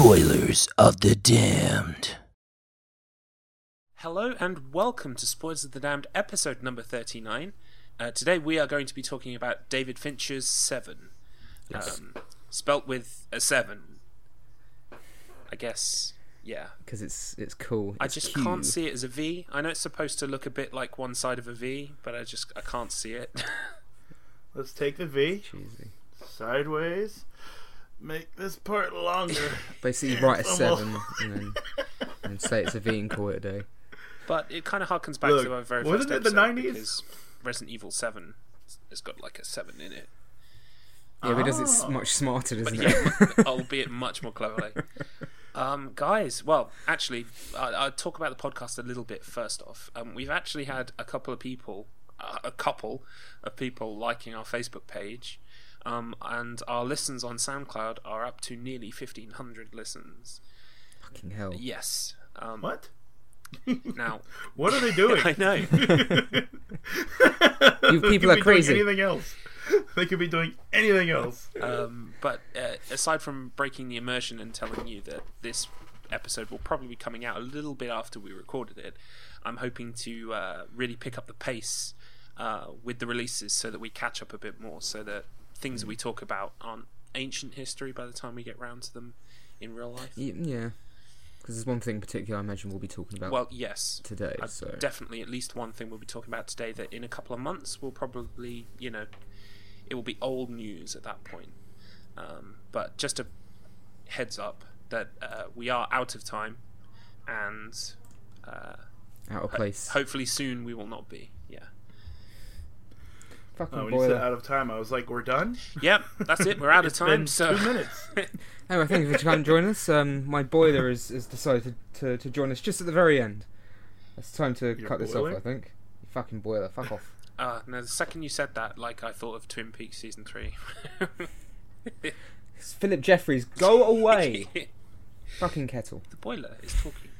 Spoilers of the Damned. Hello and welcome to Spoilers of the Damned, episode number 39. Uh, today we are going to be talking about David Fincher's Seven. Um, spelt with a seven. I guess, yeah. because it's it's cool. I It's just cute. can't see it as a V. I know it's supposed to look a bit like one side of a V, but I just I can't see it. Let's take the V cheesy. sideways. Make this part longer. Basically, write a seven and then and say it's a V and call it a day. but it kind of harkens back Look, to our very wasn't first it the 90s? Resident Evil Seven has got like a seven in it. Yeah, but it does it s- Oh. much smarter, but doesn't yeah, it? albeit much more cleverly. Um, guys, well, actually, I, I'll talk about the podcast a little bit first off. Um, we've actually had a couple of people, uh, a couple of people liking our Facebook page, um, and our listens on SoundCloud are up to nearly 1,500 listens. Fucking hell. Yes. Um, what? Now, What are they doing? I know. You They people could are be crazy. Doing anything else? They could be doing anything else. Um, but uh, aside from breaking the immersion and telling you that this episode will probably be coming out a little bit after we recorded it, I'm hoping to uh, really pick up the pace uh, with the releases so that we catch up a bit more, so that things that we talk about aren't ancient history by the time we get round to them in real life. Y- Yeah, because there's one thing in particular I imagine we'll be talking about Well, yes. today. Uh, So Definitely, at least one thing we'll be talking about today that in a couple of months will probably, you know, it will be old news at that point. Um, but just a heads up that uh, we are out of time, and uh, out of ho- place. hopefully soon we will not be. Yeah. Fucking Oh, when you said boiler. out of time, I was like, "We're done." Yep, that's it. We're out of time. so two minutes. Anyway, thank you for coming to join us. Um, my boiler has, has decided to, to join us just at the very end. It's time to Your cut this off. I think. You fucking boiler. Fuck off. uh, no, the second you said that, like I thought of Twin Peaks season three. It's Philip Jeffries, go away. fucking kettle. the boiler is talking.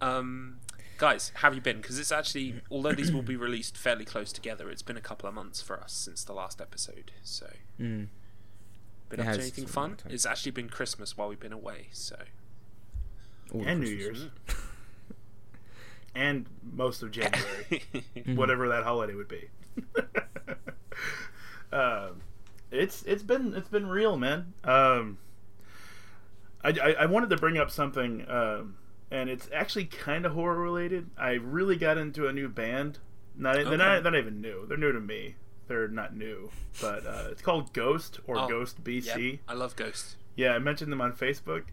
Um, guys, have you been? Because it's actually, although these will be released fairly close together, it's been a couple of months for us since the last episode. So, Mm. been It up to anything it's been a long fun? time. It's actually been Christmas while we've been away. So, All and New Year's, and most of January, whatever that holiday would be. um, it's it's been it's been real, man. Um, I, I I wanted to bring up something, um, and it's actually kind of horror related. I really got into a new band. Not they're Okay. not, not even new. They're new to me. They're not new, but uh, it's called Ghost or Oh, Ghost BC. Yep, I love Ghost. Yeah, I mentioned them on Facebook,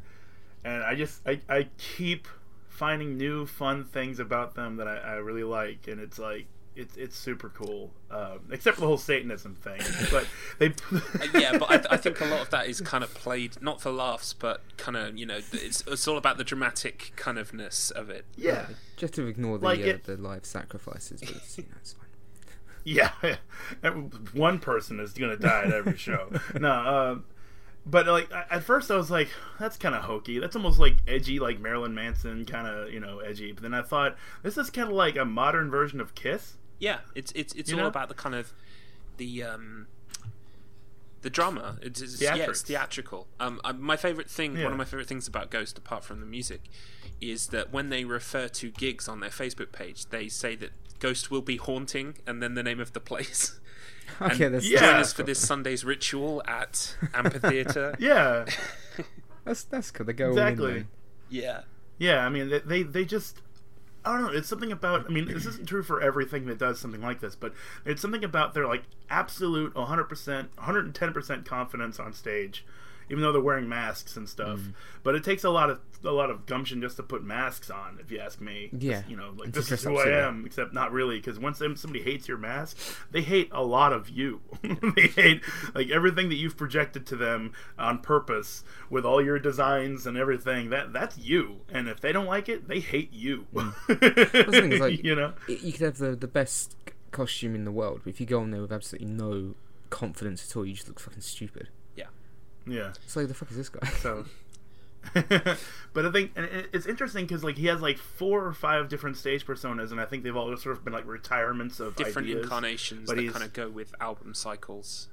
and I just I, I keep finding new fun things about them that I, I really like, and it's like it's it's super cool, um, except for the whole Satanism thing. But they Uh, yeah, but I, I think a lot of that is kind of played not for laughs, but kind of you know it's it's all about the dramatic kind ofness of it. yeah Just to ignore the Like uh, it- the live sacrifices, but it's, you know, it's fine. yeah one person is gonna die at every show. no, um, but like at first I was like that's kind of hokey. That's almost like edgy, like Marilyn Manson kind of you know edgy. But then I thought this is kind of like a modern version of Kiss. Yeah, it's it's it's You all know? about the kind of the um the drama. It's, it's yeah, it's theatrical. Um, uh, my favorite thing, Yeah. one of my favorite things about Ghost, apart from the music, is that when they refer to gigs on their Facebook page, they say that Ghost will be haunting, and then the name of the place. Okay, that's yeah. Join us for this Sunday's ritual at Amphitheatre. Yeah. That's that's cool. They go Exactly. in. yeah. Yeah, I mean, they, they they just I don't know. It's something about. I mean, this isn't true for everything that does something like this, but it's something about their like absolute 100 percent, 110 percent confidence on stage, even though they're wearing masks and stuff. Mm. But it takes a lot of a lot of gumption just to put masks on, if you ask me. Yeah. you know, like to this is who I am, except not really, because once somebody hates your mask, they hate a lot of you. they hate like everything that you've projected to them on purpose with all your designs and everything. That that's you, and if they don't like it, they hate you. the thing is, like- you know, You could have the the best costume in the world, but if you go on there with absolutely no confidence at all, you just look fucking stupid. Yeah. It's like the fuck is this guy? So, but I think and it's interesting because like he has like four or five different stage personas, and I think they've all sort of been like retirements of Different ideas. incarnations but that kind of go with album cycles.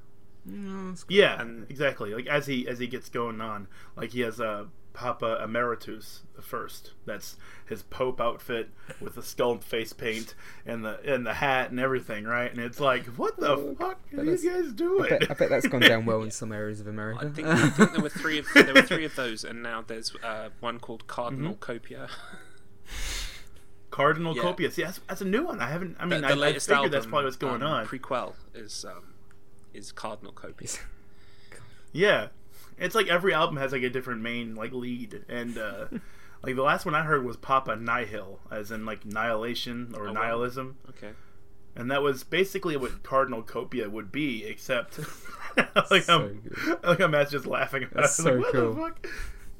Oh, cool. Yeah, And- exactly. Like as he as he gets going on, like he has a Papa Emeritus the first. That's his Pope outfit with the skull face paint and the and the hat and everything, right? And it's like, what the fuck are bet these guys doing? I bet, I bet that's gone down well in some areas of America. I think, I think there were three of there were three of those, and now there's uh, one called Cardinal Mm-hmm. Copia. Cardinal Yeah. Copious. Yeah, that's, that's a new one. I haven't. I mean, the, I, the I latest figured album, that's probably what's going um, on. Prequel is um, is Cardinal Copia. Yeah, it's like every album has like a different main like lead, and uh, like the last one I heard was Papa Nihil, as in like annihilation or Oh, wow. nihilism, Okay. and that was basically what Cardinal Copia would be, except like So I'm good. like I'm just laughing about That's it. Like, so what cool. the fuck?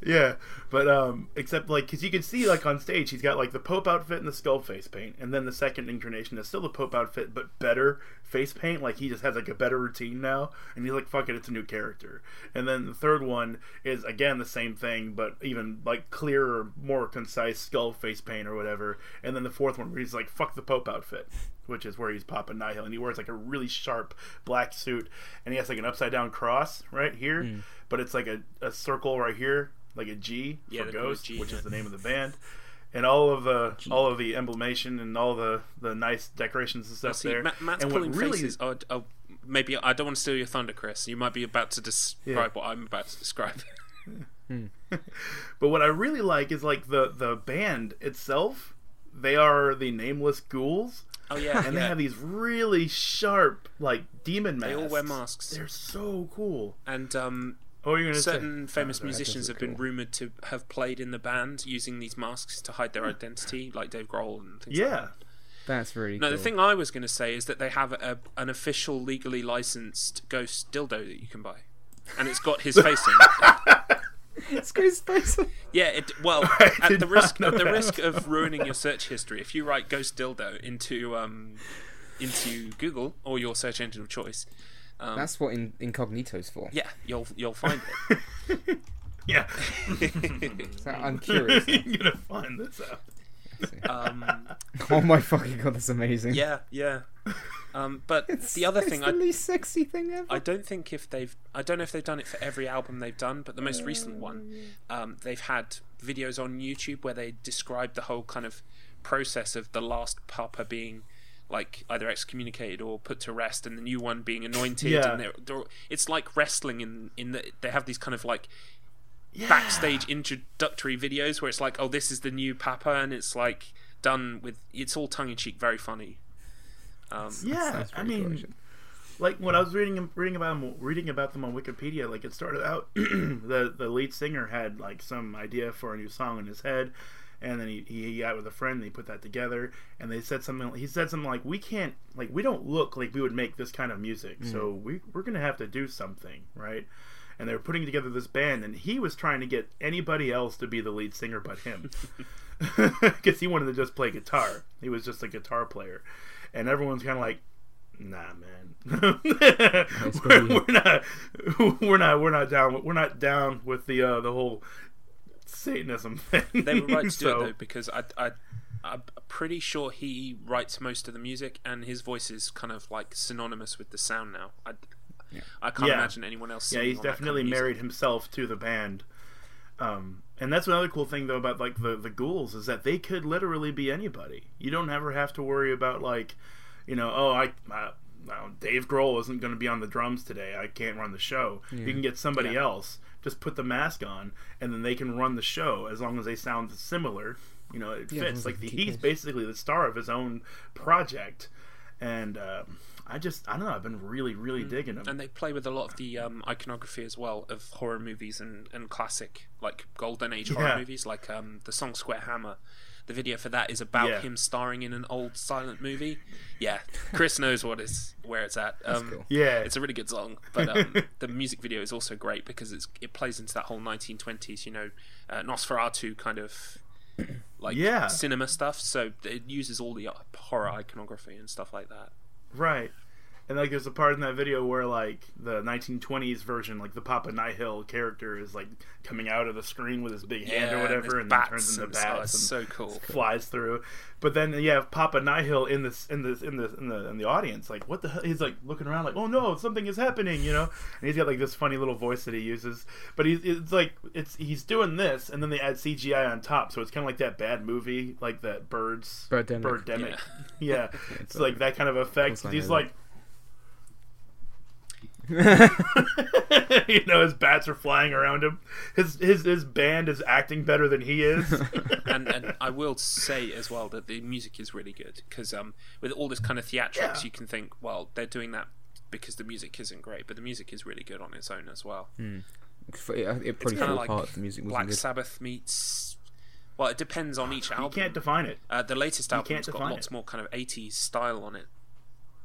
Yeah, but um, except like because you can see like on stage he's got like the Pope outfit and the skull face paint, and then the second incarnation is still the Pope outfit but better face paint. Like he just has like a better routine now, and he's like, "Fuck it, it's a new character." And then the third one is again the same thing, but even like clearer, more concise skull face paint or whatever. And then the fourth one where he's like, "Fuck the Pope outfit." Which is where he's Papa Nihil, and he wears like a really sharp black suit, and he has like an upside down cross right here, Hmm. But it's like a, a circle right here, like a G Yeah, for they Ghost, G, which yeah. is the name of the band, and all of the all of the emblemation and all the the nice decorations and stuff See, there. Ma- Matt's and what pulling really faces. Oh, oh, maybe I don't want to steal your thunder, Chris. You might be about to describe Yeah. what I'm about to describe. But what I really like is like the the band itself. They are the nameless ghouls, Oh yeah, and they have these really sharp like demon masks. They all wear masks. They're so cool. and um, Oh, you're gonna certain say? famous sorry. musicians look have been cool. rumored to have played in the band using these masks to hide their identity, like Dave Grohl and things like Yeah, that. That's really No, cool. the thing I was going to say is that they have a, an official, legally licensed ghost dildo that you can buy, and it's got his face in it. It's Ghostface. Yeah, it, well, I at the risk at the that. risk of ruining your search history, if you write ghost dildo into um into Google or your search engine of choice, um, That's what in, incognito's for. yeah, you'll you'll find yeah. it. So I'm curious. you're gonna find this out. um, oh my fucking god, that's amazing. yeah, yeah. Um, but It's, the other it's thing the I least sexy thing ever. I don't think if they've I don't know if they've done it for every album they've done, but the most recent one, um, they've had videos on YouTube where they describe the whole kind of process of the last Papa being like either excommunicated or put to rest, and the new one being anointed. Yeah. And they're, they're, it's like wrestling in in that they have these kind of like Yeah. backstage introductory videos where it's like, oh, this is the new Papa, and it's like done with it's all tongue in cheek, very funny. Um, Yeah, I pretty cool, mean, actually. like when I was reading reading about them, reading about them on Wikipedia, like it started out the the lead singer had like some idea for a new song in his head, and then he, he got with a friend and he put that together, and they said something. He said something like, "We can't like we don't look like we would make this kind of music, so we we're gonna have to do something, right?" And they were putting together this band, and he was trying to get anybody else to be the lead singer but him, because he wanted to just play guitar. He was just a guitar player, and everyone's kind of like, nah man we're, we're not we're not we're not down we're not down with the uh the whole satanism thing they were right to do so it though because I, I I'm pretty sure he writes most of the music and his voice is kind of like synonymous with the sound now. I, I can't Yeah. imagine anyone else. yeah he's on that kind of definitely married himself to the band um and that's another cool thing though about like the the ghouls is that they could literally be anybody you don't ever have to worry about like you know oh i, I Dave Grohl isn't going to be on the drums today. I can't run the show. You can get somebody Yeah. else. Just put the mask on, and then they can run the show as long as they sound similar. You know, it Yeah, fits. Like the, he's pace. basically the star of his own project, and um, I just I don't know. I've been really really digging them. and they play with a lot of the um, iconography as well of horror movies and, and classic like golden age horror movies like um, the song Square Hammer. The video for that is about Yeah. him starring in an old silent movie. Yeah, Chris knows what is where it's at. Um, cool. yeah, it's a really good song, but um, the music video is also great because it's it plays into that whole 1920s, you know, uh, Nosferatu kind of like Yeah. cinema stuff. So it uses all the uh, horror iconography and stuff like that. Right. And like, there's a part in that video where like the 1920s version, like the Papa Nihil character is like coming out of the screen with his big hand or whatever, there's and then turns into and- oh, bats it's and so cool. flies through. But then you have Papa Nihil in this in this in the in the in the audience, like what the hell? He's like looking around, like oh no, something is happening, you know. And he's got like this funny little voice that he uses, but he's it's like it's he's doing this, and then they add CGI on top, so it's kind of like that bad movie, like that birds Birdemic. Birdemic. Yeah. Yeah, it's like that kind of effect. He's know like. you know, his bats are flying around him. His his his band is acting better than he is. and and I will say as well that the music is really good because um, with all this kind of theatrics, Yeah. you can think, well, they're doing that because the music isn't great, but the music is really good on its own as well. it, it probably Kind fell of like apart if the music wasn't Black good. Sabbath meets. Well, it depends on each album. you album. can't define it. uh, the latest can't album's got lots it. more kind of 80s style on it.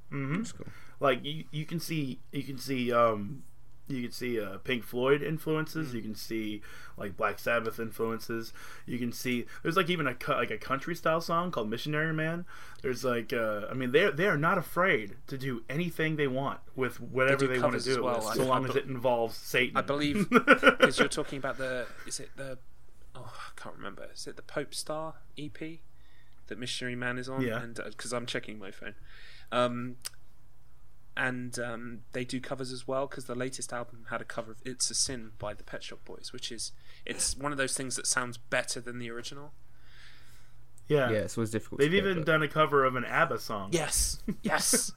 hmm That's cool. Like you, you can see, you can see, um, you can see uh, Pink Floyd influences. You can see like Black Sabbath influences. You can see there's like even a like a country style song called Missionary Man. There's like, uh, I mean, they they are not afraid to do anything they want with whatever do they, want to do as well. I- so I long be- as it involves Satan. I believe because you're talking about the is it the oh I can't remember is it the Popestar EP that Missionary Man is on Yeah. and because I'm checking my phone um and um, they do covers as well because the latest album had a cover of "It's a Sin" by the Pet Shop Boys, which is it's one of those things that sounds better than the original. yeah. Yeah, it's always difficult. They've to even but- done a cover of an ABBA song. Yes, yes,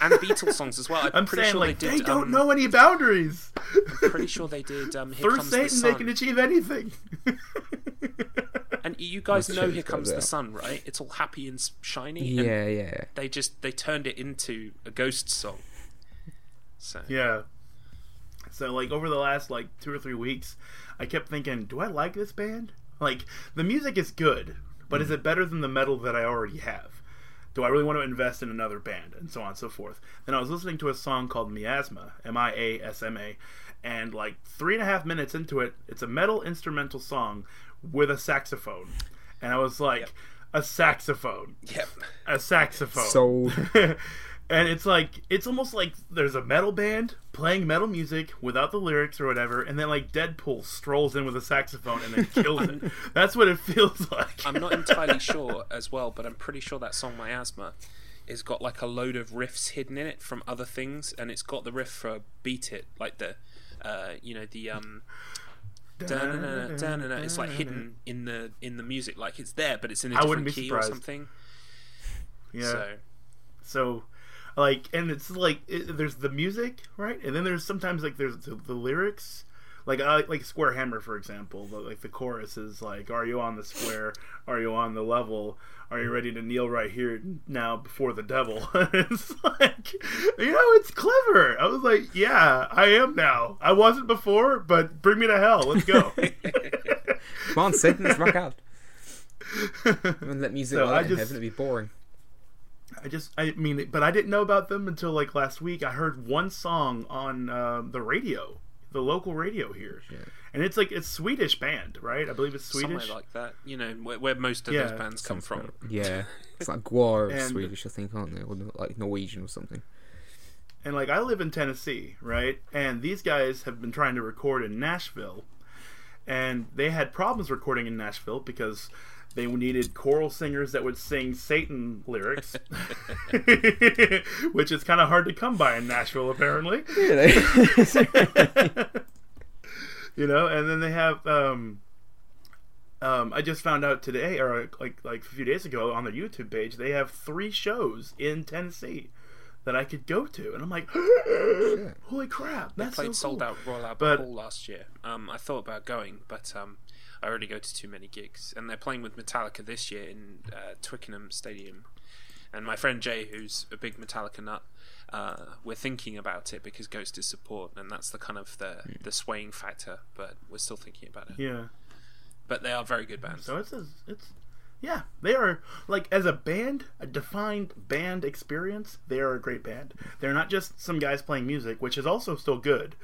and Beatles songs as well. I'm, I'm pretty saying sure like they did. they, don't um, know any boundaries. I'm pretty sure they did. Um, Here Through comes the Satan, they can achieve anything. And you guys Let's know check Here Comes the out. Sun, right? It's all happy and s- shiny. and Yeah, yeah. they just they turned it into a ghost song. So Yeah. So like over the last like two or three weeks, I kept thinking, do I like this band? Like the music is good, but is it better than the metal that I already have? Do I really want to invest in another band and so on and so forth? Then I was listening to a song called Miasma, M I A S M A, and like three and a half minutes into it, it's a metal instrumental song with a saxophone, and I was like, Yep. a saxophone yep. a saxophone. So. and it's like it's almost like there's a metal band playing metal music without the lyrics or whatever, and then like Deadpool strolls in with a saxophone and then kills it. That's what it feels like. I'm not entirely sure as well, but I'm pretty sure that song Miasma has got like a load of riffs hidden in it from other things, and it's got the riff for Beat It, like the uh, you know the um. Da-na-na, da-na-na, It's like hidden in the in the music, like it's there, but it's in a different key or something. Yeah. So So, like, and it's like it, there's the music, right? And then there's sometimes like there's the, the lyrics. Like I like Square Hammer, for example. Like the chorus is like, "Are you on the square? Are you on the level? Are you ready to kneel right here now before the devil?" it's like, you know, it's clever. I was like, "Yeah, I am now. I wasn't before, but bring me to hell. Let's go." Come on, Satan, let's rock out. And let music So I in just- heaven, it'd be boring. I just, I mean, but I didn't know about them until like last week. I heard one song on uh, the radio, the local radio here, Yeah. and it's like it's Swedish band, right? I believe it's Swedish. somewhere like that, you know, where, where most of Yeah. those bands come from. Yeah. It's like Gwar And- Swedish, I think, aren't they? Or like Norwegian or something. and like I live in Tennessee, right? And these guys have been trying to record in Nashville, and they had problems recording in Nashville because they needed choral singers that would sing Satan lyrics, which is kind of hard to come by in Nashville, apparently. You know and then they have um um i just found out today or like like a few days ago on their youtube page they have three shows in tennessee that i could go to and i'm like holy crap They that's played so sold out Royal Albert But- Hall last year. Um, I thought about going, but um, I already go to too many gigs, and they're playing with Metallica this year in uh, Twickenham Stadium. And my friend Jay, who's a big Metallica nut, uh, we're thinking about it because Ghost is support, and that's the kind of the the swaying factor. But we're still thinking about it. yeah But they are very good bands. so it's a, it's yeah they are like as a band a defined band experience they are a great band they're not just some guys playing music which is also still good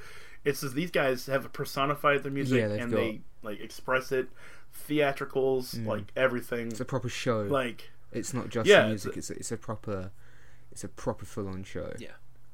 it's just these guys have personified their music Yeah, and got- they like express it theatricals like everything It's a proper show. like it's not just Yeah, music. it's It's a, it's a proper, it's a proper full-on show. Yeah.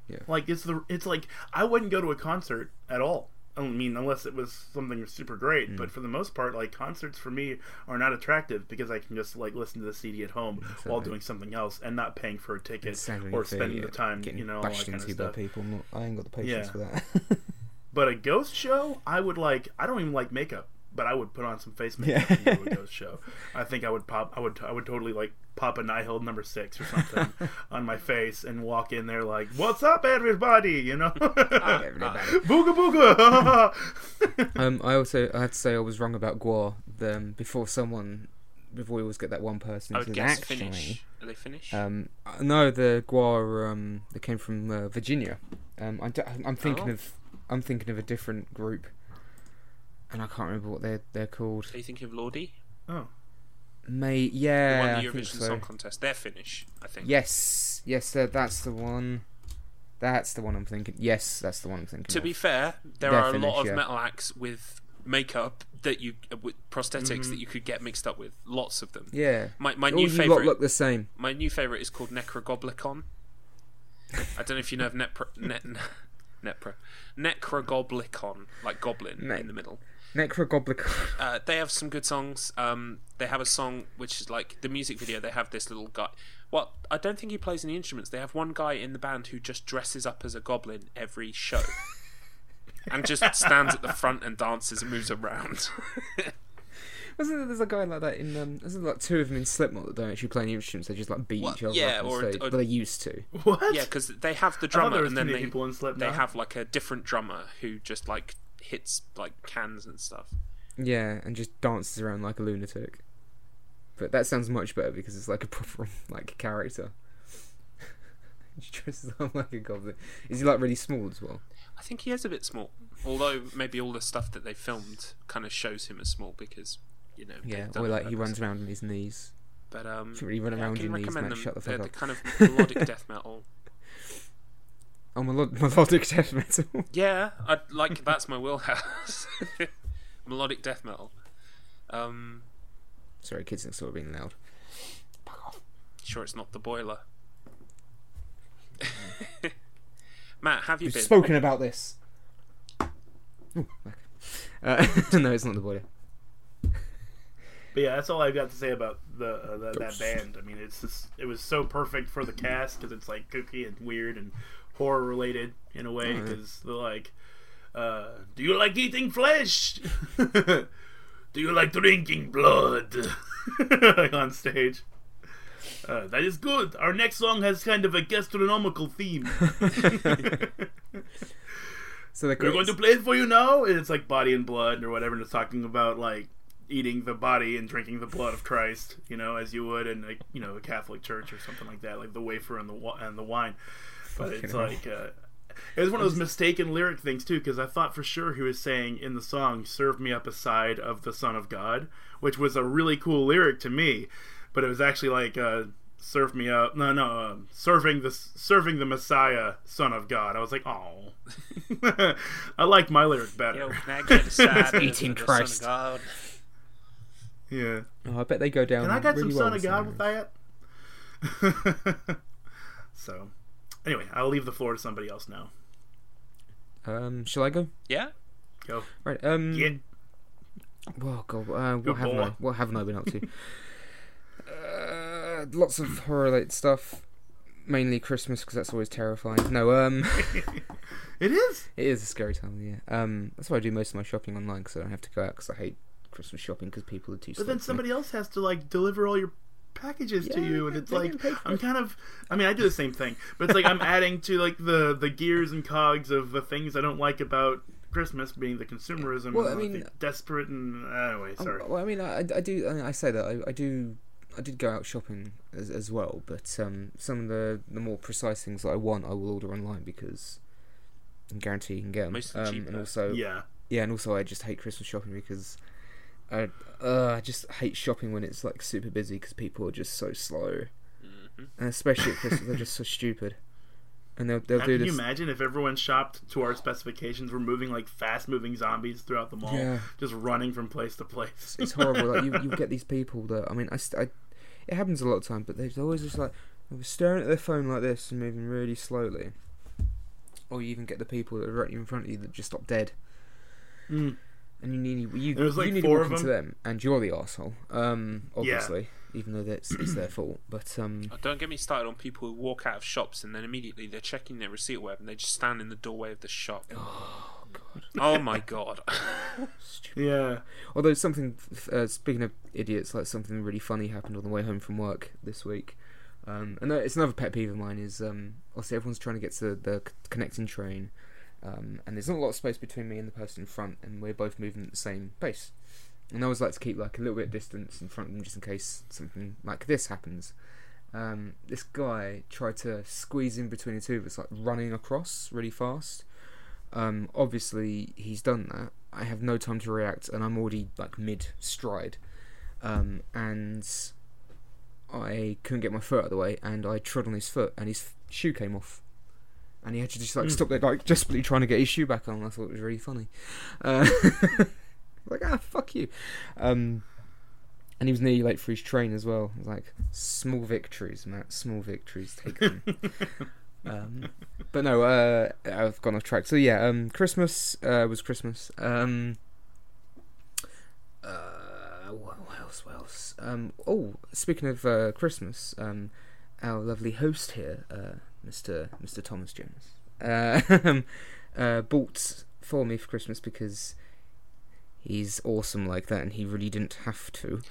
Yeah. Like it's the it's like I wouldn't go to a concert at all. I mean, unless it was something super great. Mm. But for the most part, like concerts for me are not attractive because I can just like listen to the CD at home while doing something else and not paying for a ticket Standing or fee, spending yeah, the time, getting you know, all that bashed kind of into by stuff. people. I'm not, I ain't got the patience Yeah. for that. But a ghost show, I would like. I don't even like makeup, but I would put on some face makeup Yeah. and go to a ghost show. I think I would pop. I would. I would totally like pop a Nihil number six or something on my face and walk in there like, "What's up, everybody?" You know, everybody. booga booga. um, I also I have to say I was wrong about Gwar. Um, before someone, before we always get that one person I would guess actually, Finnish. Are they Finnish? Um, uh, no, the Gwar um, they came from uh, Virginia. Um, I am thinking Oh. of I'm thinking of a different group, and I can't remember what they're they're called. Are you thinking of Lordi? oh, May yeah, won I the think Eurovision so. Song Contest. They're Finnish, I think. Yes, yes, uh, that's the one. That's the one I'm thinking. Yes, that's the one I'm thinking. To of. be fair, there They're are a lot of yeah. metal acts with makeup that you uh, with prosthetics Mm-hmm. that you could get mixed up with. Lots of them. yeah, My my all new you lot favorite. look the same. My new favorite is called Nekrogoblikon. I don't know if you know of Nepro, ne, Nepro, Nekrogoblikon, like goblin Ne- in the middle. Nekrogoblikon. Uh, they have some good songs. Um, they have a song which is like the music video. They have this little guy. Well, I don't think he plays any instruments. They have one guy in the band who just dresses up as a goblin every show, and just stands at the front and dances and moves around. Wasn't there there's a guy like that in um? Isn't there like two of them in Slipknot that don't actually play any instruments? They just like beat Well, each other yeah, up on or- stage. or- but they used to. what? yeah, because they have the I thought drummer, there was and then too they people in Slipknot. they have like a different drummer who just like hits like cans and stuff. Yeah, and just dances around like a lunatic. But that sounds much better because it's like a proper like character. he dresses up like a goblin. Is he like really small as well? I think he is a bit small, although maybe all the stuff that they filmed kind of shows him as small because you know. Yeah, or like he runs around on his knees. But um, Shouldn't really run yeah, around can your knees, mate. them. Shut the They're fuck the up. kind of melodic death metal. Oh, melod- melodic death metal. Yeah, I like that's my wheelhouse. melodic death metal. Um, Sorry, kids next door being loud. sure, it's not the boiler. Matt, have you We've been? spoken about this. Ooh, okay. Uh, no, it's not the boiler. But yeah, that's all I've got to say about the, uh, the that band. I mean, it's just it was so perfect for the cast because it's like kooky and weird and horror related in a way because they're like, uh, "Do you like eating flesh? Do you like drinking blood?" like on stage. Uh, that is good. Our next song has kind of a gastronomical theme. So they're We're going to play it for you now. And it's like body and blood or whatever. And it's talking about like eating the body and drinking the blood of Christ, you know, as you would in like you know a Catholic church or something like that, like the wafer and the and the wine. But it's hell. like uh, it was one of those mistaken lyric things too, because I thought for sure he was saying in the song "Serve me up a side of the Son of God," which was a really cool lyric to me, but it was actually like. Uh, Serve me up, no, no, uh, serving the serving the Messiah, Son of God. I was like, oh, I like my lyric better. Yo, can I get a side of Eating the Son of Christ. God? Yeah. Oh, I bet they go down. Can I got really some well Son of God with that? so, anyway, I'll leave the floor to somebody else now. Um, shall I go? Yeah. Go. Right. Um. Yeah. Well, god, uh, what Good haven't boy. I? What haven't I been up to? uh, lots of horror-related stuff. Mainly Christmas because that's always terrifying. No, um, It is. it is a scary time of the year. Um, that's why I do most of my shopping online because I don't have to go out because I hate Christmas shopping because people are too. But then somebody else has to like deliver all your packages to you, and it's like get paid for I'm kind of. I mean, I do the same thing, but it's like I'm adding to like the the gears and cogs of the things I don't like about Christmas, being the consumerism, Well, I and, like, mean- the desperate, and anyway, Um, sorry. well, I mean, I, I do. I, I say that I, I do. I did go out shopping as, as well, but um, some of the, the more precise things that I want, I will order online because I guarantee you can get them. Mostly um, cheaper. and also, yeah. yeah, and also I just hate Christmas shopping because I uh, I just hate shopping when it's like super busy because people are just so slow, hmm and especially at Christmas they're just so stupid, and they'll they'll Now, do can this. you imagine if everyone shopped to our specifications? We're moving like fast-moving zombies throughout the mall, Yeah. just running from place to place. It's horrible. like you, you get these people that I mean, I, I it happens a lot of time, but they're always just like they're staring at their phone like this and moving really slowly. or you even get the people that are right in front of you that just stop dead, Mm. And you need you, There was, like, you need four to of walk into them. them, and you're the asshole. Um, obviously, even though that's it's their fault. But um, Oh, don't get me started on people who walk out of shops and then immediately they're checking their receipt or whatever and they just stand in the doorway of the shop. oh god. Oh my god. Yeah. Although something, uh, speaking of idiots, like something really funny happened on the way home from work this week. Um, and it's another pet peeve of mine is um, obviously everyone's trying to get to the connecting train, um, and there's not a lot of space between me and the person in front, and we're both moving at the same pace. And I always like to keep like a little bit of distance in front of them just in case something like this happens. Um, this guy tried to squeeze in between the two of us, like running across really fast. Um, obviously, he's done that. I have no time to react, and I'm already like mid stride. Um, and I couldn't get my foot out of the way, and I trod on his foot, and his shoe came off. And he had to just like Mm. stop there, like desperately trying to get his shoe back on. I thought it was really funny. Uh, like ah, fuck you. Um, and he was nearly late for his train as well. I was like, small victories, Matt. Small victories. Take them. um, but no, uh, I've gone off track. So yeah, um, Christmas uh, was Christmas. Um, uh, what, what else? What else? Um, oh, speaking of uh, Christmas, um, our lovely host here, uh, Mr. Mr. Thomas Jones, uh, uh, bought for me for Christmas because he's awesome like that, and he really didn't have to.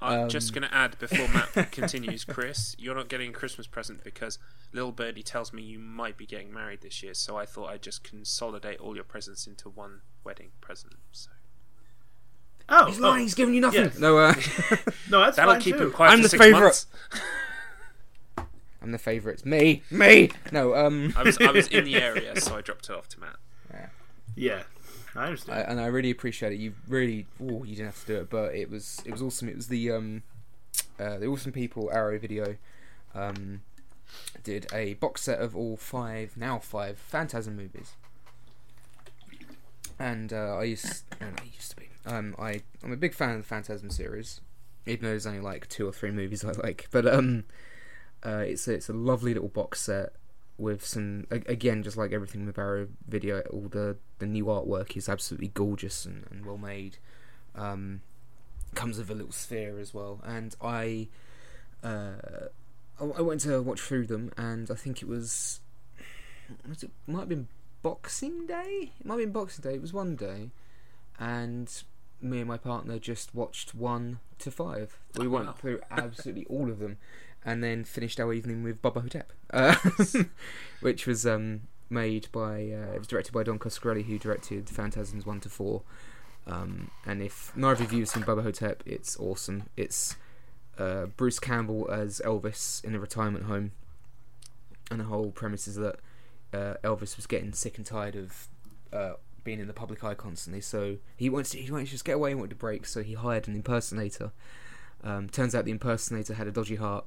I'm Um, just going to add before Matt continues, Chris, you're not getting a Christmas present because little birdie tells me you might be getting married this year, so I thought I'd just consolidate all your presents into one wedding present. So Oh, He's oh. lying. He's giving you nothing. yes. No, uh, no, that's that'll fine keep too. him quiet I'm for the six favourite. Months. I'm the favourite. It's me, me. No, um, I was I was in the area, so I dropped it off to Matt. Yeah, yeah, I understand. I, and I really appreciate it. You really, oh, you didn't have to do it, but it was, it was awesome. It was the um, uh, the awesome people Arrow Video, um, did a box set of all five, now five Phantasm movies. And uh, I used, no, no, I used to be. Um, I, I'm a big fan of the Phantasm series, even though there's only like two or three movies I like. But um, uh, it's a, it's a lovely little box set with some again just like everything with Arrow Video, all the the new artwork is absolutely gorgeous and, and well made. Um, comes with a little sphere as well, and I uh, I, I went to watch through them, and I think it was was it might have been Boxing Day. It might have been Boxing Day. It was one day, and me and my partner just watched one to five. We Oh, went wow. through absolutely all of them, and then finished our evening with Bubba Ho-Tep, uh, which was um, made by uh, it was directed by Don Coscarelli, who directed Phantasms one to four. Um, and if neither of you have seen Bubba Ho-Tep, it's awesome. It's uh, Bruce Campbell as Elvis in a retirement home, and the whole premise is that uh, Elvis was getting sick and tired of uh, being in the public eye constantly. So he wanted to, he wanted to just get away and wanted to break. So he hired an impersonator. Um, turns out the impersonator had a dodgy heart.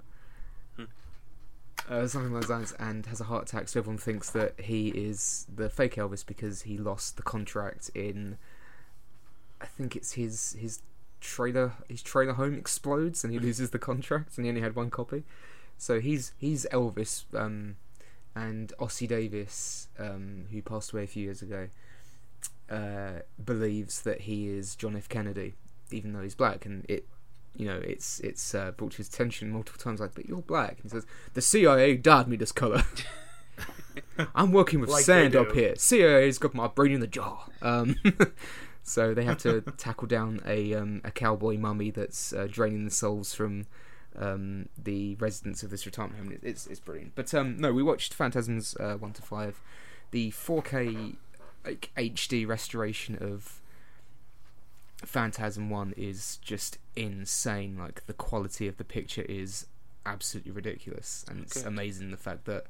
Uh, something like that, and has a heart attack. So everyone thinks that he is the fake Elvis because he lost the contract in. I think it's his his trailer. His trailer home explodes, and he loses the contract, and he only had one copy. So he's he's Elvis, um, and Ossie Davis, um, who passed away a few years ago, uh, believes that he is John F. Kennedy, even though he's black, and it, you know, it's it's uh, brought to his attention multiple times. Like, but you're black, and he says the CIA dyed me this color. I'm working with Like sand up here. CIA's got my brain in the jar. Um, so they have to tackle down a um, a cowboy mummy that's uh, draining the souls from um, the residents of this retirement home. It's it's brilliant. But um, no, we watched Phantasms uh, one to five, the 4K like HD restoration of Phantasm one is just insane. Like the quality of the picture is absolutely ridiculous, and it's Good. amazing the fact that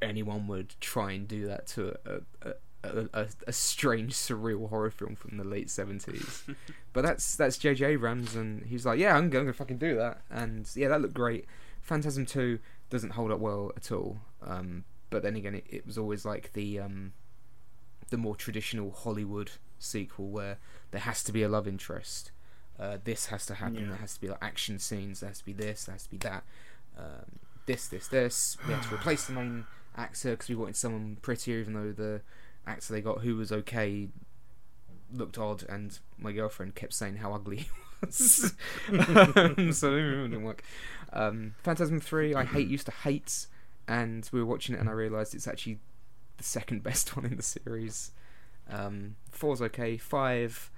anyone would try and do that to a. a a, a, a strange, surreal horror film from the late seventies, but that's that's J.J. Abrams, and he's like, "Yeah, I'm, I'm gonna fucking do that," and yeah, that looked great. Phantasm Two doesn't hold up well at all, um, but then again, it, it was always like the um, the more traditional Hollywood sequel where there has to be a love interest. Uh, this has to happen. Yeah. There has to be like action scenes. There has to be this. There has to be that. Um, this, this, this. We had to replace the main actor because we wanted someone prettier, even though the actor they got who was okay looked odd, and my girlfriend kept saying how ugly he was. um, so it didn't work. Um, Phantasm Three, I hate used to hate, and we were watching it, and I realised it's actually the second best one in the series. Um, four's okay. Five,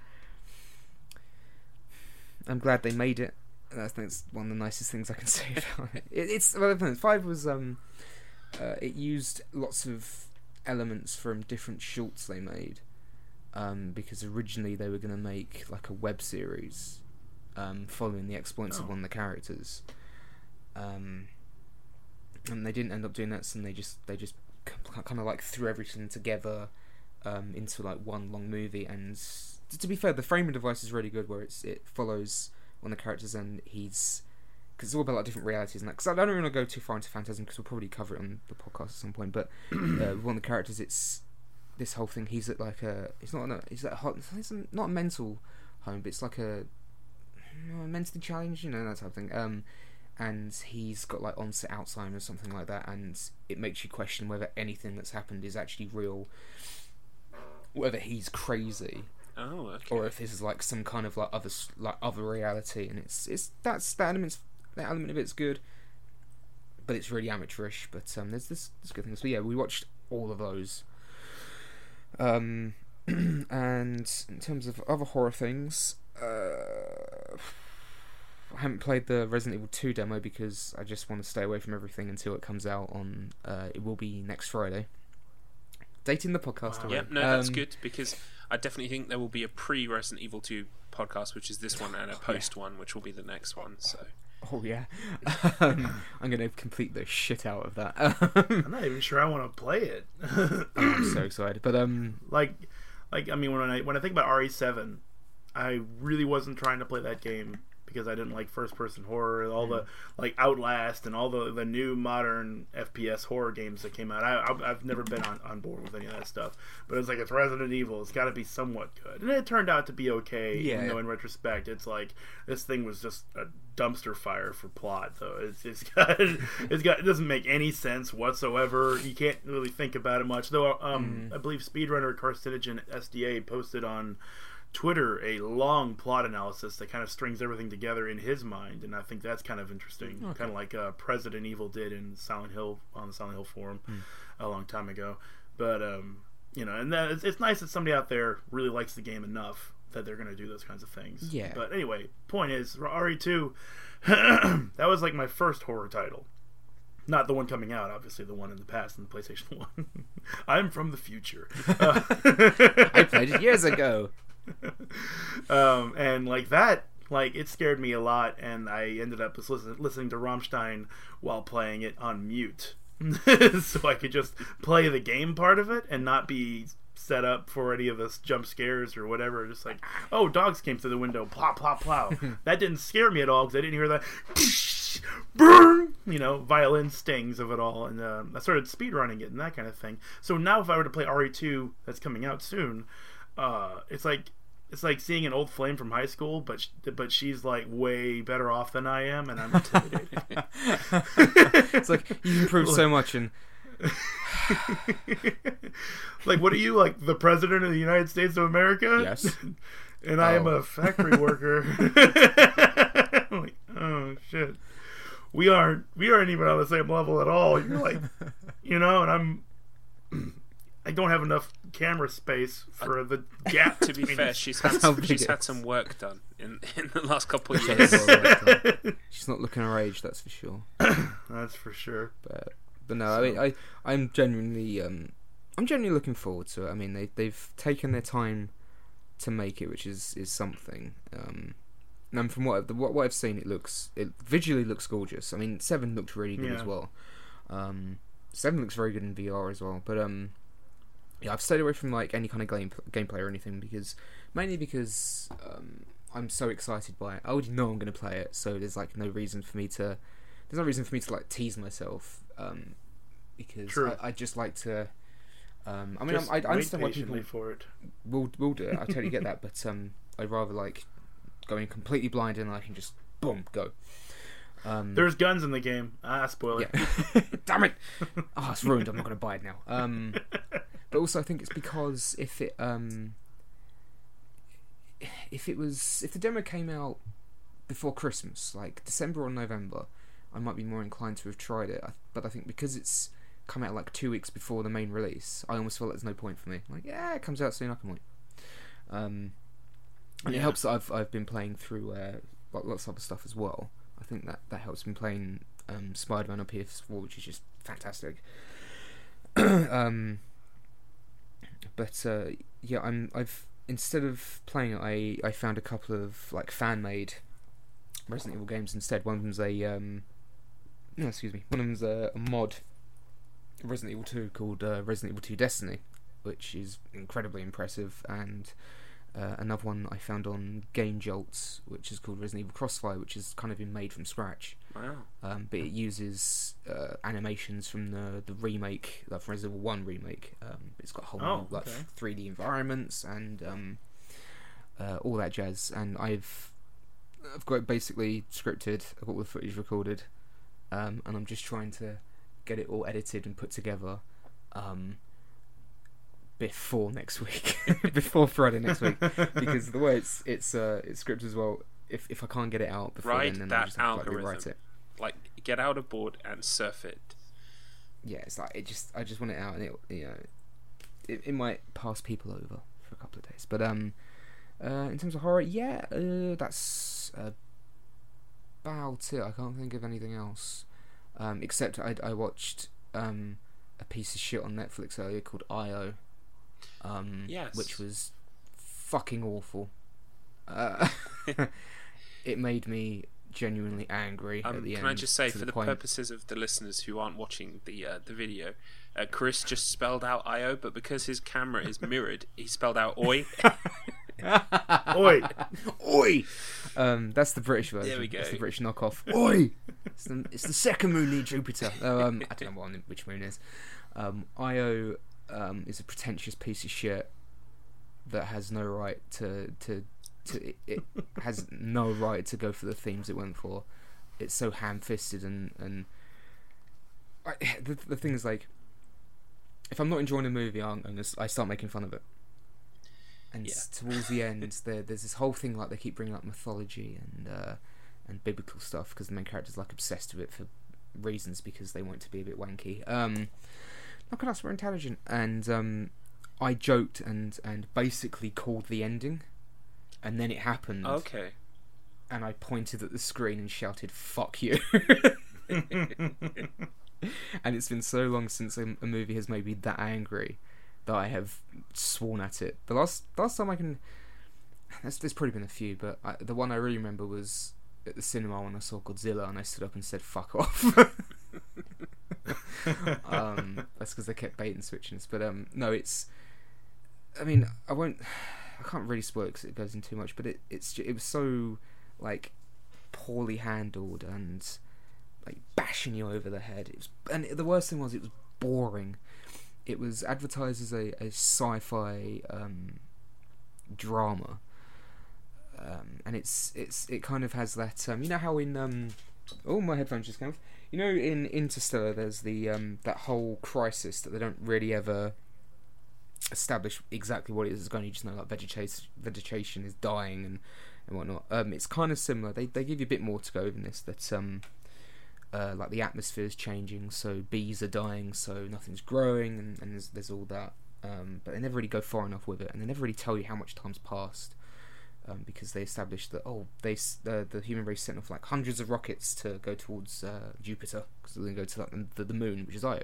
I'm glad they made it. That's one of the nicest things I can say about it. it it's well, five was um, uh, it used lots of elements from different shorts they made, um, because originally they were going to make like a web series, um, following the exploits Oh. of one of the characters, um, and they didn't end up doing that, so they just they just kind of like threw everything together um, into like one long movie. And to be fair, the framing device is really good, where it's it follows one of the characters and he's because it's all about like different realities and that. Because I don't want to go too far into Phantasm because we'll probably cover it on the podcast at some point. But uh, one of the characters, it's this whole thing. He's at like a he's not a he's at a hot it's not a mental home, but it's like a uh, mentally challenged, you know that type of thing. Um, and he's got like onset Alzheimer's, something like that, and it makes you question whether anything that's happened is actually real, whether he's crazy, Oh, okay. or if this is like some kind of like other like other reality. And it's it's that's that element's that element of it's good, but it's really amateurish. But um, there's this there's good things. But yeah, we watched all of those. Um, and in terms of other horror things, uh, I haven't played the Resident Evil 2 demo because I just want to stay away from everything until it comes out on. Uh, it will be next Friday. Dating the podcast. Wow. away. Yeah, no, that's Um, good because I definitely think there will be a pre Resident Evil 2 podcast, which is this one, and a post one, which will be the next one. So Oh yeah, um, I'm gonna complete the shit out of that. I'm not even sure I want to play it. I'm so excited, but um, like, like I mean, when I when I think about RE7, I really wasn't trying to play that game because I didn't like first person horror, all the like Outlast and all the the new modern FPS horror games that came out. I, I've never been on, on board with any of that stuff. But it's like it's Resident Evil. It's got to be somewhat good, and it turned out to be okay. Yeah. Even though in retrospect, it's like this thing was just a dumpster fire for plot. Though it's it's got it's got it doesn't make any sense whatsoever. You can't really think about it much. Though um, I believe speedrunner Carcinogen SDA posted on Twitter a long plot analysis that kind of strings everything together in his mind, and I think that's kind of interesting. Kind of like uh, President Evil did in Silent Hill on the Silent Hill forum a long time ago. But um, you know, and that it's, it's nice that somebody out there really likes the game enough that they're going to do those kinds of things. Yeah. But anyway, point is, RE2, that was like my first horror title. Not the one coming out, obviously, the one in the past in the PlayStation 1. I'm from the future. Uh, I played it years ago. um, and like that, like it scared me a lot, and I ended up just listen, listening to Rammstein while playing it on mute, so I could just play the game part of it and not be set up for any of the jump scares or whatever. Just like, oh, dogs came through the window, plop, plop, plop. that didn't scare me at all because I didn't hear that. Burn, you know, violin stings of it all, and um, I started speedrunning it and that kind of thing. So now, if I were to play RE2 that's coming out soon, uh, it's like it's like seeing an old flame from high school, but but she's like way better off than I am, and I'm intimidated. It's like you've improved so much, and like, what are you like, the president of the United States of America? Yes. and I am Oh. a factory worker. I'm like, oh shit, we aren't we aren't even on the same level at all. You're like, you know, and I'm. I don't have enough camera space for the gap. to be between fair, us. she's had That's how big she's had some work done in in the last couple of years. well, well, she's not looking her age, that's for sure. That's for sure. But but no, I mean, I I'm genuinely um I'm genuinely looking forward to it. I mean, they they've taken their time to make it, which is is something. Um, and from what I've, what, what I've seen, it looks it visually looks gorgeous. I mean, seven looked really good Yeah. as well. Um, seven looks very good in VR as well. But um, yeah, I've stayed away from like any kind of game gameplay or anything because mainly because um, I'm so excited by it. I already know I'm going to play it, so there's like no reason for me to. There's no reason for me to like tease myself um, because. I, I just like to. Um, I mean, I, I understand why people for it. will will do it. I totally get that, but um, I'd rather like going completely blind and I can just boom go. Um, There's guns in the game. Ah, spoiler. yeah. Damn it! Oh, it's ruined. I'm not going to buy it now. Um, but also, I think it's because if it um, if it was if the demo came out before Christmas, like December or November, I might be more inclined to have tried it. But I think because it's come out like two weeks before the main release, I almost feel like there's no point for me. Like, yeah, it comes out soon. I can wait. Um, and it helps that I've I've been playing through uh, lots of other stuff as well. I think that that helps me playing um, Spider-Man on PS4, which is just fantastic. um, but uh, yeah, I'm I've instead of playing it, I I found a couple of like fan-made Resident Evil games instead. One of them's a um, no, excuse me, one of them's a, a mod Resident Evil 2 called uh, Resident Evil 2 Destiny, which is incredibly impressive, and uh, another one I found on Game Jolts, which is called Resident Evil Crossfire, which has kind of been made from scratch. Wow. Um, but it uses uh, animations from the the remake, like from Resident Evil One remake. Um, it's got whole Oh, new, like okay. 3D environments and um, uh, all that jazz. And I've I've got it basically scripted. I've got all the footage recorded, um, and I'm just trying to get it all edited and put together. Um, before next week, before Friday next week, because the way it's it's uh, it's scripted as well. If if I can't get it out before Ride then, then that I'll just have to like, rewrite it. Like, get out a board and surf it. yeah, it's like it just I just want it out and it you know it, it might pass people over for a couple of days. But um uh in terms of horror, yeah, uh, that's about it. I can't think of anything else. Um except I I watched um a piece of shit on Netflix earlier called IO. Um Yes. which was fucking awful. Uh, it made me genuinely angry at Um, the can end. I just say, for the, point- purposes of the listeners who aren't watching the uh, the video, uh, Chris just spelled out IO, but because his camera is mirrored, he spelled out Oi. Oi. Oi! Um, that's the British version. There we go. That's the British knockoff. Oi! It's the, it's the second moon near Jupiter. Oh, um, I don't know what, which moon is. Um, Io um, is a pretentious piece of shit that has no right to to to it, it has no right to go for the themes it went for. It's so ham-fisted and and I, the the thing is like, if I'm not enjoying a movie, I'm, I'm just, I start making fun of it. And Yeah. towards the end, there, there's this whole thing like they keep bringing up mythology and uh, and biblical stuff because the main character's like obsessed with it for reasons because they want it to be a bit wanky. Um, look at us, we're intelligent. And um, I joked and and basically called the ending, and then it happened okay. and I pointed at the screen and shouted "fuck you." and it's been so long since a, a movie has made me that angry that I have sworn at it. The last last time I can, there's, there's probably been a few, but I, the one I really remember was at the cinema when I saw Godzilla and I stood up and said "fuck off." um, that's because they kept bait and switching us. But um, no, it's. I mean, I won't. I can't really spoil it because it goes in too much. But it it's it was so like poorly handled and like bashing you over the head. It was, and the worst thing was it was boring. It was advertised as a, a sci-fi um, drama, um, and it's it's it kind of has that. Um, you know how in um, oh my headphones just came off. You know in Interstellar, there's the um, that whole crisis that they don't really ever establish exactly what it is going. You just know like vegetation vegetation is dying and and whatnot. Um, it's kind of similar. They they give you a bit more to go in this. That um, uh, like the atmosphere is changing, so bees are dying, so nothing's growing, and, and there's there's all that. Um, but they never really go far enough with it, and they never really tell you how much time's passed. Um, because they established that oh they uh, the human race sent off like hundreds of rockets to go towards uh, Jupiter because they're going to go to like, the, the moon which is Io.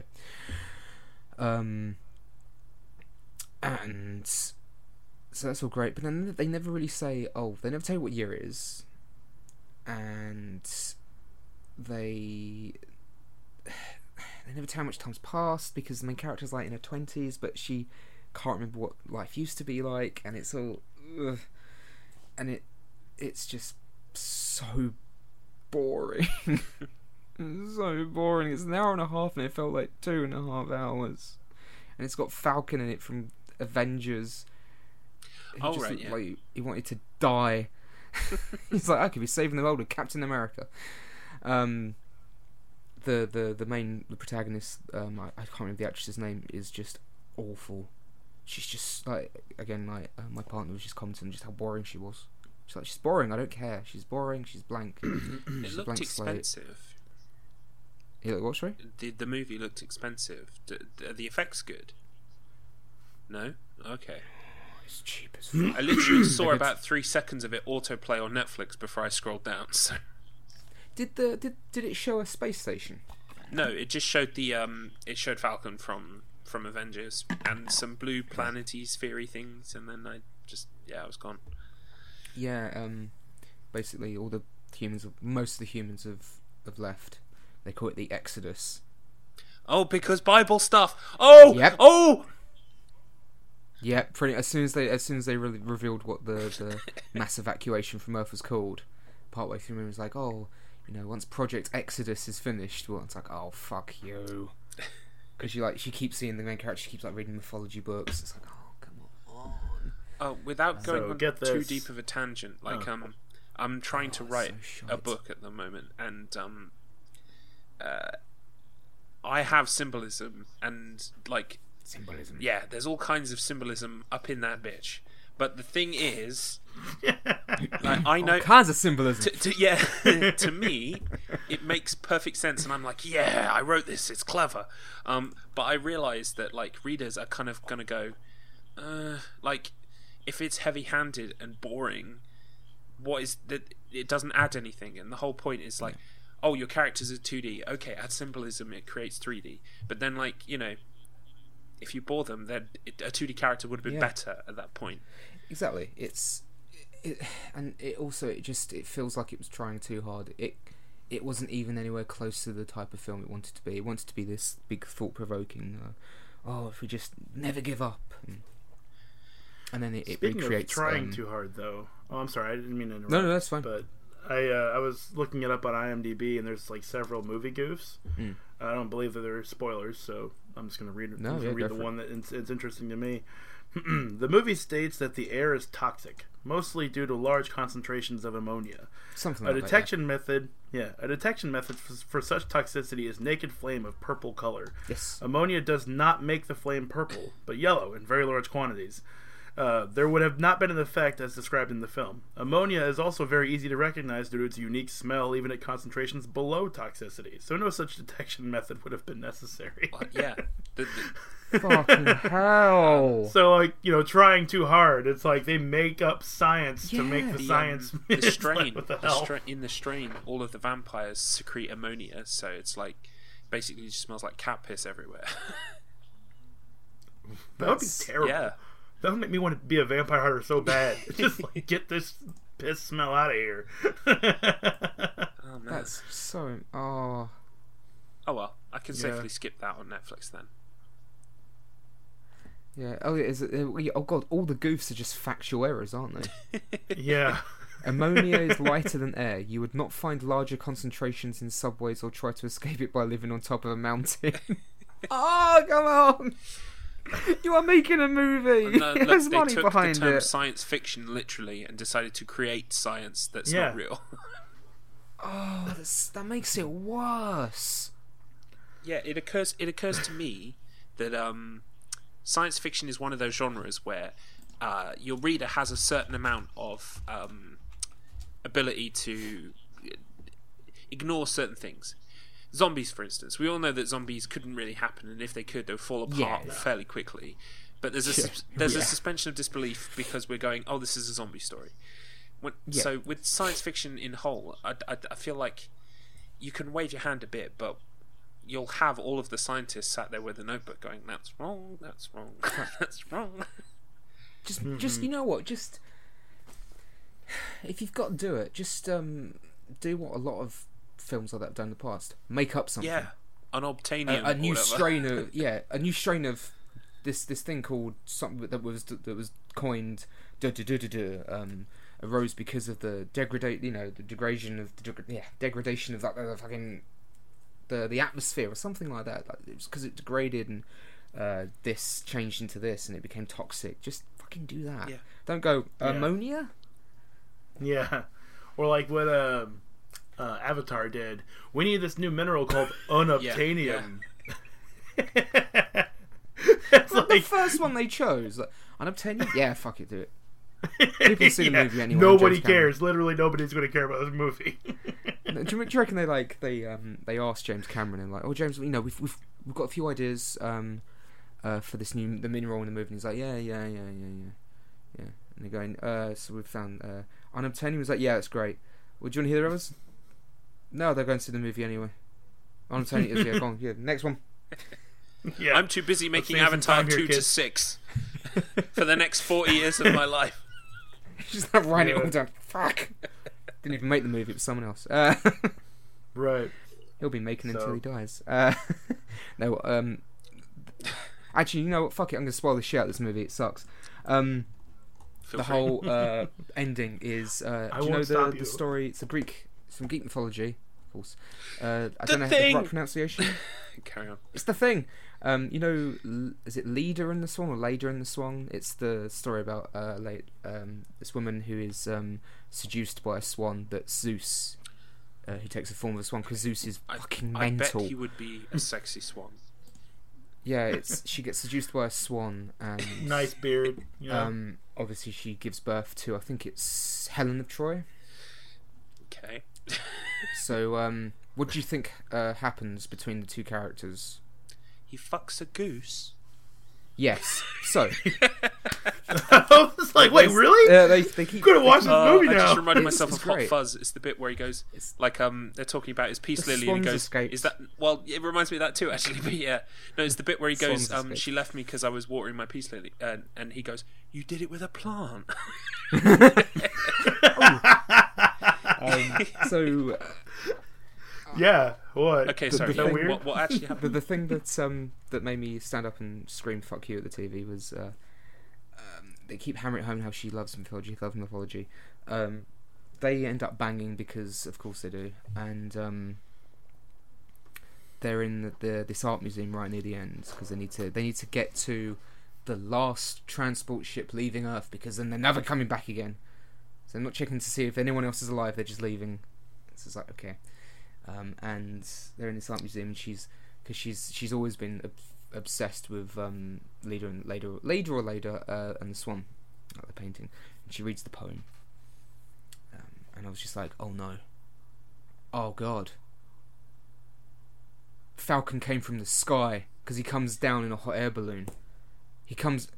Um, and so that's all great, but then they never really say oh they never tell you what year it is, and they they never tell how much time's passed because the main character's like in her twenties, but she can't remember what life used to be like, and it's all, ugh. and it it's just so boring, so boring. It's an hour and a half, and it felt like two and a half hours, and it's got Falcon in it from Avengers. He Oh, just right, yeah. like he wanted to die. He's like, I could be saving the world with Captain America. Um, the the the main the protagonist, um, I, I can't remember the actress's name, is just awful. She's just like again like uh, my partner was just commenting just how boring she was. She's like she's boring. I don't care. She's boring. She's blank. It she's looked blank slate. expensive. Yeah, like, what sorry? The the movie looked expensive. D- are the effects good? No. Okay. It's cheap as fuck. I literally saw about three seconds of it autoplay on Netflix before I scrolled down. So Did the did did it show a space station? no, it just showed the um, it showed Falcon from from Avengers and some blue planety sphery things, and then I just yeah, I was gone. Yeah, um, basically all the humans, most of the humans have have left. They call it the Exodus. Oh, because Bible stuff. Oh, Yep. oh. Yeah, pretty. As soon as they as soon as they really revealed what the the mass evacuation from Earth was called, partway through, it was like, oh, you know, once Project Exodus is finished, well, it's like, oh, fuck you, because you like she keeps seeing the main character, she keeps like reading mythology books. It's like, oh, come on. Oh, without going So, on get too this. deep of a tangent, like Oh. um, I'm trying to Oh, write so a book at the moment, and um, uh, I have symbolism and like Symbolism. yeah, there's all kinds of symbolism up in that bitch. But the thing is, I, I know All kinds of symbolism. to, to, yeah, to me, it makes perfect sense, and I'm like, yeah, I wrote this. It's clever. Um, but I realize that like readers are kind of gonna go, uh, like, if it's heavy-handed and boring, what is that? It doesn't add anything, and the whole point is like, oh, your characters are 2D. Okay, add symbolism. It creates 3D. But then, like, you know. If you bore them, then it, a 2D character would have been Yeah. better at that point. Exactly. It's it, and it also it just it feels like it was trying too hard. It it wasn't even anywhere close to the type of film it wanted to be. It wanted to be this big thought provoking. Uh, oh, if we just never give up, and, and then it, it Speaking of trying um, too hard, though. Oh, I'm sorry, I didn't mean to interrupt. No, no, that's fine. But I uh, I was looking it up on IMDb, and there's like several movie goofs. Mm. I don't believe that they're spoilers, so I'm just gonna read. No, yeah, read the it. one that it's, it's interesting to me. the movie states that the air is toxic, mostly due to large concentrations of ammonia. something A like detection method, yeah, a detection method for, for such toxicity is naked flame of purple color. Yes. Ammonia does not make the flame purple, but yellow in very large quantities. Uh, there would have not been an effect as described in the film. Ammonia is also very easy to recognize due to its unique smell, even at concentrations below toxicity. So no such detection method would have been necessary. Like, yeah, the, the, Fucking hell. so like you know, trying too hard, it's like they make up science to make the the, science. um, the It's like, strain, what the the stra- in the strain, all of the vampires secrete ammonia, so it's like basically just smells like cat piss everywhere. that would be terrible. yeah, That would make me want to be a vampire hunter so bad. Just like get this piss smell out of here. oh man. That's so. Oh. Oh well, I can Yeah. safely skip that on Netflix then. Yeah. Oh, yeah, is it, uh, oh god, all the goofs are just factual errors, aren't they? yeah. Ammonia is lighter than air. You would not find larger concentrations in subways or try to escape it by living on top of a mountain. oh, come on! You are making a movie. No, look, There's they money took behind the term it. science fiction literally and decided to create science that's Yeah. not real. Oh, that's, that makes it worse. yeah, it occurs. It occurs to me that um, science fiction is one of those genres where uh, your reader has a certain amount of um, ability to ignore certain things. Zombies, for instance, we all know that zombies couldn't really happen, and if they could, they would fall apart Yeah. fairly quickly. But there's a Yeah. sus- there's a suspension of disbelief because we're going, oh, this is a zombie story. When, Yeah. So with science fiction in whole, I, I, I feel like you can wave your hand a bit, but you'll have all of the scientists sat there with a notebook going, "That's wrong. That's wrong. that's wrong." Just, just you know what? Just if you've got to do it, just um, do what a lot of films like that have done in the past. Make up something. Yeah, unobtainium. a, a new whatever. strain of yeah, a new strain of this this thing called something that was that was coined duh, duh, duh, duh, duh, um, arose because of the degradate you know the degradation of the degra- yeah degradation of that the fucking the the atmosphere or something like that. Like, it was because it degraded and uh, this changed into this and it became toxic. Just fucking do that. Yeah. Don't go ammonia. Yeah. Or like what uh uh, Avatar did. We need this new mineral called unobtainium. it's the first one they chose. Like, unobtainium? Yeah, fuck it, do it. People see the movie anyway, Nobody James Cameron. cares. Literally, nobody's going to care about this movie. Do you, do you reckon they like they um they asked James Cameron and like, oh James, you know we've we've we've got a few ideas um uh for this new the mineral in the movie. And he's like, yeah, yeah, yeah, yeah, yeah, yeah. And they're going, uh, so we've found uh unobtainium. He's like, yeah, it's great. Well, you want to hear the others? No, they're going to see the movie anyway. Unobtainium is yeah, go on, yeah, next one. yeah, I'm too busy making Avatar time here, 2 to 6 for the next 40 years of my life. Just like writing it all down. Fuck. Didn't even make the movie. It was someone else. Uh, right. He'll be making until he dies. Uh, no, um, actually, you know what? Fuck it. I'm gonna spoil the shit out of this movie. It sucks. Um, Feel the free. whole uh, ending is. Uh, I do you know won't the, stop the story? It's a Greek, some Greek mythology, of course. Uh, I The don't know the Thing! right pronunciation. Carry on. it's the thing. Um, you know, is it Leader in the Swan or Lader in the Swan? It's the story about uh, late, um, this woman who is um, seduced by a swan that Zeus, uh, who takes the form of a swan because Zeus is I, fucking I mental. bet he would be a sexy swan. Yeah, it's she gets seduced by a swan, and Nice beard. Know? um, obviously she gives birth to I think it's Helen of Troy. Okay. So, um, what do you think uh, happens between the two characters? He fucks a goose. Yes. So, I was like, wait, really? uh, they they keep. Could have watched this Uh, movie I now. just reminded It's- myself it's of Hot. Fuzz. It's the bit where he goes, It's- like, um, they're talking about his peace The lily, and he goes, escaped. "Is that?" Well, it reminds me of that too, actually. But yeah, no, it's the bit where he goes, Swans um, escaped. "She left me because I was watering my peace lily," and, and he goes, "You did it with a plant." Um, so, uh, yeah. What? okay, The- sorry. the yeah, thing- what, what, what actually the, happened? the thing that um that made me stand up and scream "fuck you" at the TV was uh, um, they keep hammering home how she loves mythology, loves mythology. Um, they end up banging because, of course, they do, and um, they're in the, the this art museum right near the end because they need to they need to get to the last transport ship leaving Earth because then they're never coming back again. So I'm not checking to see if anyone else is alive. They're just leaving. So it's like okay, um, and they're in this art museum. And she's because she's she's always been ob- obsessed with um, Leader and later later or later uh, and the Swan, like the painting. And she reads the poem, um, and I was just like, oh no, oh god. Falcon came from the sky because he comes down in a hot air balloon. He comes.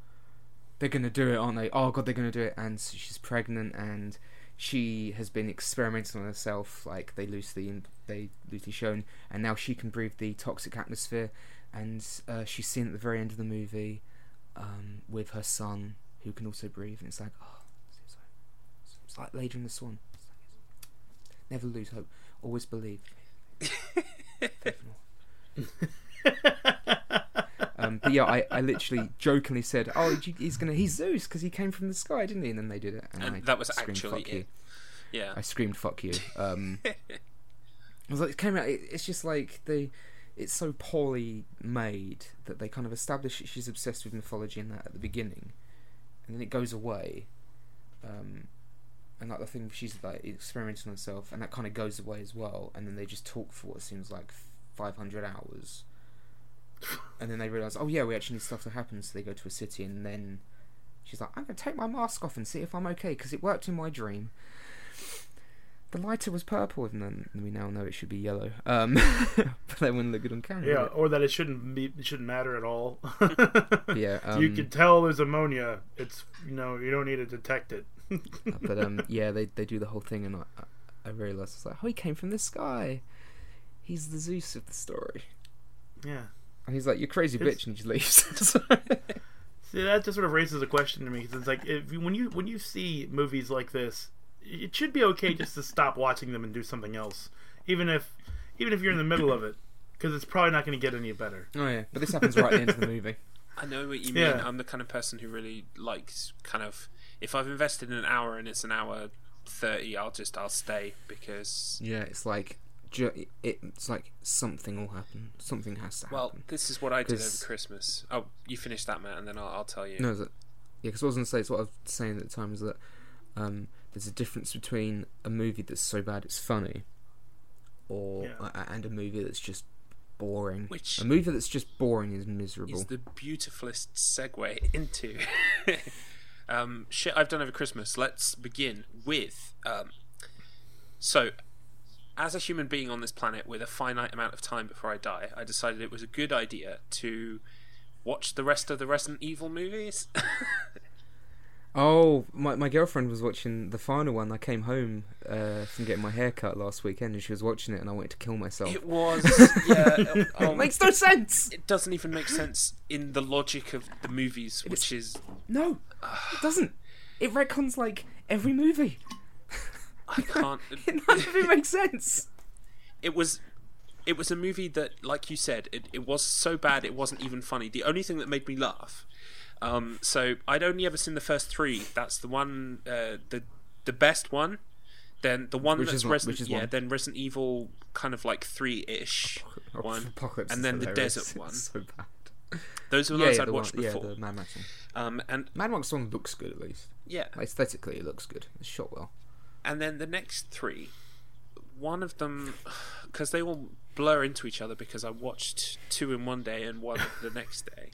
They're gonna do it, aren't they? Oh god, they're gonna do it. And so she's pregnant, and she has been experimenting on herself. Like they loosely they loosely shown, and now she can breathe the toxic atmosphere. And uh, she's seen at the very end of the movie um, with her son, who can also breathe. And it's like, oh, it's, like, it's like Lady in the Swan. Never lose hope. Always believe. Faith in all. Um, but yeah, I, I literally jokingly said, "Oh, he's gonna he's Zeus because he came from the sky, didn't he?" And then they did it, and, And I that was screamed, actually "Fuck you." it. Yeah. I screamed "fuck you." Um, I was like, it came out. It, it's just like the, it's so poorly made that they kind of establish that she's obsessed with mythology and that at the beginning, and then it goes away. Um, and like the thing she's like experimenting on herself, and that kind of goes away as well. And then they just talk for what seems like five hundred hours, and then they realize, oh yeah, we actually need stuff to happen. So they go to a city, and then she's like, I'm gonna take my mask off and see if I'm okay because it worked in my dream. The lighter was purple, and then we now know it should be yellow. Um, but that wouldn't look good on camera. yeah, or that it shouldn't be. It shouldn't matter at all. yeah. Um, you can tell there's ammonia. It's you know you don't need to detect it. but um, yeah, they they do the whole thing, and I, I- I realized it's like, oh, he came from the sky. He's the Zeus of the story, yeah. And he's like, "You're crazy It's- bitch," and he just leaves. See, that just sort of raises a question to me because it's like if you, when you when you see movies like this, it should be okay just to stop watching them and do something else, even if even if you're in the middle of it, because it's probably not going to get any better. oh yeah, but this happens right at the end of the movie. I know what you mean. Yeah. I'm the kind of person who really likes kind of if I've invested in an hour and it's an hour thirty, I'll just I'll stay because Yeah, it's like ju- it's like something will happen. Something has to happen. well, this is what I did over Christmas. Oh, you finish that, Matt, and then I'll, I'll tell you. No, is it? Yeah, because I was going to say, it's what I was saying at the time is that um, there's a difference between a movie that's so bad it's funny or uh, Yeah. a- and a movie that's just boring. Which a movie that's just boring is miserable. is the beautifulest segue into um, shit I've done over Christmas. Let's begin with um, so. As a human being on this planet with a finite amount of time before I die, I decided it was a good idea to watch the rest of the Resident Evil movies. Oh, my my girlfriend was watching the final one. I came home uh, from getting my hair cut last weekend, and she was watching it, and I wanted to kill myself. it was, yeah, it um, makes no sense. it doesn't even make sense in the logic of the movies, which is No, it doesn't. It retcons like every movie. I can't. None of it makes sense. it was it was a movie that like you said it, it was so bad it wasn't even funny the only thing that made me laugh um, so i'd only ever seen the first three that's the one uh, the the best one then the one Which that's is one- resident which is yeah one? then resident evil kind of like three-ish one Apocalypse and then the desert one so bad. those are the Yeah, ones yeah, i'd the one, watched yeah, before the Mad Max one. um, and Mad Max one looks good at least. yeah Aesthetically, it looks good. It's shot well. And then the next three one of them because they all blur into each other because i watched two in one day and one the next day.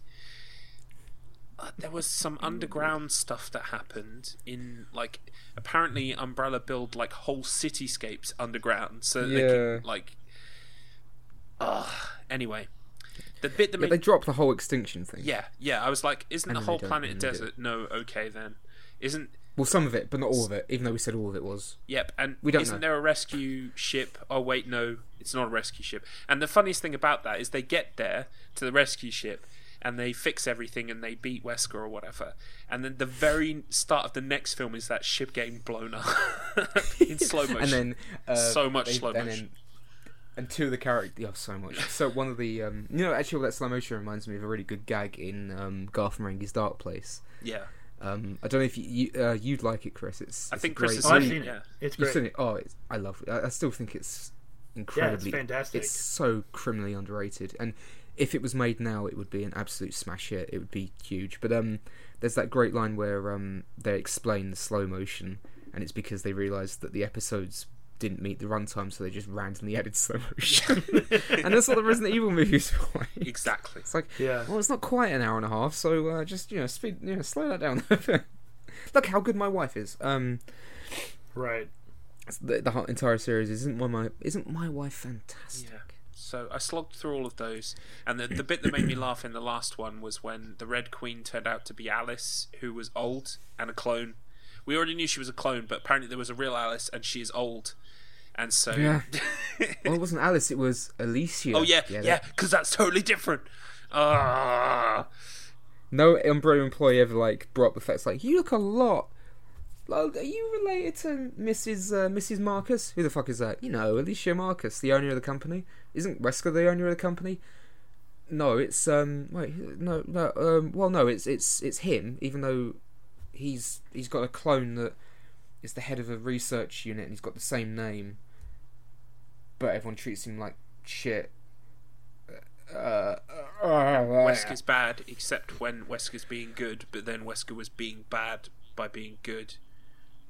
Uh, there was some underground stuff that happened in like apparently umbrella build like whole cityscapes underground. So they Yeah. can like uh anyway the bit that Yeah, made they dropped the whole extinction thing. yeah yeah i was like isn't And the whole planet a they desert no okay then? Isn't Well, some of it, but not all of it. Even though we said all of it was. Yep, and We don't isn't know. there a rescue ship? Oh wait, no, it's not a rescue ship. And the funniest thing about that is they get there to the rescue ship and they fix everything and they beat Wesker or whatever. And then the very start of the next film is that ship getting blown up in slow motion. And then uh, So much they- slow and motion. Then, and two of the characters, oh, so much. So one of the, um, you know, actually, all that slow motion reminds me of a really good gag in um, Garth Marenghi's Dark Place. yeah, Um, I don't know if you, you uh, you'd like it, Chris. It's, I it's think Chris great has seen seen it. it. Yeah, It's You've great. seen it? Oh, it's, I love it. I, I still think it's incredibly fantastic. It's so criminally underrated, and if it was made now, it would be an absolute smash hit. It would be huge. But um, there's that great line where um, they explain the slow motion, and it's because they realised that the episodes didn't meet the runtime, so they just randomly added slow motion. and that's what the Resident Evil movies were like. exactly. It's like, Yeah. well, it's not quite an hour and a half, so uh, just you know, speed, you know, slow that down. Look how good my wife is. Um, Right. the, the whole entire series isn't my, my isn't my wife fantastic? Yeah. So I slogged through all of those, and the the bit that made me laugh in the last one was when the Red Queen turned out to be Alice, who was old and a clone. We already knew she was a clone, but apparently there was a real Alice, and she is old, and so Yeah. Well, it wasn't Alice. It was Alicia. oh yeah, yeah, because that's totally different. Ah, No Umbrella employee ever like brought up the facts like you look a lot. Like, are you related to Mrs. Uh, Mrs. Marcus? Who the fuck is that? You know, Alicia Marcus, the owner of the company. Isn't Wesker the owner of the company? No, it's um. Wait, no, no. Um. Well, no, it's it's it's him. Even though he's he's got a clone that is the head of a research unit and he's got the same name, but everyone treats him like shit. Uh, uh, Wesker's bad, except when Wesker's being good, but then Wesker was being bad by being good.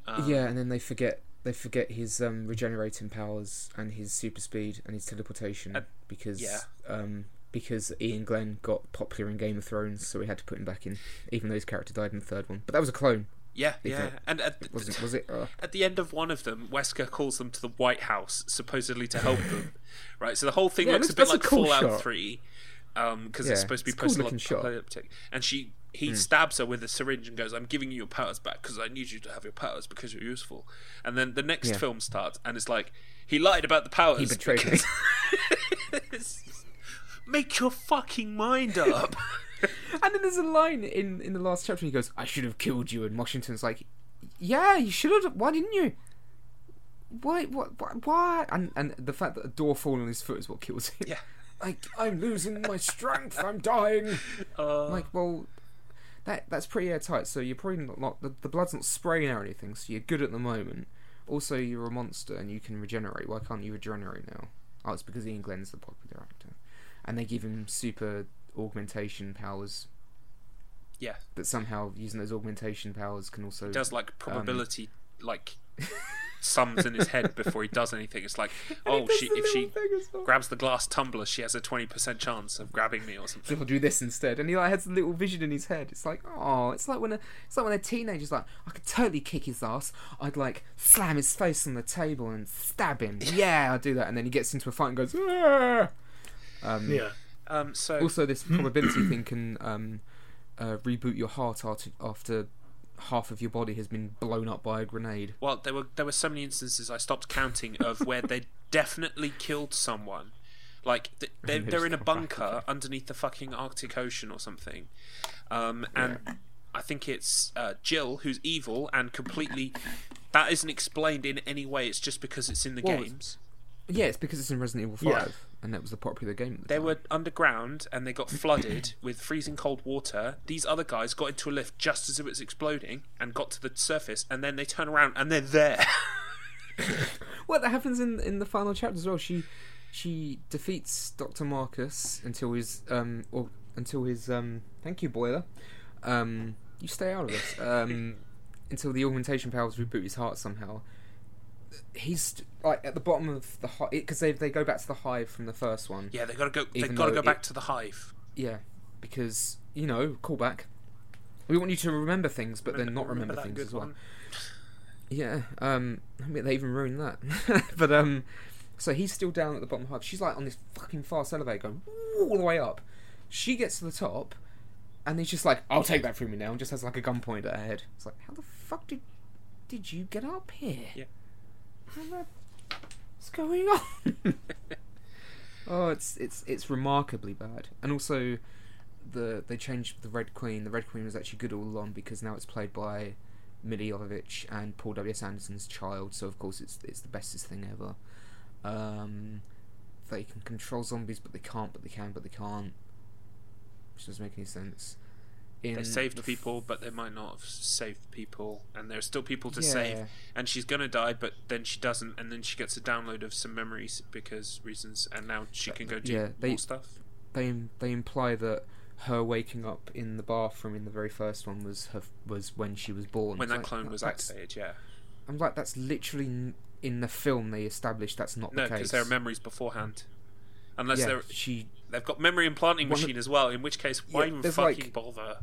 Um, Yeah, and then they forget they forget his um, regenerating powers and his super speed and his teleportation Uh, because yeah. um, because Iain Glen got popular in Game of Thrones, so we had to put him back in, even though his character died in the third one. But that was a clone, yeah, yeah. And at, was it? Was it? Uh, at the end of one of them, Wesker calls them to the White House, supposedly to help them. Right, so the whole thing Yeah, looks a bit that's a like cool Fallout shot. Three, because Yeah, it's supposed to be it's a cool looking shot. Post-apocalyptic. And she, he stabs her with a syringe and goes, "I'm giving you your powers back because I need you to have your powers because you're useful." And then the next Yeah. film starts, and it's like he lied about the powers. He betrayed me. Make your fucking mind up. and then there's a line in in the last chapter. He goes, "I should have killed you," and Washington's like, "Yeah, you should have. Why didn't you?" Why? What? Why? why? And and the fact that a door falling on his foot is what kills him. yeah. Like I'm losing my strength. I'm dying. Uh, like, well, that that's pretty airtight. So you're probably not, not the, the blood's not spraying or anything. So you're good at the moment. Also, you're a monster and you can regenerate. Why can't you regenerate now? Oh, it's because Iain Glen's the popular actor, and they give him super augmentation powers. yeah. That somehow using those augmentation powers can also does like Um, probability like sums in his head before he does anything. It's like, oh, she if she grabs the glass tumbler, she has a twenty percent chance of grabbing me or So something. I'll do this instead, and he like has a little vision in his head. It's like, oh, it's like when a, it's like when a teenager's like, I could totally kick his ass. I'd like slam his face on the table and stab him. Yeah, I'll do that, and then he gets into a fight and goes, um, Yeah. Um, so Also, this probability thing can um, uh, reboot your heart after, half of your body has been blown up by a grenade. Well, there were there were so many instances I stopped counting of where they definitely killed someone. Like th- they're, they they're in a just come back bunker underneath the fucking Arctic Ocean or something, um, and I think it's uh, Jill who's evil and completely. That isn't explained in any way. It's just because it's in the Well, games. Yeah, it's because it's in Resident Evil Yeah. Five, and that was a popular game. The They time. were underground and they got flooded with freezing cold water. These other guys got into a lift just as it was exploding and got to the surface, and then they turn around and they're there. Well, that happens in in the final chapter as well. She she defeats Doctor Marcus until his um or until his um thank you boiler um you stay out of this um until the augmentation powers reboot his heart somehow. He's like at the bottom of the hive because they they go back to the hive from the first one. yeah, they got to go. They Even got to though go back it- to the hive. Yeah, because you know callback. We want you to remember things, but then not remember, that things as well. one? Yeah, um, I mean, they even ruined that. but um, so he's still down at the bottom of the hive. She's like on this fucking fast elevator going all the way up. She gets to the top, and he's just like, "I'll take that from you now," and just has like a gun pointed at her head. It's like, how the fuck did did you get up here? Yeah. What's going on? oh, it's it's it's remarkably bad, and also the they changed the Red Queen. The Red Queen was actually good all along because now it's played by Milla Jovovich and Paul W. S. Anderson's child, so of course it's it's the bestest thing ever. Um, they can control zombies, but they can't, but they can, but they can't. Which doesn't make any sense. In They saved the f- people, but they might not have saved people, and there's still people to Yeah. save. And she's gonna die, but then she doesn't, and then she gets a download of some memories because reasons, and now she can go do Yeah, they- more stuff. They they imply that her waking up in the bathroom in the very first one was her was when she was born. When that like, clone was activated, yeah. I'm like, that's literally in the film they established that's not No, the case. because there are memories beforehand. Unless yeah, they're she they've got memory implanting One of- machine as well. In which case, why Yeah, even fucking like- bother?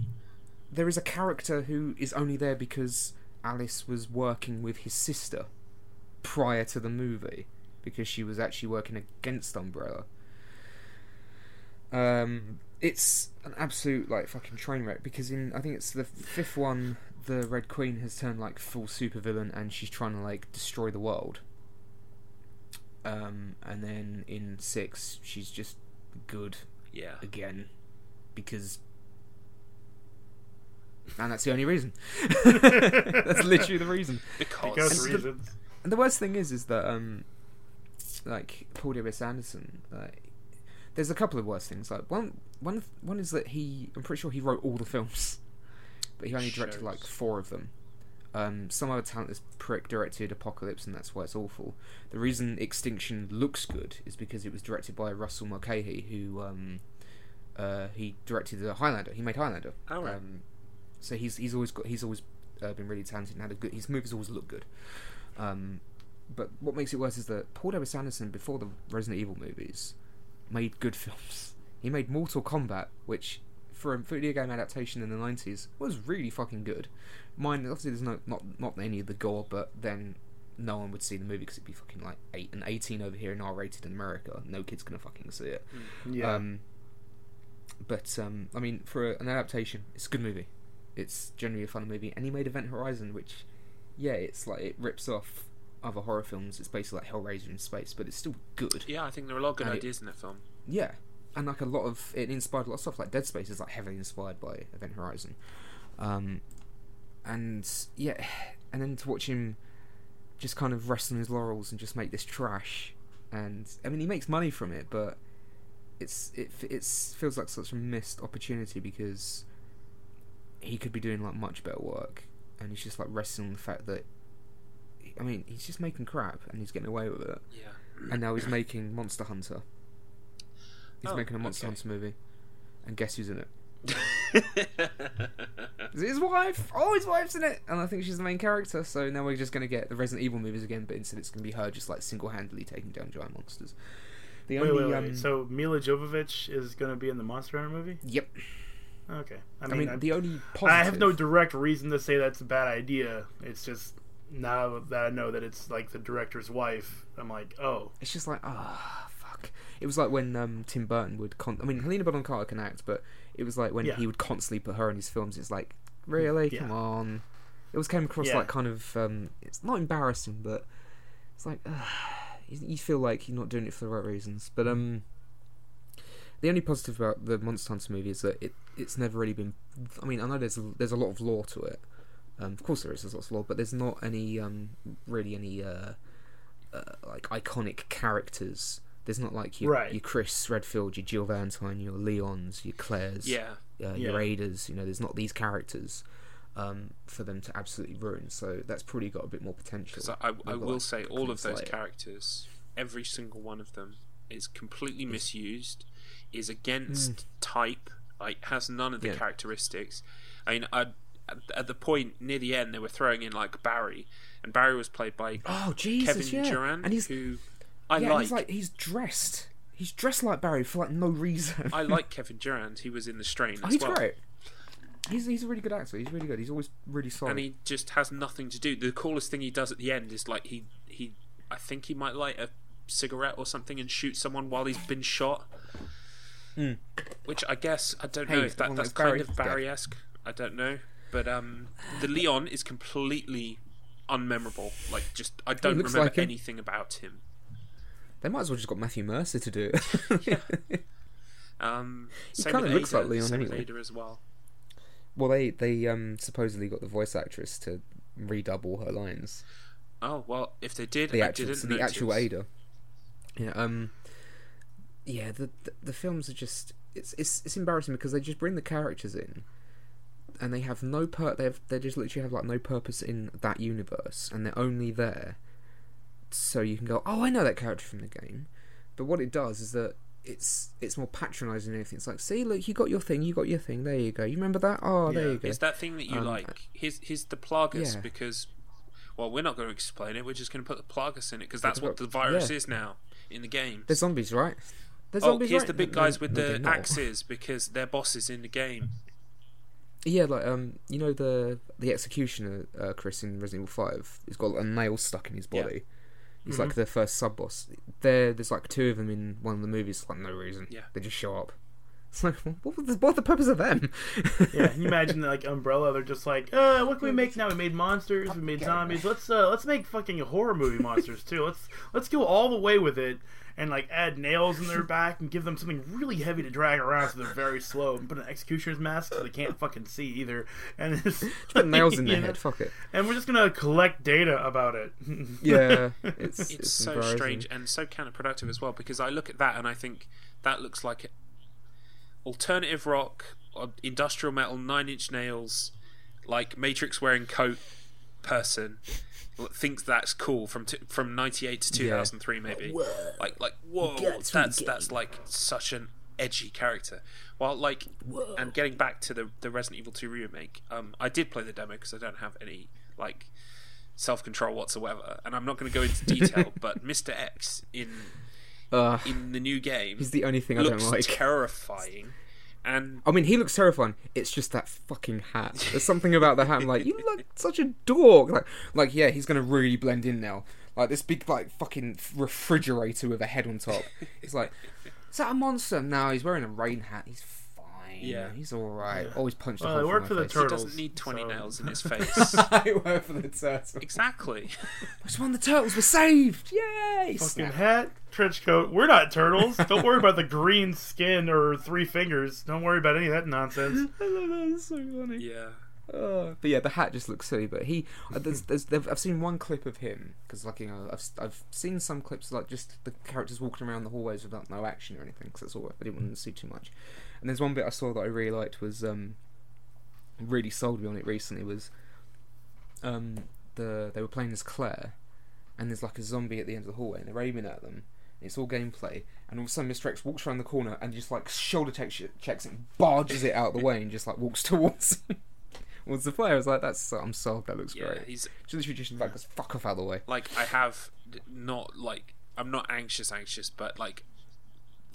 there is a character who is only there because Alice was working with his sister prior to the movie because she was actually working against Umbrella. Um, it's an absolute like fucking train wreck because in I think it's the fifth one, the Red Queen has turned like full supervillain and she's trying to like destroy the world. Um, and then in six, she's just good Yeah. again because and that's the only reason. That's literally the reason. Because, Because And the- reasons. and the worst thing is is that um like paul w.s anderson like there's a couple of worst things. Like one one one is that he i'm pretty sure he wrote all the films but he only directed like four of them um, some other talentless prick directed Apocalypse, and that's why it's awful. The reason Extinction looks good is because it was directed by Russell Mulcahy, who um, uh, he directed the Highlander. He made Highlander. Oh, right. um, so he's he's always got he's always uh, been really talented and had a good. His movies always look good. Um, but what makes it worse is that Paul W. S. Anderson, before the Resident Evil movies, made good films. He made Mortal Kombat, which for a video game adaptation in the nineties was really fucking good. Mine obviously there's no not not any of the gore, but then no one would see the movie because it'd be fucking like eight and eighteen over here and R rated in America. No kid's gonna fucking see it. Yeah. Um, but um, I mean, for an adaptation, it's a good movie. It's generally a fun movie, and he made Event Horizon, which, yeah, it's like it rips off other horror films. It's basically like Hellraiser in space, but it's still good. yeah, I think there are a lot of good And it- ideas in that film. Yeah, and like a lot of it inspired a lot of stuff. Like Dead Space is like heavily inspired by Event Horizon, um, and yeah, and then to watch him just kind of rest on his laurels and just make this trash, and I mean he makes money from it, but it's it it's feels like such a missed opportunity because he could be doing like much better work, and he's just like resting on the fact that. I mean, he's just making crap and he's getting away with it Yeah. and now he's making Monster Hunter. He's Oh, making a Monster okay. Hunter movie, and guess who's in it? his wife. Oh, his wife's in it, and I think she's the main character. So now we're just gonna get the Resident Evil movies again, but instead it's gonna be her just like single-handedly taking down giant monsters. The Wait, only wait, wait. um, So Milla Jovovich is going to be in the Monster Hunter movie? yep. Okay. I I mean, mean, the only positive. I have no direct reason to say that's a bad idea. It's just now that I know that it's like the director's wife, I'm like, oh, It's just like ah fuck. It was like when um, Tim Burton would. Con- I mean, Helena Bonham Carter can act, but it was like when Yeah. he would constantly put her in his films. It's like really, Yeah. come on. It was came across Yeah. like kind of. Um, it's not embarrassing, but it's like uh, you you feel like you're not doing it for the right reasons. But um, the only positive about the Monster Hunter movie is that it it's never really been. I mean, I know there's a, there's a lot of lore to it. Um, of course, there is. There's lots of lore, but there's not any um, really any uh, uh, like iconic characters. There's not like your Right. your Chris Redfield, your Jill Valentine, your Leons, your Claires, yeah. uh, Yeah. your Adas. You know, there's not these characters um, for them to absolutely ruin. So that's probably got a bit more potential. I, I, I will like, say, all of those slate. characters, every single one of them, is completely misused, is against type, like has none of the. Yeah. characteristics. I mean, I, at, at the point near the end, they were throwing in like Barry, and Barry was played by Oh Jesus, Kevin yeah. Durant, and he's who I yeah, like. he's like he's dressed. He's dressed like Barry for like no reason. I like Kevin Durand. He was in The Strain Oh, as he's well. great. He's he's a really good actor. He's really good. He's always really solid. and he just has nothing to do. The coolest thing he does at the end is like he he I think he might light a cigarette or something and shoot someone while he's been shot. Hmm. Which I guess I don't Hey, know if that, that's kind Barry- of Barry esque. I don't know, but um, the Leon is completely unmemorable. Like just I don't remember like anything about him. They might as well just got Matthew Mercer to do it. Um, He kinda looks Ada, like Leon anyway. Ada as well. well, they they um supposedly got the voice actress to redouble her lines. Oh well, if they did, The I actual didn't so the actual. Ada. Yeah. Um. Yeah. The, the the films are just it's it's it's embarrassing because they just bring the characters in. And they have no per they have they just literally have like no purpose in that universe, and they're only there so you can go, oh, I know that character from the game. But what it does is that it's it's more patronising than anything. It's like, see, look, you got your thing, you got your thing. There you go. You remember that? Oh, there you go. It's that thing that you Um, like. Here's here's the Plagas yeah. because, well, we're not going to explain it. We're just going to put the Plagas in it because that's what the virus yeah. is now in the game. They're zombies, right? They're Oh, zombies, here's right? the big No, guys with no, the axes because they're bosses in the game. Yeah, like um, you know the the executioner, uh, Chris in Resident Evil Five. He's got a nail stuck in his Yeah. body. He's Mm-hmm. like the first sub boss. There, there's like two of them in one of the movies for like no reason. Yeah. they just show up. It's like, what was the, what the purpose of them? Yeah, can you imagine like Umbrella? They're just like, uh, what can we make now? We made monsters, we made zombies. Let's uh, let's make fucking horror movie monsters too. Let's let's go all the way with it and like add nails in their back and give them something really heavy to drag around so they're very slow. And put an executioner's mask so they can't fucking see either. And it's Put nails in you their know, head. Fuck it. And we're just gonna collect data about it. Yeah, it's it's, It's so strange and so counterproductive as well because I look at that and I think that looks like alternative rock, uh, industrial metal, nine inch nails, like Matrix wearing coat person thinks that's cool from t- from 98 to 2003 maybe. Like like whoa Guts that's that's like such an edgy character. While like and getting back to the the Resident Evil 2 remake um I did play the demo because I don't have any like self control whatsoever and I'm not going to go into detail but Mr X in Uh, in the new game he's the only thing I don't like. terrifying and I mean, he looks terrifying. It's just that fucking hat. There's something about the hat. I'm like, you look such a dork. Like, like yeah, he's gonna really blend in now. Like this big, like fucking refrigerator with a head on top. It's like, is that a monster? No, he's wearing a rain hat. He's. Yeah. he's all right. Always punched. a Well, hole it through worked my for the face. he doesn't need 20 so- nails in his face I work for the turtle. exactly Which one? The turtles were saved. Yay! Fucking Snap. hat, trench coat. We're not turtles. Don't worry about the green skin or three fingers. Don't worry about any of that nonsense. I love that. It's so funny. yeah Uh, but yeah, the hat just looks silly. But he, uh, there's, there's, there I've seen one clip of him because, like, you know, I've, I've seen some clips like just the characters walking around the hallways without no action or anything. Because that's all I didn't want to see too much. And there's one bit I saw that I really liked was um, really sold me on it recently was um the they were playing as Claire, and there's like a zombie at the end of the hallway, and they're aiming at them. And it's all gameplay, and all of a sudden Mr. X walks around the corner and just like shoulder checks, checks it, and barges it out of the way, and just like walks towards towards the player. I was like, "That's I'm sold. That looks great. Yeah, great." he's Just literally just like, "Just fuck off out of the way." like I have not like I'm not anxious, anxious, but like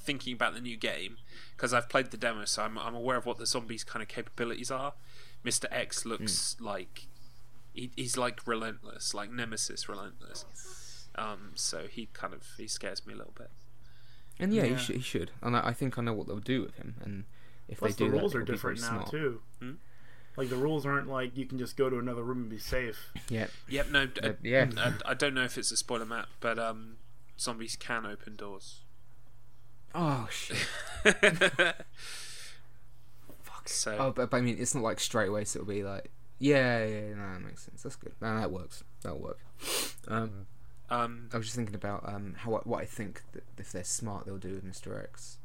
thinking about the new game because I've played the demo, so I'm I'm aware of what the zombies' kind of capabilities are. Mister X looks like he, he's like relentless, like Nemesis relentless. Um, so he kind of he scares me a little bit. And yeah, Yeah. He, sh- he should. And I, I think I know what they'll do with him. And if Plus, they do, the rules that, are it'll be different very now smart. too. Hmm? Like the rules aren't like you can just go to another room and be safe. Yep. Yep, no, d- Uh, yeah. I, I don't know if it's a spoiler map, but um, zombies can open doors. Oh shit. Fuck. so Oh, but, but I mean, it's not like straight away. So it'll be like, yeah, yeah, no, that makes sense. That's good. No, that works. That'll work. Um, um, I was just thinking about um how what I think that if they're smart, they'll do with Mister X.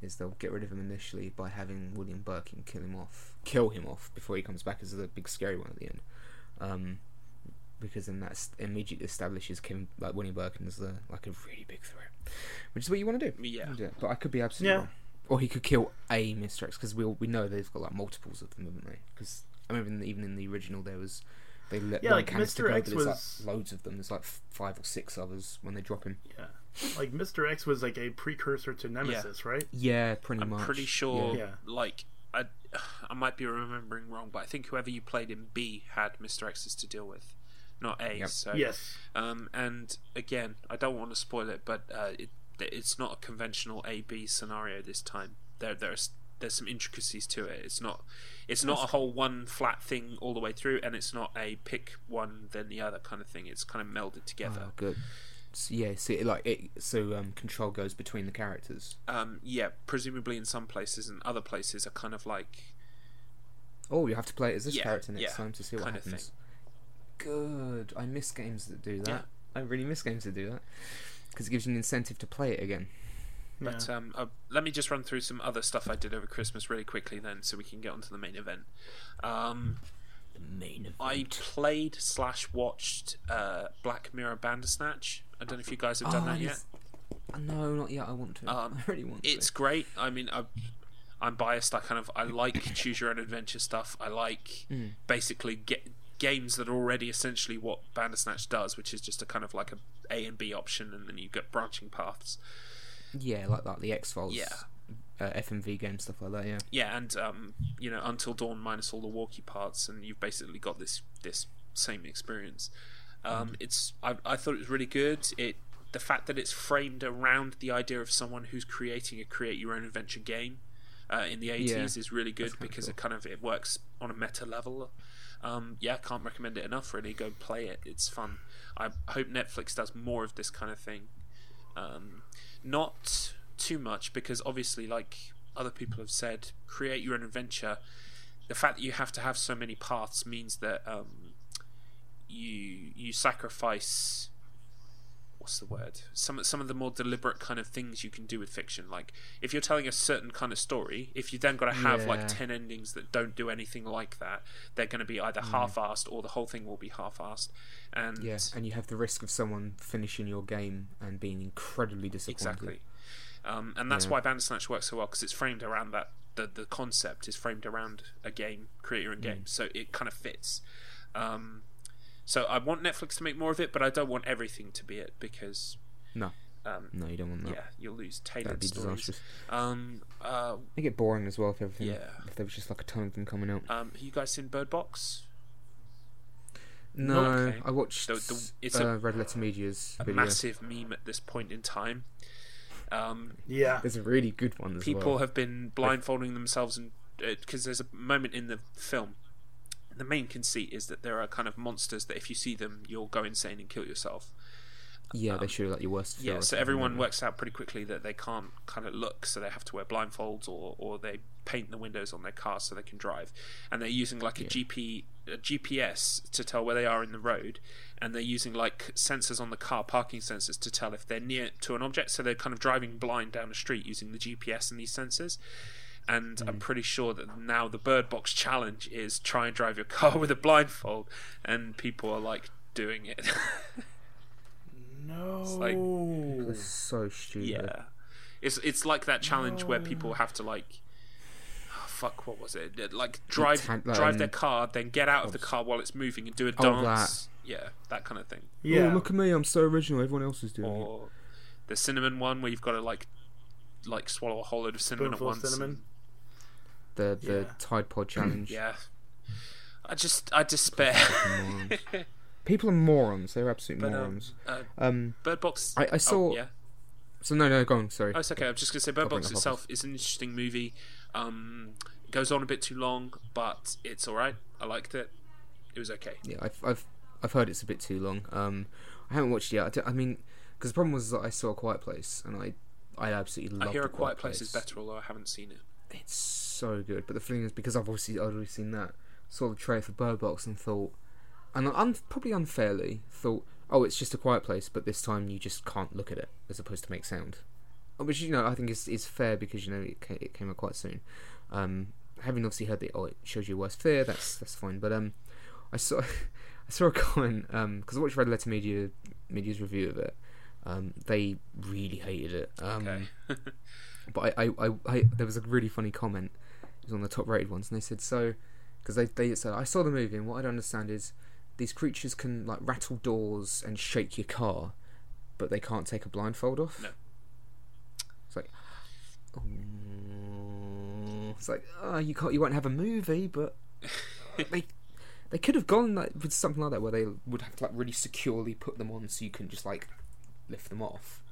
Is they'll get rid of him initially by having William Birkin kill him off, kill him off before he comes back as the big scary one at the end. Um, because then that immediately establishes Kim like William Birkin as the like a really big threat, which is what you want to do. yeah. Yeah, but I could be absolutely Yeah. wrong. Or he could kill a Mr. X because we we know they've got like multiples of them, haven't they? Because I remember even in the original there was they let Yeah, like, Mr. go, X but was- like loads of them. There's like five or six others when they drop him. Yeah, like Mr. X was like a precursor to Nemesis, right? Yeah, pretty I'm much. pretty sure, Yeah. like, I, I might be remembering wrong, but I think whoever you played in B had Mr. X's to deal with, not A. Yep. So, Yes. Um, and again, I don't want to spoil it, but uh, it, it's not a conventional A B scenario this time. There, there's there's some intricacies to it. It's not it's not a whole one flat thing all the way through, and it's not a pick one then the other kind of thing. It's kind of melded together. Oh, good. So, yeah, see, like it, so um, control goes between the characters. Um, yeah, presumably in some places and other places are kind of like Oh, you have to play it as this Yeah, character next yeah, time to see what kind of happens. Good. I miss games that do that. Yeah. I really miss games that do that because it gives you an incentive to play it again. But Yeah. um, uh, let me just run through some other stuff I did over Christmas really quickly, then, so we can get onto the main event. Um, The main event. I played slash watched uh, Black Mirror Bandersnatch. I don't know if you guys have done Oh, that yet. Uh, No, not yet. I want to. Um, I really want It's to. great. I mean, I, I'm biased. I kind of I like choose your own adventure stuff. I like Mm. basically get games that are already essentially what Bandersnatch does, which is just a kind of like a A and B option, and then you get branching paths. Yeah, like that. The X Files. Yeah. Uh, FMV game stuff like that. Yeah. Yeah, and um, you know, Until Dawn minus all the walkie parts, and you've basically got this this same experience. Um, It's I, I thought it was really good. It the fact that it's framed around the idea of someone who's creating a create your own adventure game uh, in the eighties Yeah, is really good because cool. it kind of it works on a meta level. Um, yeah, can't recommend it enough. Really, go play it. It's fun. I hope Netflix does more of this kind of thing. Um, not too much because obviously, like other people have said, create your own adventure. The fact that you have to have so many paths means that um, you you sacrifice. What's the word? Some some of the more deliberate kind of things you can do with fiction. Like if you're telling a certain kind of story, if you then got to have Yeah. like ten endings that don't do anything like that, they're going to be either half-assed or the whole thing will be half-assed. And Yeah, and you have the risk of someone finishing your game and being incredibly disappointed. Exactly. Um, and that's Yeah. why Bandersnatch works so well because it's framed around that. The, the concept is framed around a game, create your own Mm. game, so it kind of fits. Um, so I want Netflix to make more of it, but I don't want everything to be it because, No, um, no, you don't want that. yeah, you'll lose That'd tailored be stories. disastrous. Um, uh, They get boring as well if everything. Yeah. If there was just like a ton of them coming out. um, have you guys seen Bird Box? No, okay. I watched The- the- it's uh, a- Red Letter Media's A video. massive meme at this point in time. Um, Yeah. There's a really good one as people well. have been blindfolding themselves and because there's a moment in the film the main conceit is that there are kind of monsters that if you see them you'll go insane and kill yourself. Yeah, they um, show like your worst. yeah so everyone works out pretty quickly that they can't kind of look so they have to wear blindfolds or, or they paint the windows on their car so they can drive. And they're using like a gp a gps to tell where they are in the road and they're using like sensors on the car parking sensors to tell if they're near to an object. So they're kind of driving blind down a street using the gps and these sensors and Hmm. I'm pretty sure that now the Bird Box challenge is try and drive your car with a blindfold, and people are like doing it. No. like- That's so stupid. yeah, It's it's like that challenge where people have to like. oh, fuck, what was it? Like drive tan- drive um, their car, then get out of the car while it's moving and do a Oh, dance. Yeah, that kind of thing. Yeah. Oh, look at me! I'm so original. Everyone else is doing it. The cinnamon one where you've got to like like swallow a whole load of cinnamon Spoonful at once. cinnamon. The the Yeah. Tide Pod challenge. Yeah. I just I despair. People are morons. They're absolute But, um, morons. uh, Um, Bird Box. I- I saw- Oh, yeah. so no, no, go on. Sorry. Oh, it's okay. I'm just gonna say Bird I'll Box itself is an interesting movie. Um, it goes on a bit too long, but it's all right. I liked it. It was okay. Yeah, I've I've I've heard it's a bit too long. Um, I haven't watched it yet. I mean, because the problem was that I saw a Quiet Place, and I I absolutely loved I hear A a Quiet Place is better, although I haven't seen it. It's so good, but the thing is, because I've obviously already seen that, saw the trailer for Bird Box and thought, and un- probably unfairly thought, oh, it's just a Quiet Place, but this time you just can't look at it as opposed to make sound. Uh, Which you know I think is is fair because you know it came, it came out quite soon. Um, having obviously heard that oh it shows your worst fear, that's that's fine. But um, I saw I saw a comment um because I watched Red Letter Media Media's review of it. Um, they really hated it. Um, Okay. but I, I, I, I, there was a really funny comment. It was on the top rated ones, and they said so because they they said I saw the movie, and what I don't understand is these creatures can like rattle doors and shake your car, but they can't take a blindfold off. No. It's like, oh, it's like oh, you can't, you won't have a movie, but they. They could have gone like, with something like that where they would have to like really securely put them on so you can just like lift them off.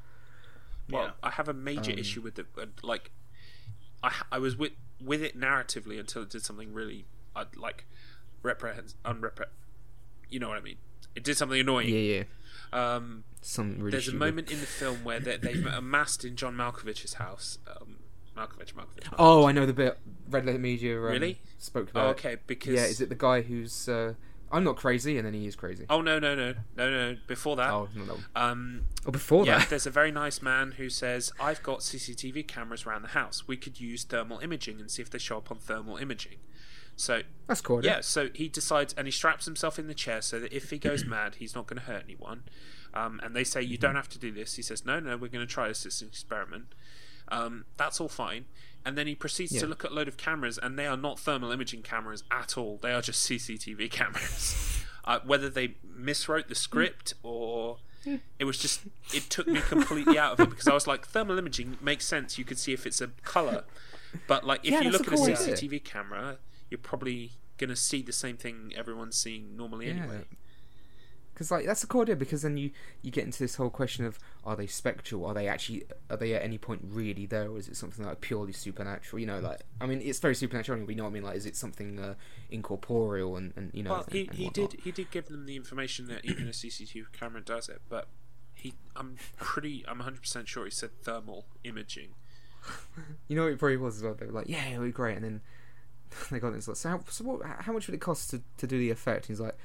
Well, Yeah. I have a major Um, issue with it. uh, Like, I I was with with it narratively until it did something really uh, like reprehens unrepre. You know what I mean? It did something annoying. Yeah, yeah. Um, Some really. there's a moment in the film where they, they've amassed in John Malkovich's house. Um, Malkovich, Malkovich. Oh, I know the bit. Red Letter Media um, Really? spoke about. Oh, okay. Because Yeah, is it the guy who's? Uh, I'm not crazy, and then he is crazy. Oh no no no no no! Before that, Oh, no, one. um, Oh, before yeah, that. there's a very nice man who says, "I've got CCTV cameras around the house. We could use thermal imaging and see if they show up on thermal imaging." So That's cool. yeah, so he decides and he straps himself in the chair so that if he goes mad, he's not going to hurt anyone. Um, and they say, "You don't have to do this." He says, "No, no, we're going to try this. An experiment." Um, that's all fine. And then he proceeds Yeah. to look at a load of cameras, and they are not thermal imaging cameras at all. They are just CCTV cameras. uh, whether they miswrote the script or it was just it took me completely out of it because I was like, thermal imaging makes sense. You could see if it's a color, but like if Yeah, you look at a idea. CCTV camera, you're probably gonna see the same thing everyone's seeing normally anyway. Because like that's a cool idea because then you you get into this whole question of are they spectral? Are they actually are they at any point really there, or is it something like purely supernatural? You know, like I mean, it's very supernatural. anyway, We know what I mean. Like, is it something uh, incorporeal and, and you know? Well, and- he, and he did he did give them the information that even a CCTV camera does it, but he I'm pretty I'm 100 percent sure he said thermal imaging. You know what it probably was as well. They were like, "Yeah, it'll be great," and then they got it. It's like, so, how, so what, how much would it cost to, to do the effect? He's like,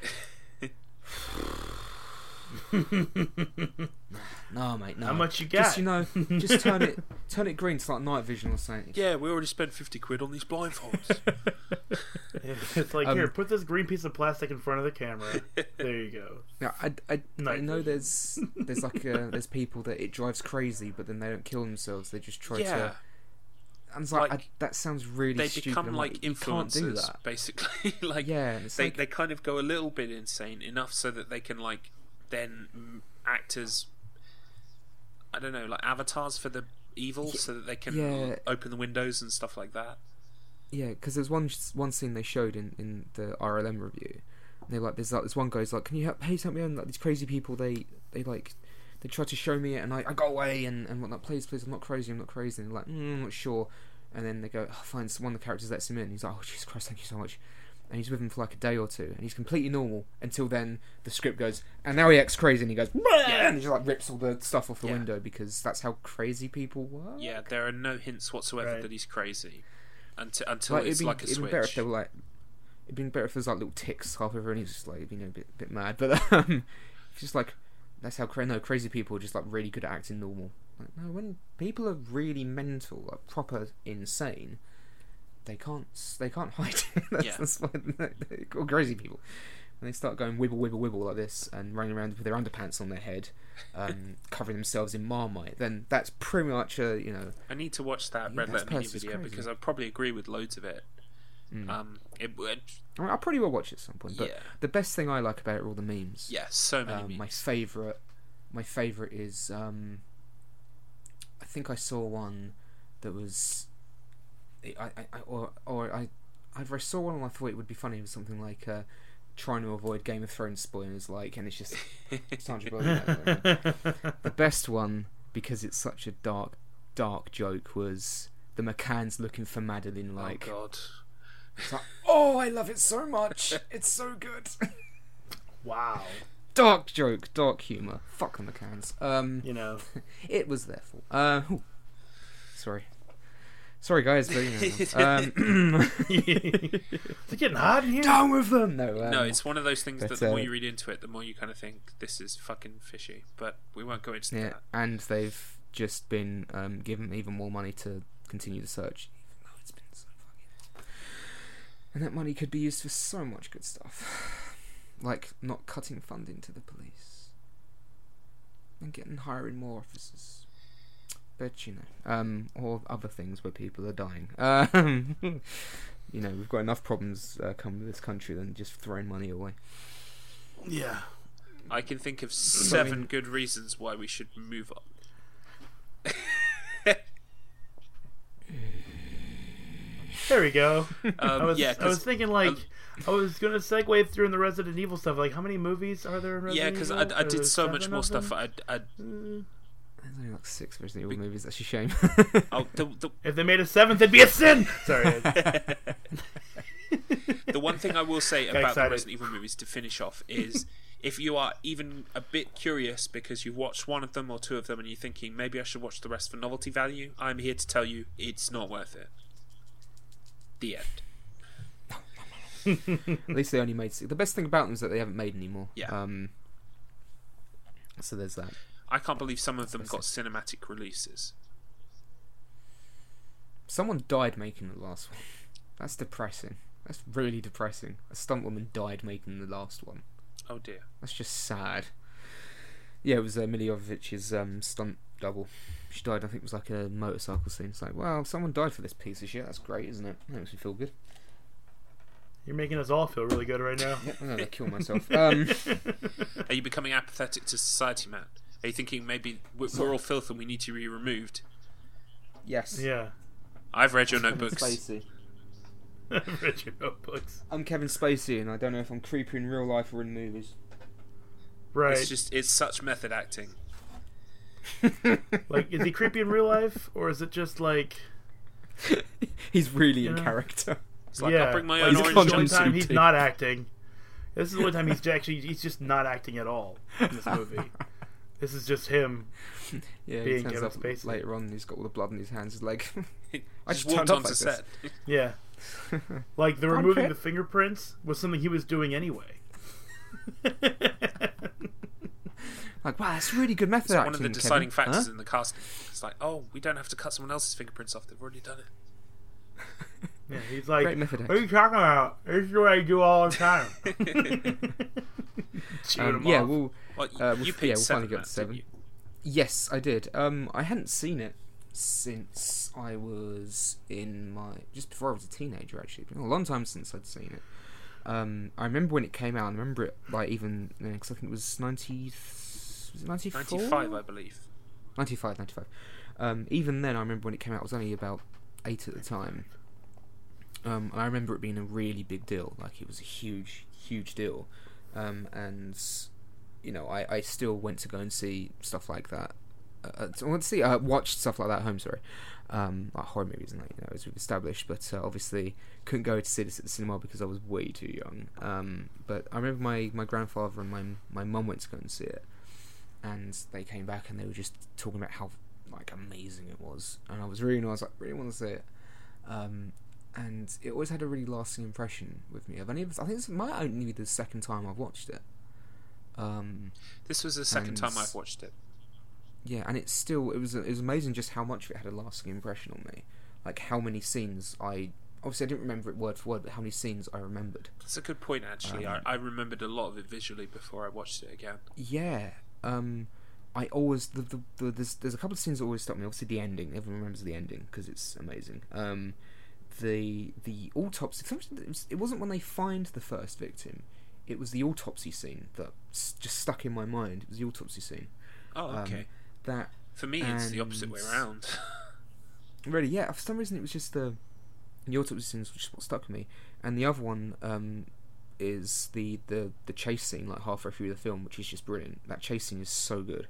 "No, mate, no. How much you get? Just you know, just turn it turn it green to like night vision or something." Yeah, we already spent 50 quid on these blindfolds. It's like Um, here, put this green piece of plastic in front of the camera. There you go. Now, I, I, I know vision. there's there's like uh, there's people that it drives crazy, but then they don't kill themselves. They just try yeah, to. And it's like, Like, I, that sounds really stupid. they stupid. become I'm like do influencers basically. like Yeah, they like they kind of go a little bit insane enough so that they can like then act as I don't know like avatars for the evil, so that they can yeah. open the windows and stuff like that. Yeah, because there's one one scene they showed in, in the RLM review. And they like there's like this one guy's like, "Can you help? Please help me!" And like these crazy people, they they like they try to show me it, and I, I go away and and whatnot. Please, please, I'm not crazy. I'm not crazy. And they're like, mm, I'm not sure. And then they go, oh, fine. So one of the characters lets him in. He's like, oh Jesus Christ, thank you so much. And he's with him for like a day or two, and he's completely normal until then the script goes, and now he acts crazy, and he goes, Yeah. and he just like rips all the stuff off the Yeah. window because that's how crazy people work. Yeah, there are no hints whatsoever Right. that he's crazy until until like, it's be, like a it'd switch. be better if they were like it'd been better if there's like little ticks half over and he's just like it'd be a bit bit mad but um just like that's how no crazy people are just like really good at acting normal like no when people are really mental like proper insane they can't they can't hide that's, Yeah. that's why they- they're called crazy people and they start going wibble wibble wibble like this and running around with their underpants on their head, um, covering themselves in marmite, then that's pretty much a you know I need to watch that Yeah, Red Letter Media video crazy. because I probably agree with loads of it. Mm. Um, it would, I mean, I probably will watch it at some point. But yeah, the best thing I like about it are all the memes. yeah, so many Um, my favorite, my favorite is um, I think I saw one that was, I, I, I or or I either I saw one and I thought it would be funny. It was something like uh, trying to avoid Game of Thrones spoilers, like, and it's just Sandra Bullock. the best one because it's such a dark, dark joke was the McCanns looking for Madeleine, like, oh god, like, oh, I love it so much. It's so good. wow. dark joke, dark humor. Fuck the McCanns. Um, You know. it was their fault. Uh, whew. sorry, sorry guys, but you know, um, Is it getting hard in here? down with them. No, um, no, it's one of those things but, that the more uh, you read into it, the more you kind of think this is fucking fishy. But we won't go into yeah, that. and they've just been um, given even more money to continue the search, even though it's been so fucking. And that money could be used for so much good stuff, like not cutting funding to the police and getting hiring more officers. But you know, um, or other things where people are dying. Um, you know, we've got enough problems uh, coming to this country than just throwing money away. Yeah. I can think of seven mean- good reasons why we should move on. There we go. Um, I was yeah, I was 'cause- thinking like um, I was gonna segue through in the Resident Evil stuff. Like, how many movies are there in yeah, because I, I did so much more stuff. I, I, There's only like six Resident Evil movies. That's a shame. oh, the, the, If they made a seventh, it'd be a sin. Sorry. the one thing I will say Got about the. Resident Evil movies to finish off is if you are even a bit curious because you've watched one of them or two of them and you're thinking maybe I should watch the rest for novelty value, I'm here to tell you it's not worth it. The end. At least they only made six. The best thing about them is that they haven't made any more. Yeah. Um. So there's that. I can't believe some of them got cinematic releases. Someone died making the last one. That's depressing. That's really depressing. A stunt woman died making the last one. Oh dear. That's just sad. Yeah, it was uh, Milla Jovovich's um, stunt double. She died. I think it was like a motorcycle scene. It's like, well, someone died for this piece of shit. That's great, isn't it? That makes me feel good. You're making us all feel really good right now. Yeah, I'm gonna kill myself. Um, Are you becoming apathetic to society, Matt? Are you thinking maybe we're, we're all filth and we need to be removed? yes. yeah. I've read your Kevin notebooks. Spacey. Read your notebooks. I'm Kevin Spacey, and I don't know if I'm creepy in real life or in movies. Right. It's just it's such method acting. Like, is he creepy in real life, or is it just like? He's really in character. It's like yeah. I'll bring my like, own this orange is the only conscience time he's not acting. This is the only time he's actually he's just not acting at all in this movie. this is just him. Yeah, Being he turns Kevin up Spacey. later on. He's got all the blood in his hands. He's like, I just just turned up onto like set. Yeah. Like the Tom removing the fingerprints was something he was doing anyway. Like, wow, that's really good method It's acting. one of the Kevin. deciding factors Huh? in the casting. It's like, oh, we don't have to cut someone else's fingerprints off. They've already done it. yeah, he's like, Great method "What are you talking about? This is what I do all the time." Um, yeah, off. well, Well, you, Uh, you we'll- picked yeah, we'll finally get to seven. yes, I did. Um, I hadn't seen it since I was in my just before I was a teenager. Actually, it's been a long time since I'd seen it. Um, I remember when it came out. I remember it like even because I think it was ninety. Was it 94? 95, I believe. 95, 95. Um, even then, I remember when it came out, I was only about eight at the time. Um, and I remember it being a really big deal. Like, it was a huge, huge deal. Um, and, you know, I, I still went to go and see stuff like that. Uh, I went to see, uh, watched stuff like that at home, sorry. Um, like horror movies and that, you know, as we've established. But uh, obviously, couldn't go to see this at the cinema because I was way too young. Um, but I remember my, my grandfather and my, my mum went to go and see it and they came back and they were just talking about how like amazing it was, and I was really, I was like, really want to see it, um, and it always had a really lasting impression with me. I've only, I think this might only be the second time I've watched it. Um, This was the second And- time I've watched it. yeah, and it's still it was it was amazing just how much of it had a lasting impression on me, like how many scenes I obviously I didn't remember it word for word, but how many scenes I remembered. That's a good point, actually. Um, I, I remembered a lot of it visually before I watched it again. Yeah. Um, I always the, the, the there's there's a couple of scenes that always stop me. Obviously, the ending. Everyone remembers the ending because it's amazing. Um, the the autopsy. It, was, it wasn't when they find the first victim. It was the autopsy scene that just stuck in my mind. It was the autopsy scene. Oh, Um, okay. That For me, it's the opposite way around. really, yeah. For some reason, it was just the the autopsy scene was just what stuck with me, and the other one um, is the, the the chase scene, like halfway through the film, which is just brilliant. That chase scene is so good.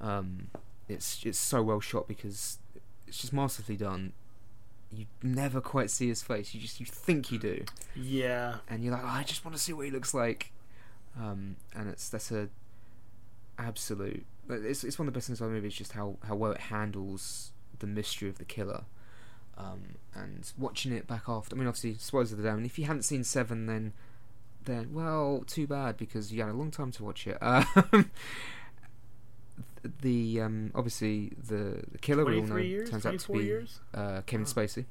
Um, it's it's so well shot because it's just masterfully done. You never quite see his face. You just you think you do, Yeah. and you're like, oh, I just want to see what he looks like. Um, and it's that's a absolute. It's it's one of the best things about the movie. Is just how how well it handles the mystery of the killer. Um, and watching it back after, I mean, obviously, spoilers of the damned. If you hadn't seen Seven, then then well, too bad because you had a long time to watch it. Um, the um, obviously the the killer we all know years? turns out to be years? uh, Kevin Oh. Spacey.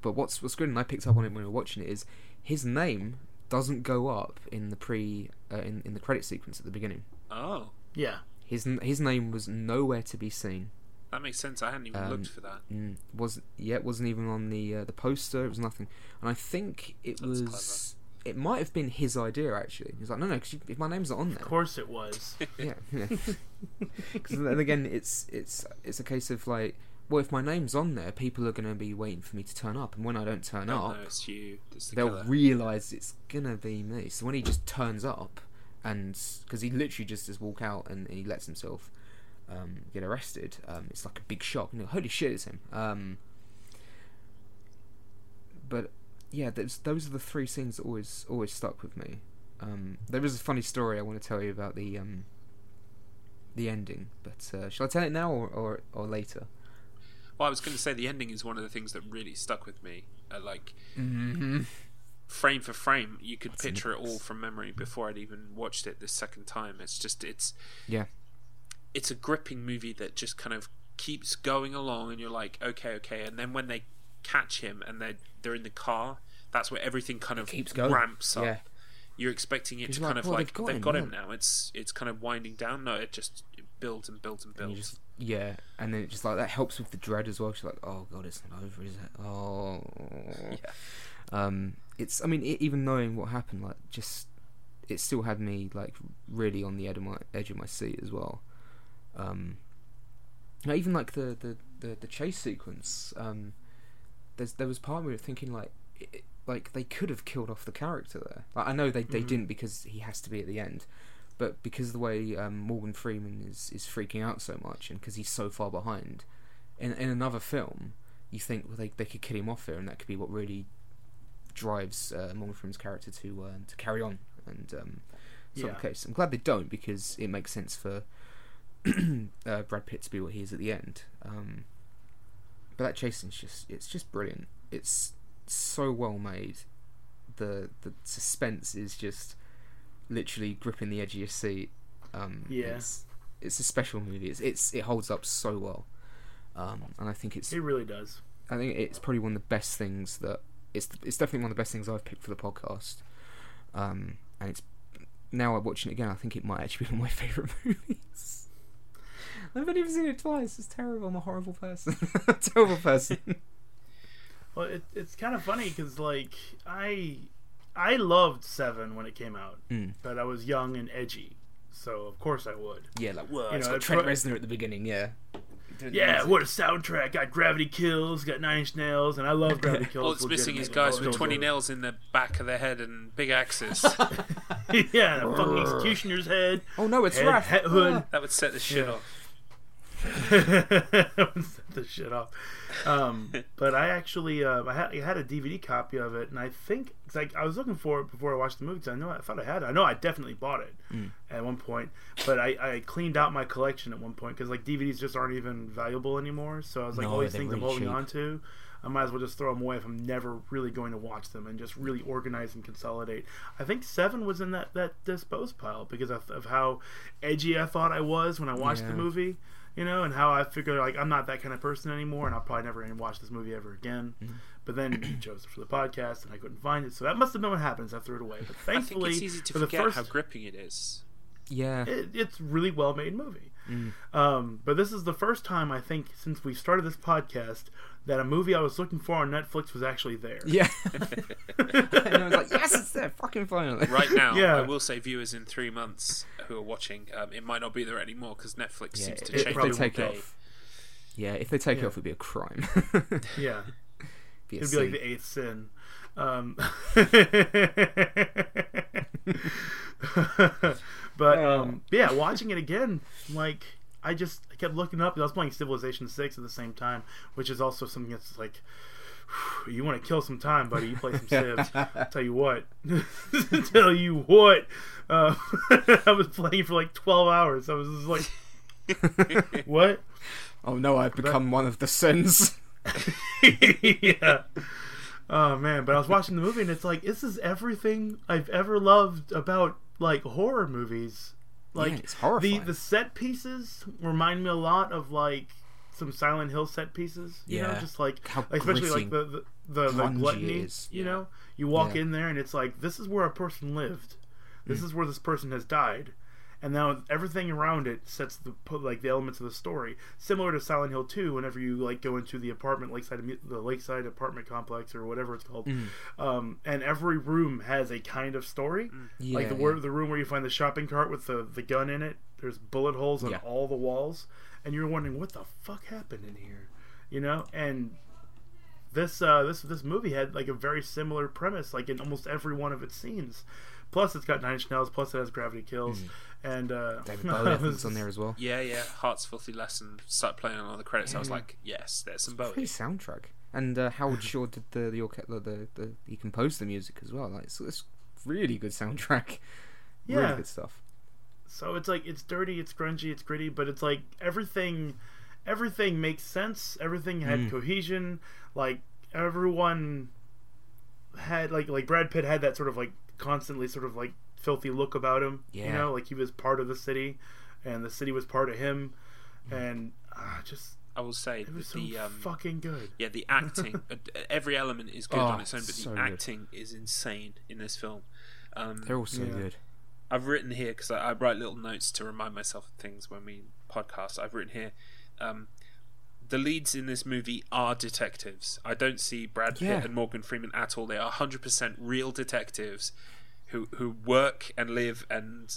But what's what's good, and I picked up on it when we were watching it, is his name doesn't go up in the pre uh, in in the credit sequence at the beginning. oh, Yeah. His his name was nowhere to be seen. that makes sense. I hadn't even Um, looked for that. Mm, wasn't yeah, it wasn't even on the uh, the poster. It was nothing, and I think it That's was. It might have been his idea actually. He's like, no, no, because if my name's not on there, Of course it was. yeah, yeah. Because then again, it's it's it's a case of like, well, if my name's on there, people are going to be waiting for me to turn up, and when I don't turn No, up, no, it's you. It's the they'll killer. realise it's gonna be me. So when he just turns up, and because he literally just just walk out and, he lets himself um, get arrested, um, it's like a big shock. You know, holy shit, it's him. Um, but yeah, those those are the three scenes that always always stuck with me. Um, there is a funny story I want to tell you about the um, the ending, but uh, shall I tell it now or or, or later? Well, I was going to say the ending is one of the things that really stuck with me. Uh, like Mm-hmm. frame for frame, you could That's picture it all from memory before I'd even watched it the second time. It's just it's Yeah. it's a gripping movie that just kind of keeps going along, and you're like, okay, okay, and then when they catch him and they are they're in the car, that's where everything kind of Keeps going. ramps up. Yeah. You're expecting it He's to like, kind of "Oh, like they've got they've him, got him yeah." now. It's it's kind of winding down. No, it just it builds and builds and And builds. just yeah, and then it just like that helps with the dread as well. She's like, oh god, it's not over, is it? Oh, Yeah. um, it's. I mean, e even knowing what happened, like, just it still had me like really on the edge of my edge of my seat as well. Um, now even like the the the, the chase sequence, um, there's there was part of me thinking like. It, like they could have killed off the character there. Like I know they, they Mhm. didn't because he has to be at the end, but because of the way um, Morgan Freeman is, is freaking out so much and because he's so far behind, in in another film, you think well they they could kill him off here and that could be what really drives uh, Morgan Freeman's character to uh, to carry on and um, not Yeah. case. I'm glad they don't because it makes sense for uh, Brad Pitt to be what he is at the end. Um, but that scene's just it's just brilliant. It's so well made. The the suspense is just literally gripping the edge of your seat. Um, Yeah. it's, it's a special movie. It's, it's it holds up so well, um, and I think it's It really does. I think it's probably one of the best things that it's it's definitely one of the best things I've picked for the podcast. Um, and it's now I'm watching it again. I think it might actually be one of my favorite movies. I've only even seen it twice. It's terrible. I'm a horrible person. terrible person. Well, it, it's kind of funny because like I I loved Seven when it came out, Mm. but I was young and edgy, so of course I would. Yeah, like whoa, You it's know, got it's Trent right- Reznor at the beginning. Yeah. Doing Yeah, music. what a soundtrack! Got Gravity Kills, got Nine Inch Nails, and I love Gravity Kills. All it's missing is guys with 20 nails in the back of their head and big axes. yeah, and a fucking executioner's head, Oh no, it's head, Raph. head hood. that would set the shit Yeah. off. Set the shit off. Um, but I actually uh, I, had, I had a DVD copy of it, and I think like I was looking for it before I watched the movie. 'cause I know I thought I had it. I know I definitely bought it Mm. at one point, but I, I cleaned out my collection at one point because like DVDs just aren't even valuable anymore. So I was like, No, all these things I'm holding cheap. on to. I might as well just throw them away if I'm never really going to watch them and just really organize and consolidate. I think Seven was in that that dispose pile because of, of how edgy I thought I was when I watched the movie, you know, and how I figured like I'm not that kind of person anymore, and I'll probably never even watch this movie ever again. Mm. But then you chose it for the podcast, and I couldn't find it, so that must have been what happens. I threw it away. But I think thankfully, it's easy to for the forget first, how gripping it is. Yeah. it, it's really well made movie. Mm. Um, but this is the first time I think since we started this podcast that a movie I was looking for on Netflix was actually there. Yeah. and I was like, yes, it's there, fucking finally. Right now, Yeah. I will say viewers in three months who are watching, um, it might not be there anymore because Netflix Yeah, seems to if change they probably take day. it off. Yeah, if they take it off, it'd be a crime. Yeah. be a It'd be like the eighth sin. Um, but um, yeah, watching it again, like I just I kept looking up. I was playing Civilization Six at the same time, which is also something that's like. You want to kill some time, buddy? You play some Civs. Tell you what. Tell you what. Uh, I was playing for like twelve hours. I was just like, "What?" oh no, I've become one of the sins. yeah. Oh man, but I was watching the movie and it's like this is everything I've ever loved about like horror movies. Like it's the horrifying. the set pieces remind me a lot of like some Silent Hill set pieces. You know, Yeah. just like How especially like the the, the, the gluttony. is. You Yeah. know, you walk Yeah. in there and it's like this is where a person lived. This Mm. is where this person has died. And now everything around it sets the put like the elements of the story, similar to Silent Hill 2. Whenever you like go into the apartment lakeside the lakeside apartment complex or whatever it's called, Mm. um, and every room has a kind of story. Yeah, like the yeah. wor- the room where you find the shopping cart with the the gun in it. There's bullet holes on Yeah. all the walls, and you're wondering what the fuck happened in here, you know? And this uh, this this movie had like a very similar premise, like in almost every one of its scenes. Plus, it's got Nine Inch Nails. Plus, it has Gravity Kills, and uh. David Bowie I think, was- was on there as well. Yeah, yeah. Heart's Filthy Lesson started playing on all the credits. I was like, yes, there's some Pretty Bowie. soundtrack. And uh, Howard Shore did the the, orche- the the the he composed the music as well. Like, so it's really good soundtrack. Yeah. Really good stuff. So it's like it's dirty, it's grungy, it's gritty, but it's like everything everything makes sense. Everything had Mm. cohesion. Like everyone had like like Brad Pitt had that sort of like constantly sort of like filthy look about him. You know, like he was part of the city and the city was part of him and uh, just I will say it was so the um, fucking good. yeah the acting, uh, every element is good Oh, on its own, but so the good. acting is insane in this film. Um, They're all so Yeah. good. I've written here because I, I write little notes to remind myself of things when we podcast. I've written here. Um, the leads in this movie are detectives. I don't see Brad Pitt Yeah. and Morgan Freeman at all. They are 100% real detectives who who work and live and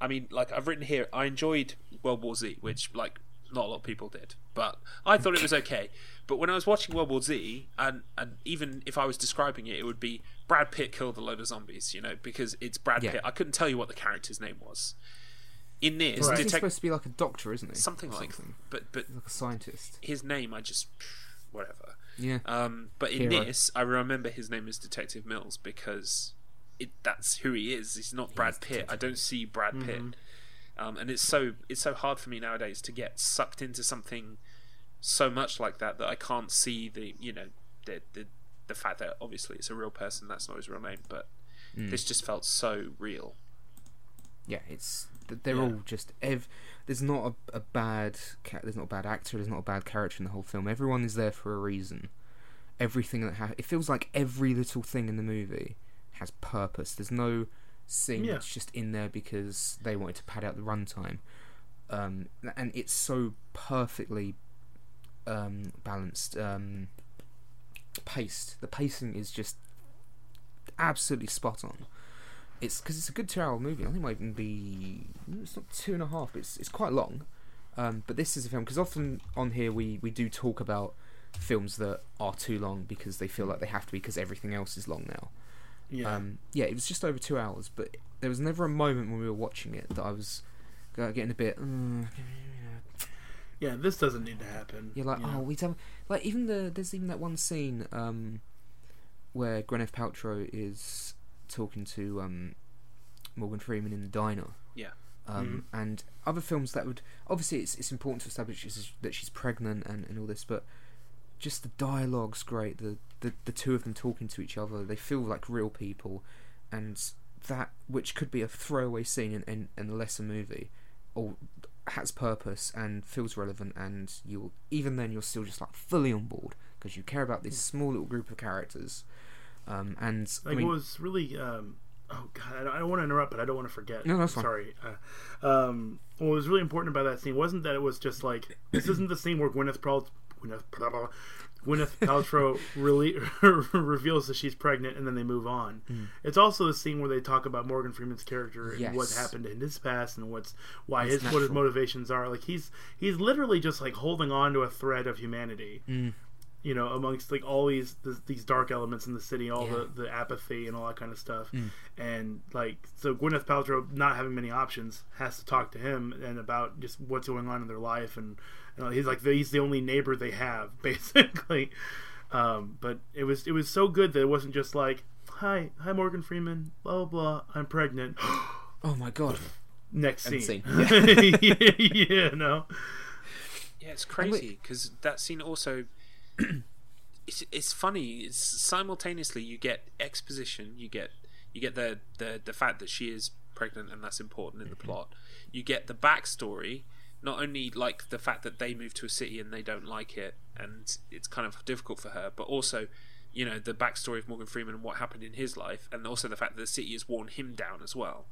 I mean, like I've written here, I enjoyed World War Z, which like not a lot of people did, but I thought it was okay. But when I was watching World War Z, and and even if I was describing it, it would be Brad Pitt killed a load of zombies, you know, because it's Brad Yeah. Pitt. I couldn't tell you what the character's name was. In this, Right. He's supposed to be like a doctor, isn't he? something Or like, something. but but like a scientist. his name, I just whatever. Yeah. Um, but in Hero. this, I remember his name is Detective Mills because it that's who he is. He's not Brad Pitt. I don't see Brad Pitt. Um, and it's so it's so hard for me nowadays to get sucked into something so much like that that I can't see the you know the the, the fact that obviously it's a real person. That's not his real name, but Mm. this just felt so real. Yeah, it's they're Yeah. all just ev. There's not a, a bad ca- there's not a bad actor. There's not a bad character in the whole film. Everyone is there for a reason. Everything that ha- it feels like every little thing in the movie has purpose. There's no scene Yeah. that's just in there because they wanted to pad out the runtime. Um, and it's so perfectly um, balanced, um, paced. The pacing is just absolutely spot on. It's because it's a good two-hour movie. I think it might even be it's not two and a half. It's it's quite long. Um, but this is a film because often on here we we do talk about films that are too long because they feel like they have to be because everything else is long now. Yeah. Um, yeah, it was just over two hours, but there was never a moment when we were watching it that I was uh, getting a bit. Uh, yeah, this doesn't need to happen. you're like, you oh, we don't like even the there's even that one scene um, where Gwyneth Paltrow is talking to um, Morgan Freeman in the diner. Yeah. Um, And other films that would obviously it's it's important to establish that she's pregnant and, and all this, but just the dialogue's great. The, the the two of them talking to each other, they feel like real people, and that which could be a throwaway scene in, in, in a lesser movie, or has purpose and feels relevant, and you'll even then you're still just like fully on board because you care about this small little group of characters. Um, and I Like mean, what was really um, oh god, I don't, I don't want to interrupt, but I don't want to forget. No, that's fine. Sorry. Uh, um, what was really important about that scene wasn't that it was just like this isn't the scene where Gwyneth Paltrow Gwyneth, blah, blah, blah, Gwyneth Paltrow really reveals that she's pregnant and then they move on. Mm. It's also the scene where they talk about Morgan Freeman's character and what happened in his past and what's why It's his what his motivations are. Like he's he's literally just like holding on to a thread of humanity mm. You know, amongst like all these th- these dark elements in the city, all Yeah. the the apathy and all that kind of stuff, and like so Gwyneth Paltrow not having many options has to talk to him and about just what's going on in their life, and you know, he's like he's the only neighbor they have basically. Um, but it was it was so good that it wasn't just like hi hi Morgan Freeman blah blah blah I'm pregnant oh my god, next End scene, scene. yeah no Yeah, it's crazy because that scene also. it's it's funny. It's simultaneously you get exposition, you get you get the the the fact that she is pregnant and that's important in the Mm-hmm. plot. You get the backstory, not only like the fact that they move to a city and they don't like it and it's kind of difficult for her, but also. You know the backstory of Morgan Freeman and what happened in his life, and also the fact that the city has worn him down as well.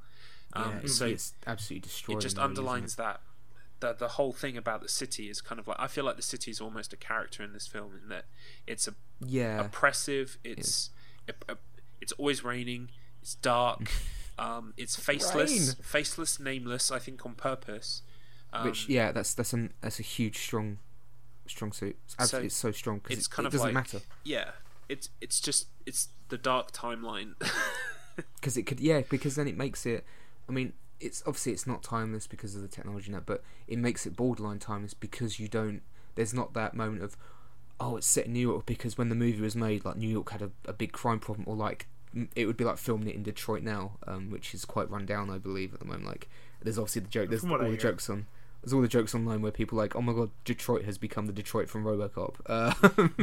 Um, yeah, so it's absolutely destroyed. it just him, really, isn't underlines that the the whole thing about the city is kind of like I feel like the city is almost a character in this film in that it's a? Yeah, oppressive. It's it, uh, it's always raining. It's dark. um, it's faceless, Rain. faceless, nameless. I think on purpose. Um, which yeah, that's that's an that's a huge strong, strong suit. It's, So, it's so strong because it, kind it of doesn't like matter yeah. It's it's just it's the dark timeline. because it could yeah because then it makes it. I mean, it's obviously it's not timeless because of the technology now, but it makes it borderline timeless because you don't. There's not that moment of oh it's set in New York because when the movie was made like New York had a, a big crime problem or like it would be like filming it in Detroit now, um, which is quite run down I believe at the moment. Like there's obviously the joke. There's all the jokes on. There's all the jokes online where people are like, "Oh my god, Detroit has become the Detroit from RoboCop." Uh,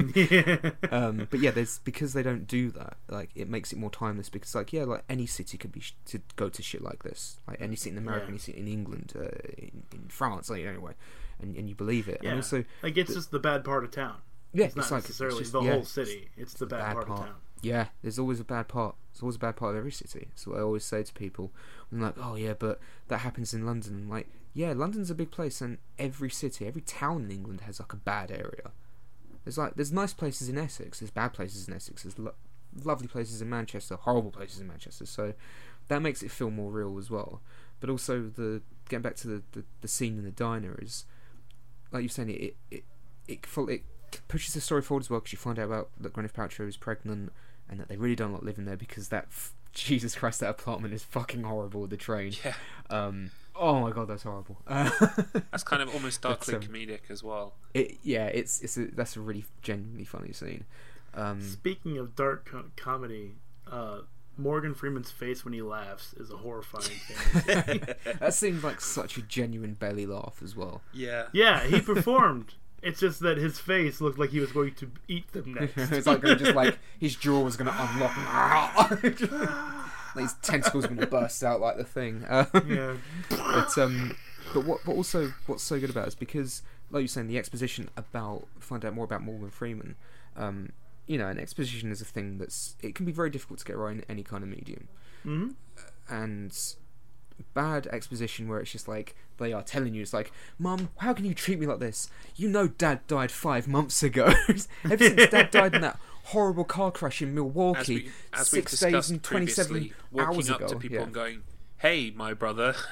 yeah um, but yeah, there's because they don't do that. Like it makes it more timeless because like yeah, like any city could be sh- to go to shit like this. Like any city in America, Yeah. any city in England, uh, in, in France, like anyway, and and you believe it. yeah And also, like it's just the bad part of town. yeah, it's not like necessarily it's just, the yeah, whole city. It's the bad, part, of town. Yeah, there's always a bad part. There's always a bad part of every city. That's what I always say to people. I'm like, oh yeah, but that happens in London. I'm like, yeah, London's a big place, and every city, every town in England has like a bad area. There's like, there's nice places in Essex. There's bad places in Essex. There's lo- lovely places in Manchester. Horrible places in Manchester. So that makes it feel more real as well. But also the getting back to the the, the scene in the diner is, like you're saying, it it it, it, full, it pushes the story forward as well because you find out about that Gwyneth Paltrow is pregnant and that they really don't like living there because that f- Jesus Christ that apartment is fucking horrible with the train. yeah, Um, oh my god, that's horrible. Uh, that's kind of almost darkly um, comedic as well. it, yeah, it's it's a, that's a really genuinely funny scene. Um, Speaking of dark co- comedy, uh, Morgan Freeman's face when he laughs is a horrifying thing. that seems like such a genuine belly laugh as well. Yeah, yeah, he performed. It's just that his face looked like he was going to eat them next. it's like just like his jaw was gonna unlock. Like his tentacles gonna burst out like the thing. Um, yeah, but um, but what but also what's so good about it is because like you're saying the exposition about find out more about Morgan Freeman. Um, you know, an exposition is a thing that's it can be very difficult to get right in any kind of medium, hmm and bad exposition where it's just like they are telling you it's like mum how can you treat me like this you know dad died five months ago ever since dad died in that horrible car crash in milwaukee as we've six days and 27 previously, walking hours up ago to people yeah. and going, "Hey, my brother."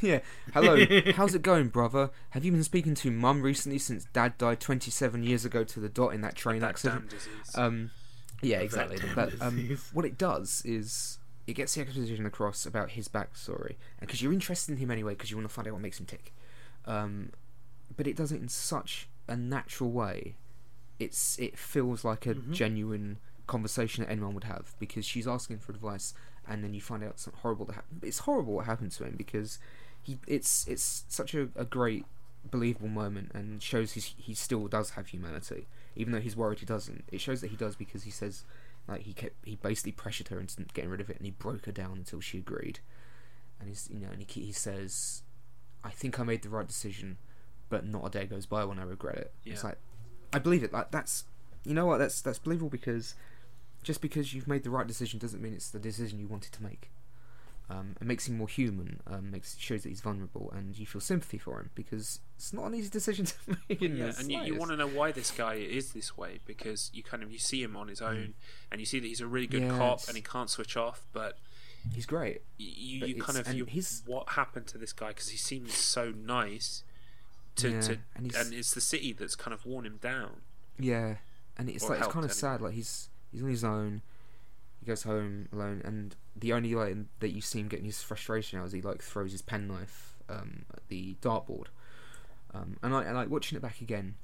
Yeah. Hello. How's it going, brother? Have you been speaking to mum recently since dad died 27 years ago to the dot in that train that accident? Um, yeah, exactly. But um, what it does is it gets the exposition across about his backstory, and because you're interested in him anyway, because you want to find out what makes him tick. Um, but it does it in such a natural way. It's it feels like a mm-hmm. genuine conversation that anyone would have because she's asking for advice, and then you find out something horrible that happened. It's horrible what happened to him because he it's it's such a, a great believable moment and shows he's, he still does have humanity even though he's worried he doesn't it shows that he does because he says like he kept he basically pressured her into getting rid of it and he broke her down until she agreed and he's you know and he, he says i think i made the right decision but not a day goes by when i regret it it's Yeah. like i believe it like that's you know what? That's that's believable because just because you've made the right decision doesn't mean it's the decision you wanted to make. Um, it makes him more human. Um, makes shows that he's vulnerable, and you feel sympathy for him because it's not an easy decision to make. Yeah, and you, you want to know why this guy is this way because you kind of you see him on his own, and you see that he's a really good Yeah, cop it's- and he can't switch off. But He's great. y- you, you kind of you, what happened to this guy because he seems so nice. To, Yeah, to and and, it's the city that's kind of worn him down. Yeah, and it's like it's kind of anyway. sad. Like he's he's on his own. He goes home alone, and the only like that you see him getting his frustration out is he like throws his penknife um, at the dartboard. Um, and I and like watching it back again,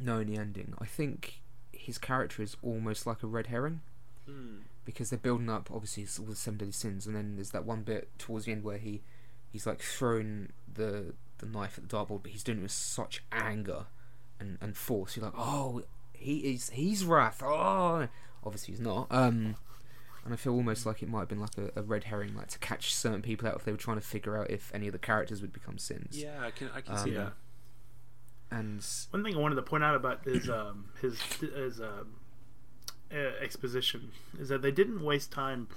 knowing the ending, I think his character is almost like a red herring Hmm. because they're building up obviously all the seven deadly sins, and then there's that one bit towards the end where he he's like thrown the the knife at the dartboard, but he's doing it with such anger and and force. You're like, oh, he is he's wrath. Oh, obviously he's not. Um, and I feel almost like it might have been like a, a red herring, like to catch certain people out if they were trying to figure out if any of the characters would become sins. Yeah, I can I can see Um, that. And One thing I wanted to point out about his um, his his um, uh, exposition is that they didn't waste time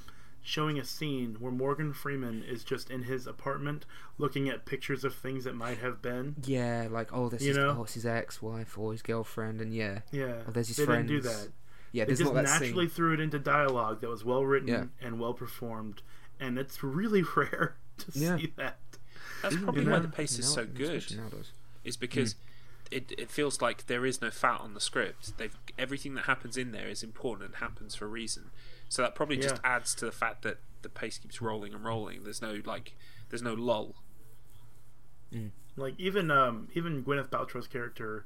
showing a scene where Morgan Freeman is just in his apartment looking at pictures of things that might have been. yeah, like oh, this You is know? oh, it's his ex-wife or his girlfriend, and yeah, Yeah, Oh, there's his they didn't do that. yeah. They There's just naturally scene. threw it into dialogue that was well written Yeah. and well performed, and it's really rare to Yeah. see that. That's Even probably now- why the pace is now- so good. is because hmm. it, it feels like there is no fat on the script. They've everything that happens in there is important and happens for a reason. So that probably just adds to the fact that the pace keeps rolling and rolling. There's no like there's no lull. Like even um, even Gwyneth Paltrow's character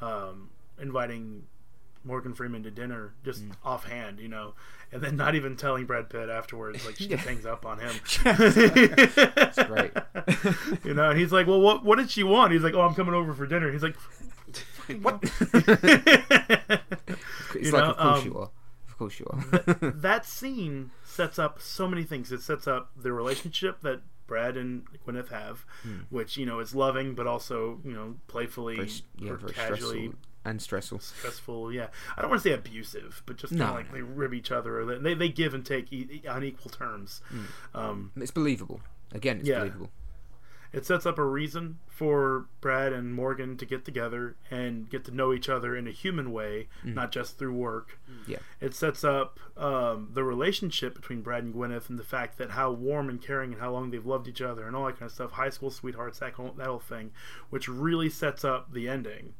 um, inviting Morgan Freeman to dinner just Mm. offhand, you know, and then not even telling Brad Pitt afterwards, like she Yeah. hangs up on him. That's great. you know, and he's like, "Well, what what did she want?" He's like, "Oh, I'm coming over for dinner." He's like, what? It's You like, know, of course um, you are. Of course you are. that scene sets up so many things. It sets up the relationship that Brad and Gwyneth have, which you know is loving, but also you know playfully Hmm. very, yeah, or casually stressful and stressful. stressful. Yeah, I don't want to say abusive, but just kind No, of like no. they rib each other. Or they they give and take e- on equal terms. Hmm. Um, It's believable. Again, it's Yeah. believable. It sets up a reason for Brad and Morgan to get together and get to know each other in a human way, not just through work. Yeah. It sets up um, the relationship between Brad and Gwyneth and the fact that how warm and caring and how long they've loved each other and all that kind of stuff. High school sweethearts, that whole, that whole thing, which really sets up the ending.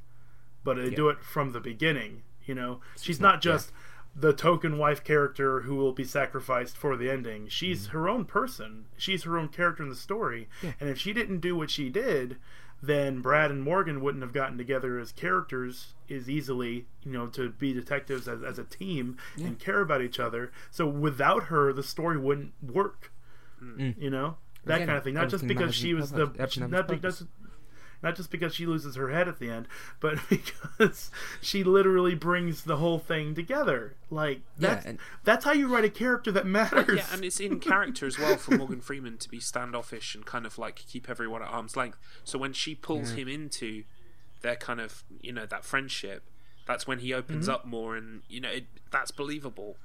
But they Yeah. do it from the beginning. You know, she's not- not just the token wife character who will be sacrificed for the ending. She's her own person. She's her own character in the story. Mm. Yeah. And if she didn't do what she did, then Brad and Morgan wouldn't have gotten together as characters as easily, you know, to be detectives as, as a team and care about each other. So without her, the story wouldn't work. You know, that Again, kind of thing. Not just because she was the. Not its purpose. because not just because she loses her head at the end, but because she literally brings the whole thing together. Like Yeah, that's and- that's how you write a character that matters. yeah, and it's in character as well for Morgan Freeman to be standoffish and kind of like keep everyone at arm's length. So when she pulls him into their kind of you know that friendship, that's when he opens Mm-hmm. up more, and you know it, that's believable.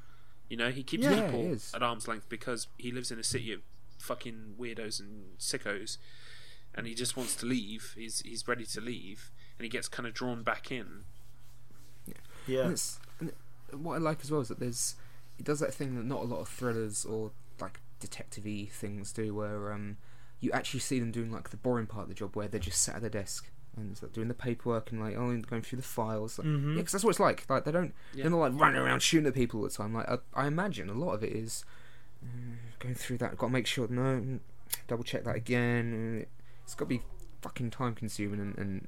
You know, he keeps Yeah, people at arm's length because he lives in a city of fucking weirdos and sickos, and he just wants to leave. He's he's ready to leave, and he gets kind of drawn back in. yeah, And, it's, and what I like as well is that there's it does that thing that not a lot of thrillers or like detective-y things do, where um you actually see them doing like the boring part of the job, where they're just sat at their desk and like doing the paperwork and like oh and going through the files. Like, Mhm. Yeah, because that's what it's like. Like they don't Yeah. they're not like running around shooting at people all the time. Like I, I imagine a lot of it is mm, going through that. Got to make sure no, double check that again. It's got to be fucking time consuming and, and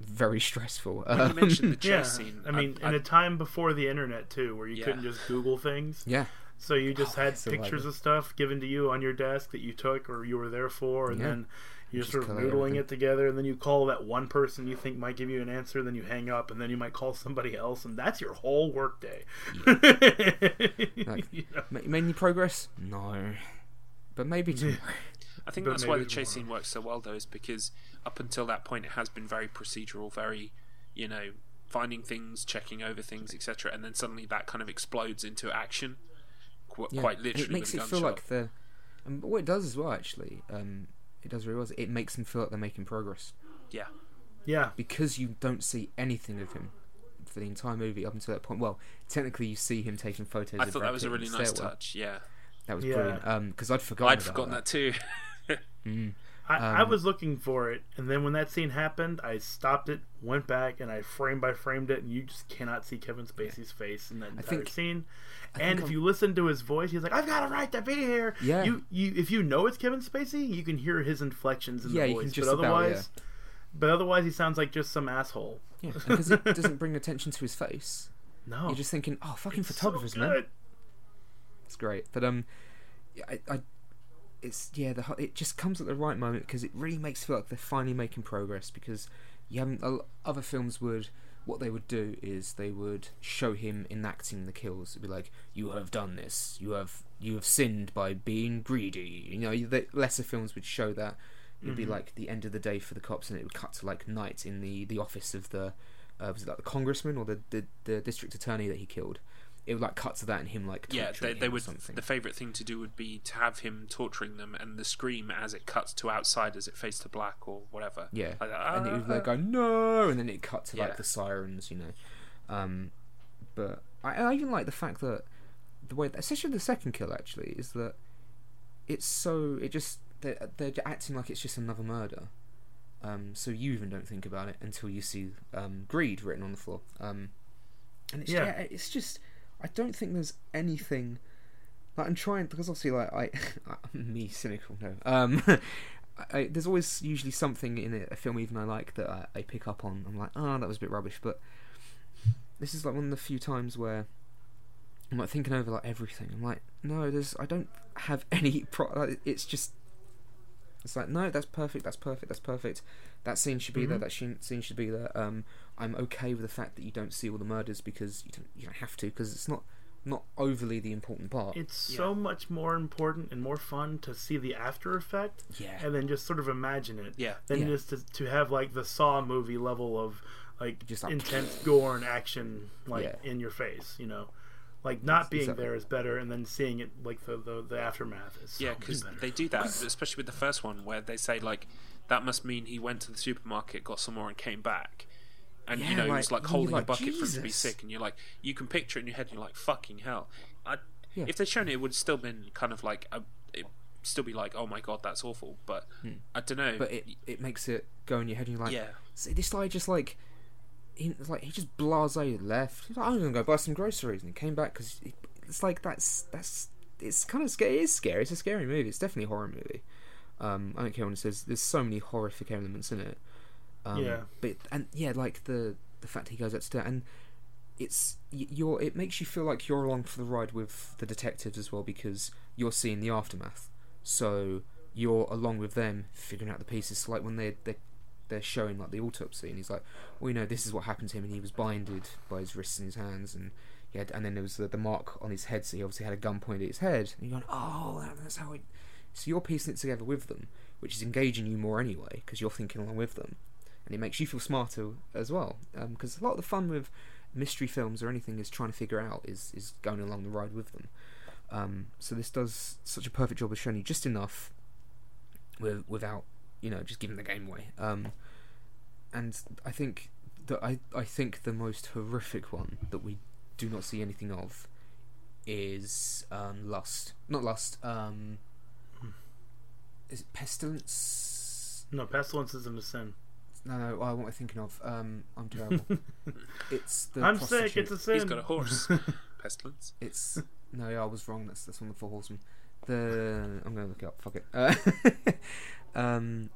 very stressful. When you Um, mentioned the chase yeah. scene, I mean, I, in a time before the internet too, where you Yeah. couldn't just Google things, yeah. so you just Oh, had pictures like- of stuff given to you on your desk that you took or you were there for, and Yeah. then you're Just sort of noodling everything. it together, and then you call that one person you think might give you an answer, then you hang up, and then you might call somebody else, and that's your whole workday. Like- You know? Made any progress? No. But maybe tomorrow. I think But that's why the maybe chase scene works so well, though, is because up until that point it has been very procedural, very, you know, finding things, checking over things, etc., and then suddenly that kind of explodes into action, qu- Yeah, quite and literally. It makes with it feel gunshot. like the. And what it does as well, actually, um, it does really well. It makes them feel like they're making progress yeah, Yeah. because you don't see anything of him for the entire movie up until that point. Well, technically, you see him taking photos. I of thought Brad that was a Pitt in really nice touch. Yeah, That was Yeah. brilliant. Um, because I'd forgotten. I'd about forgotten that, too. Mm. I, I Um, was looking for it, and then when that scene happened, I stopped it, went back, and I frame by framed it, and you just cannot see Kevin Spacey's face in that entire think- scene. I And if I'm- you listen to his voice, he's like, "I've got a right to be here." Yeah. You, you, if you know it's Kevin Spacey, you can hear his inflections in Yeah, the you voice. can just but about, otherwise, but otherwise, he sounds like just some asshole. Yeah, because it doesn't bring attention to his face. No, You're just thinking, oh, fucking It's so photographers, man. It's great, but um, yeah, I, I it's yeah, the it just comes at the right moment because it really makes it feel like they're finally making progress. Because you haven't other films would what they would do is they would show him enacting the kills. It'd be like, "You have done this. You have you have sinned by being greedy." You know, the lesser films would show that. It'd be like the end of the day for the cops, and it would cut to like night in the the office of the uh, was it like the congressman or the, the the district attorney that he killed. It would like cut to that and him like yeah. They, they would. something. The favorite thing to do would be to have him torturing them, and the scream as it cuts to outside as it fades to black or whatever. Yeah, Like that, and it would "Ah." like go no, and then it cut to Yeah. like the sirens, you know. Um, but I, I even like the fact that the way, that, especially the second kill, actually, is that it's so it just they're, they're acting like it's just another murder. Um, so you even don't think about it until you see um, greed written on the floor. Um, and it's Yeah. yeah, it's just I don't think there's anything. Like I'm trying because obviously like I, me cynical no. Um, I, there's always usually something in a, a film even I like that I, I pick up on. I'm like, oh, that was a bit rubbish, but this is like one of the few times where I'm like thinking over like everything. I'm like, no, there's I don't have any. Pro- like, it's just. It's like no, that's perfect. That's perfect. That's perfect. That scene should be there. Mhm. That scene scene should be there. Um, I'm okay with the fact that you don't see all the murders because you don't you don't have to because it's not not overly the important part. It's Yeah. so much more important and more fun to see the after effect yeah, and then just sort of imagine it Yeah. than Yeah. it is to, to have like the Saw movie level of like Just like- intense gore and action like Yeah. in your face, you know. Like not being exactly. there is better, and then seeing it like the the, the aftermath is Yeah, because better. they do that, especially with the first one, where they say like that must mean he went to the supermarket, got some more, and came back. And you know he was like, like holding a like, bucket for him to be sick, and you're like, you can picture it in your head, and you're like, fucking hell. I, Yeah. If they'd shown it, it would have still been kind of like a, it still be like, oh my god, that's awful. But I don't know. Hmm. but it it makes it go in your head and you're like, yeah, See, this guy just like, he like he just blasé left. He's like, I'm gonna go buy some groceries, and he came back because it's like that's that's it's kind of scary. It is scary. It's a scary movie. It's definitely a horror movie. Um, I don't care what it says. There's so many horrific elements in it. Um, Yeah. But and yeah, like the the fact he goes out to do and it's you're it makes you feel like you're along for the ride with the detectives as well because you're seeing the aftermath. So you're along with them figuring out the pieces. So like when they they they're showing like the autopsy, and he's like, "Well, you know, this is what happened to him, and he was blinded by his wrists and his hands, and he had, and then there was the, the mark on his head, so he obviously had a gun pointed at his head." And you're going, "Oh, that, that's how it." So you're piecing it together with them, which is engaging you more anyway, because you're thinking along with them, and it makes you feel smarter as well. Because a lot of the fun with mystery films or anything is trying to figure out is is going along the ride with them. Um, so this does such a perfect job of showing you just enough, with, without you know just giving the game away. Um, and I think that I I think the most horrific one that we do not see anything of is um, lust. Not lust. Um, is it pestilence? no pestilence isn't a sin. No, no. What am I thinking of? Um, I'm terrible. it's the I'm prostitute. sick. It's a sin. he's got a horse. Pestilence. It's no, yeah, I was wrong. That's that's one of the four horsemen. The I'm gonna look it up. Fuck it. Uh, um,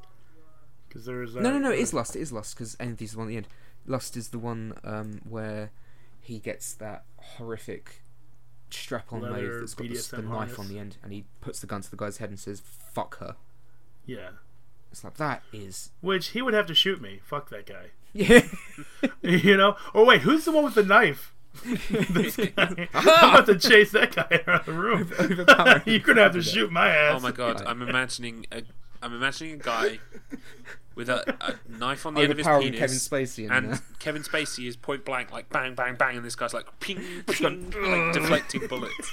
Because there's no, no, no. It uh, is lust. It is lust because Envy's the one at the end. Lust is the one um, where he gets that horrific strap-on Leather that's got the, BDSM the knife on the end, and he puts the gun to the guy's head and says, "Fuck her." Yeah. It's like that is Which he would have to shoot me. Fuck that guy. yeah. you know? Or wait, who's the one with the knife? This guy. I'm about to chase that guy out of the room. Overpowering. You're gonna have to shoot my ass. Oh my god, I'm imagining a I'm imagining a guy with a, a knife on the oh, end of his Overpowering penis. Kevin Spacey in and there. Kevin Spacey is point blank, like bang, bang, bang, and this guy's like ping, ping, like deflecting bullets.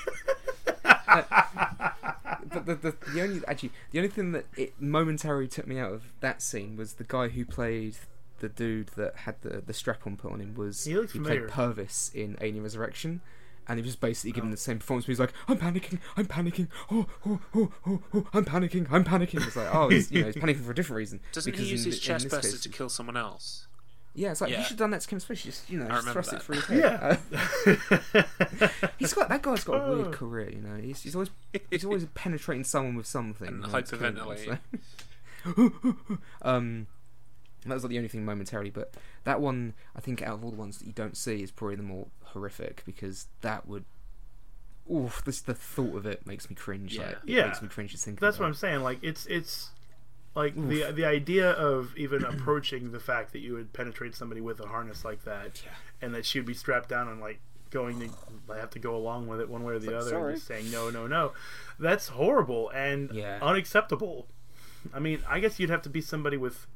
But the, the the only actually the only thing that it momentarily took me out of that scene was the guy who played the dude that had the the strap on put on him was He looked played. Purvis in Alien Resurrection. And he was basically giving the same performance. But he's like, "I'm panicking, I'm panicking, oh, oh, oh, oh, oh I'm panicking, I'm panicking." It's like, oh, he's, you know, he's panicking for a different reason. Doesn't because he use in his thi- chest burster case- to kill someone else? Yeah, it's like Yeah. you should have done that to Kevin Spacey. Just you know, just thrust that. it through his head. Yeah. Uh, he's got that guy's got a Oh. weird career. You know, he's, he's always he's always penetrating someone with something. And you know, to kill them, hyperventilating. so. That was like the only thing momentarily, but that one I think out of all the ones that you don't see is probably the more horrific because that would. Oof, this the thought of it makes me cringe. Yeah. Like, it Yeah. makes me cringe just thinking. That's about what I'm saying. Like it's it's like the the idea of even approaching the fact that you would penetrate somebody with a harness like that, and that she'd be strapped down and like going to have to go along with it one way or the like, other, sorry. and just saying no, no, no. That's horrible and Yeah. unacceptable. I mean, I guess you'd have to be somebody with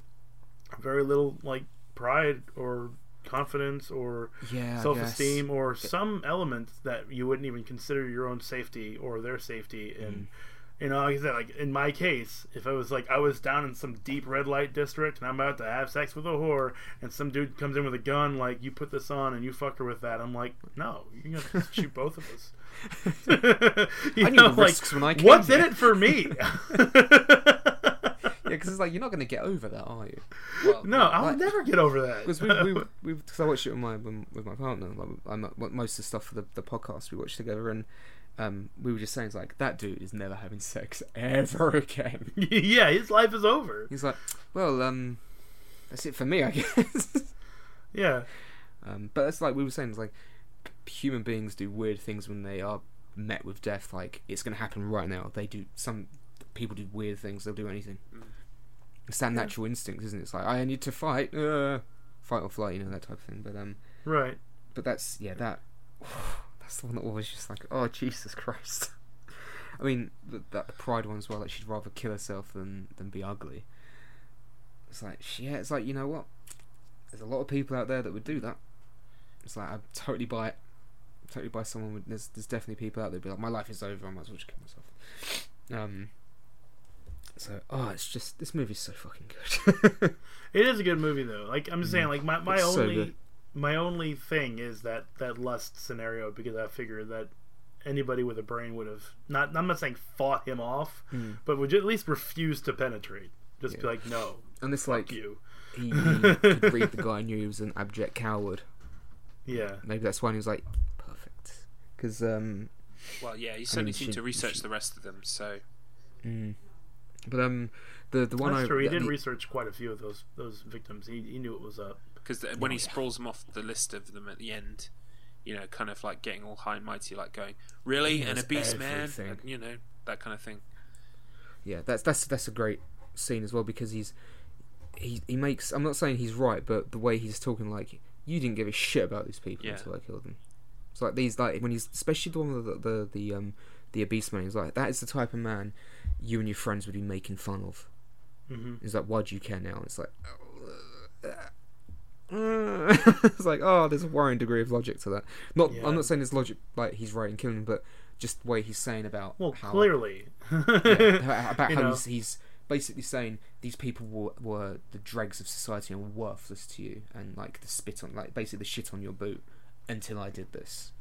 very little like pride or confidence or Yeah, self-esteem or some elements that you wouldn't even consider your own safety or their safety. And Mm. you know like i said like in my case if i was like i was down in some deep red light district and i'm about to have sex with a whore and some dude comes in with a gun like you put this on and you fuck her with that i'm like no you're gonna shoot both of us. You I the risks when I came what's in it for me because it's like you're not going to get over that, are you? Well, no i'll Like- never get over that Because we, we, we, cause I watched it with my with my partner. Like, I'm most of the stuff for the, the podcast we watched together, and um, we were just saying it's like that dude is never having sex ever again. yeah his life is over He's like, well, um, that's it for me, I guess. yeah um, but it's like we were saying, it's like human beings do weird things when they are met with death. Like it's going to happen right now. They do some people do weird things. They'll do anything. It's that natural instinct, isn't it? It's like I need to fight, uh, fight or flight, you know that type of thing. But um, right but that's yeah that that's the one that was just like oh Jesus Christ. I mean th- that the pride one as well. Like she'd rather kill herself than than be ugly. It's like yeah, it's like you know what? There's a lot of people out there that would do that. It's like I totally buy it. Totally buy someone. There's there's definitely people out there be like my life is over. I might as well just kill myself. Um. So oh, it's just this movie's so fucking good. It is a good movie though. Like I'm just saying, like my, my It's so only good. my only thing is that that lust scenario because I figure that anybody with a brain would have not. I'm not saying fought him off, Mm. but would at least refuse to penetrate. Just be like, no, and it's fuck like you. he, he could read the guy and knew he was an abject coward. Yeah, Maybe that's why he was like, perfect. Because, um, Well, yeah, he certainly she- seemed to research she- the rest of them. So mm. But um, the the one that's I true. He did the- research quite a few of those those victims. He he knew it was up. because when he sprawls them off the list of them at the end, you know, kind of like getting all high and mighty, like going, "Really, He and a knows beast man," And, you know, that kind of thing. yeah, that's that's that's a great scene as well because he's he he makes. I'm not saying he's right, but the way he's talking, like you didn't give a shit about these people Yeah. until I killed them. It's like these, like when he's especially the one with the the, the um the obese man. He's like that is the type of man you and your friends would be making fun of. hmm He's like, why do you care now? And it's like, it's like, oh, there's a worrying degree of logic to that. Not, Yeah. I'm not saying there's logic like he's right in killing him, but just the way he's saying about Well, how, clearly, yeah, about how he's, he's basically saying these people were, were the dregs of society and worthless to you, and like the spit on, like basically the shit on your boot until I did this.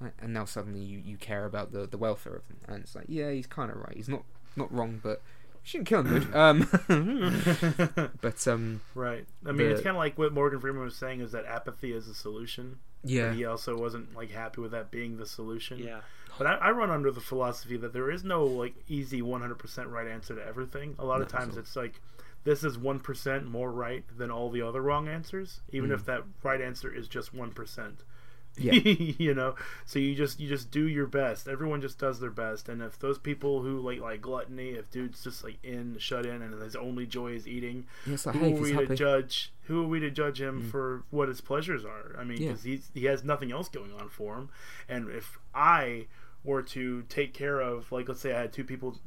Like, and now suddenly you, you care about the, the welfare of them, and it's like, yeah, he's kind of right. He's not not wrong, but you shouldn't kill him, dude. Um, but um, right. I mean, it's kind of like what Morgan Freeman was saying is that apathy is a solution. yeah, But he also wasn't like happy with that being the solution. Yeah, But I, I run under the philosophy that there is no like easy 100% right answer to everything. A lot of times so- it's like this is 1% more right than all the other wrong answers, even Mm. if that right answer is just 1%. Yeah. you know, so you just you just do your best. Everyone just does their best, and if those people who like like gluttony, if dude's just like in shut in and his only joy is eating, yeah, like, who are we to happy. judge? Who are we to judge him Mm. for what his pleasures are? I mean, because he's he has nothing else going on for him. And if I were to take care of, like, let's say I had two people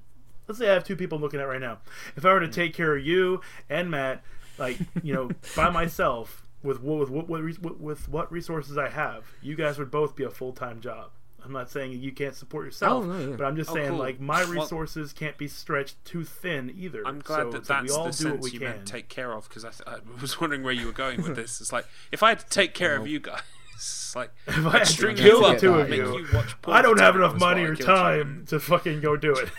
let's say I have two people looking at right now. If I were to take care of you and Matt, like you know, by myself with what with what, what, with, with what resources I have, you guys would both be a full time job. I'm not saying you can't support yourself, Oh, no, yeah. but I'm just Oh, saying cool. like my Well- resources can't be stretched too thin either. I'm glad so, that so we all the do what we you can. meant take care of because I, th- I was wondering where you were going with this. It's like if I had to take care of you guys, it's like If I I'd had string kill you up, two of you, you watch I don't have enough money or killed you. time to fucking go do it.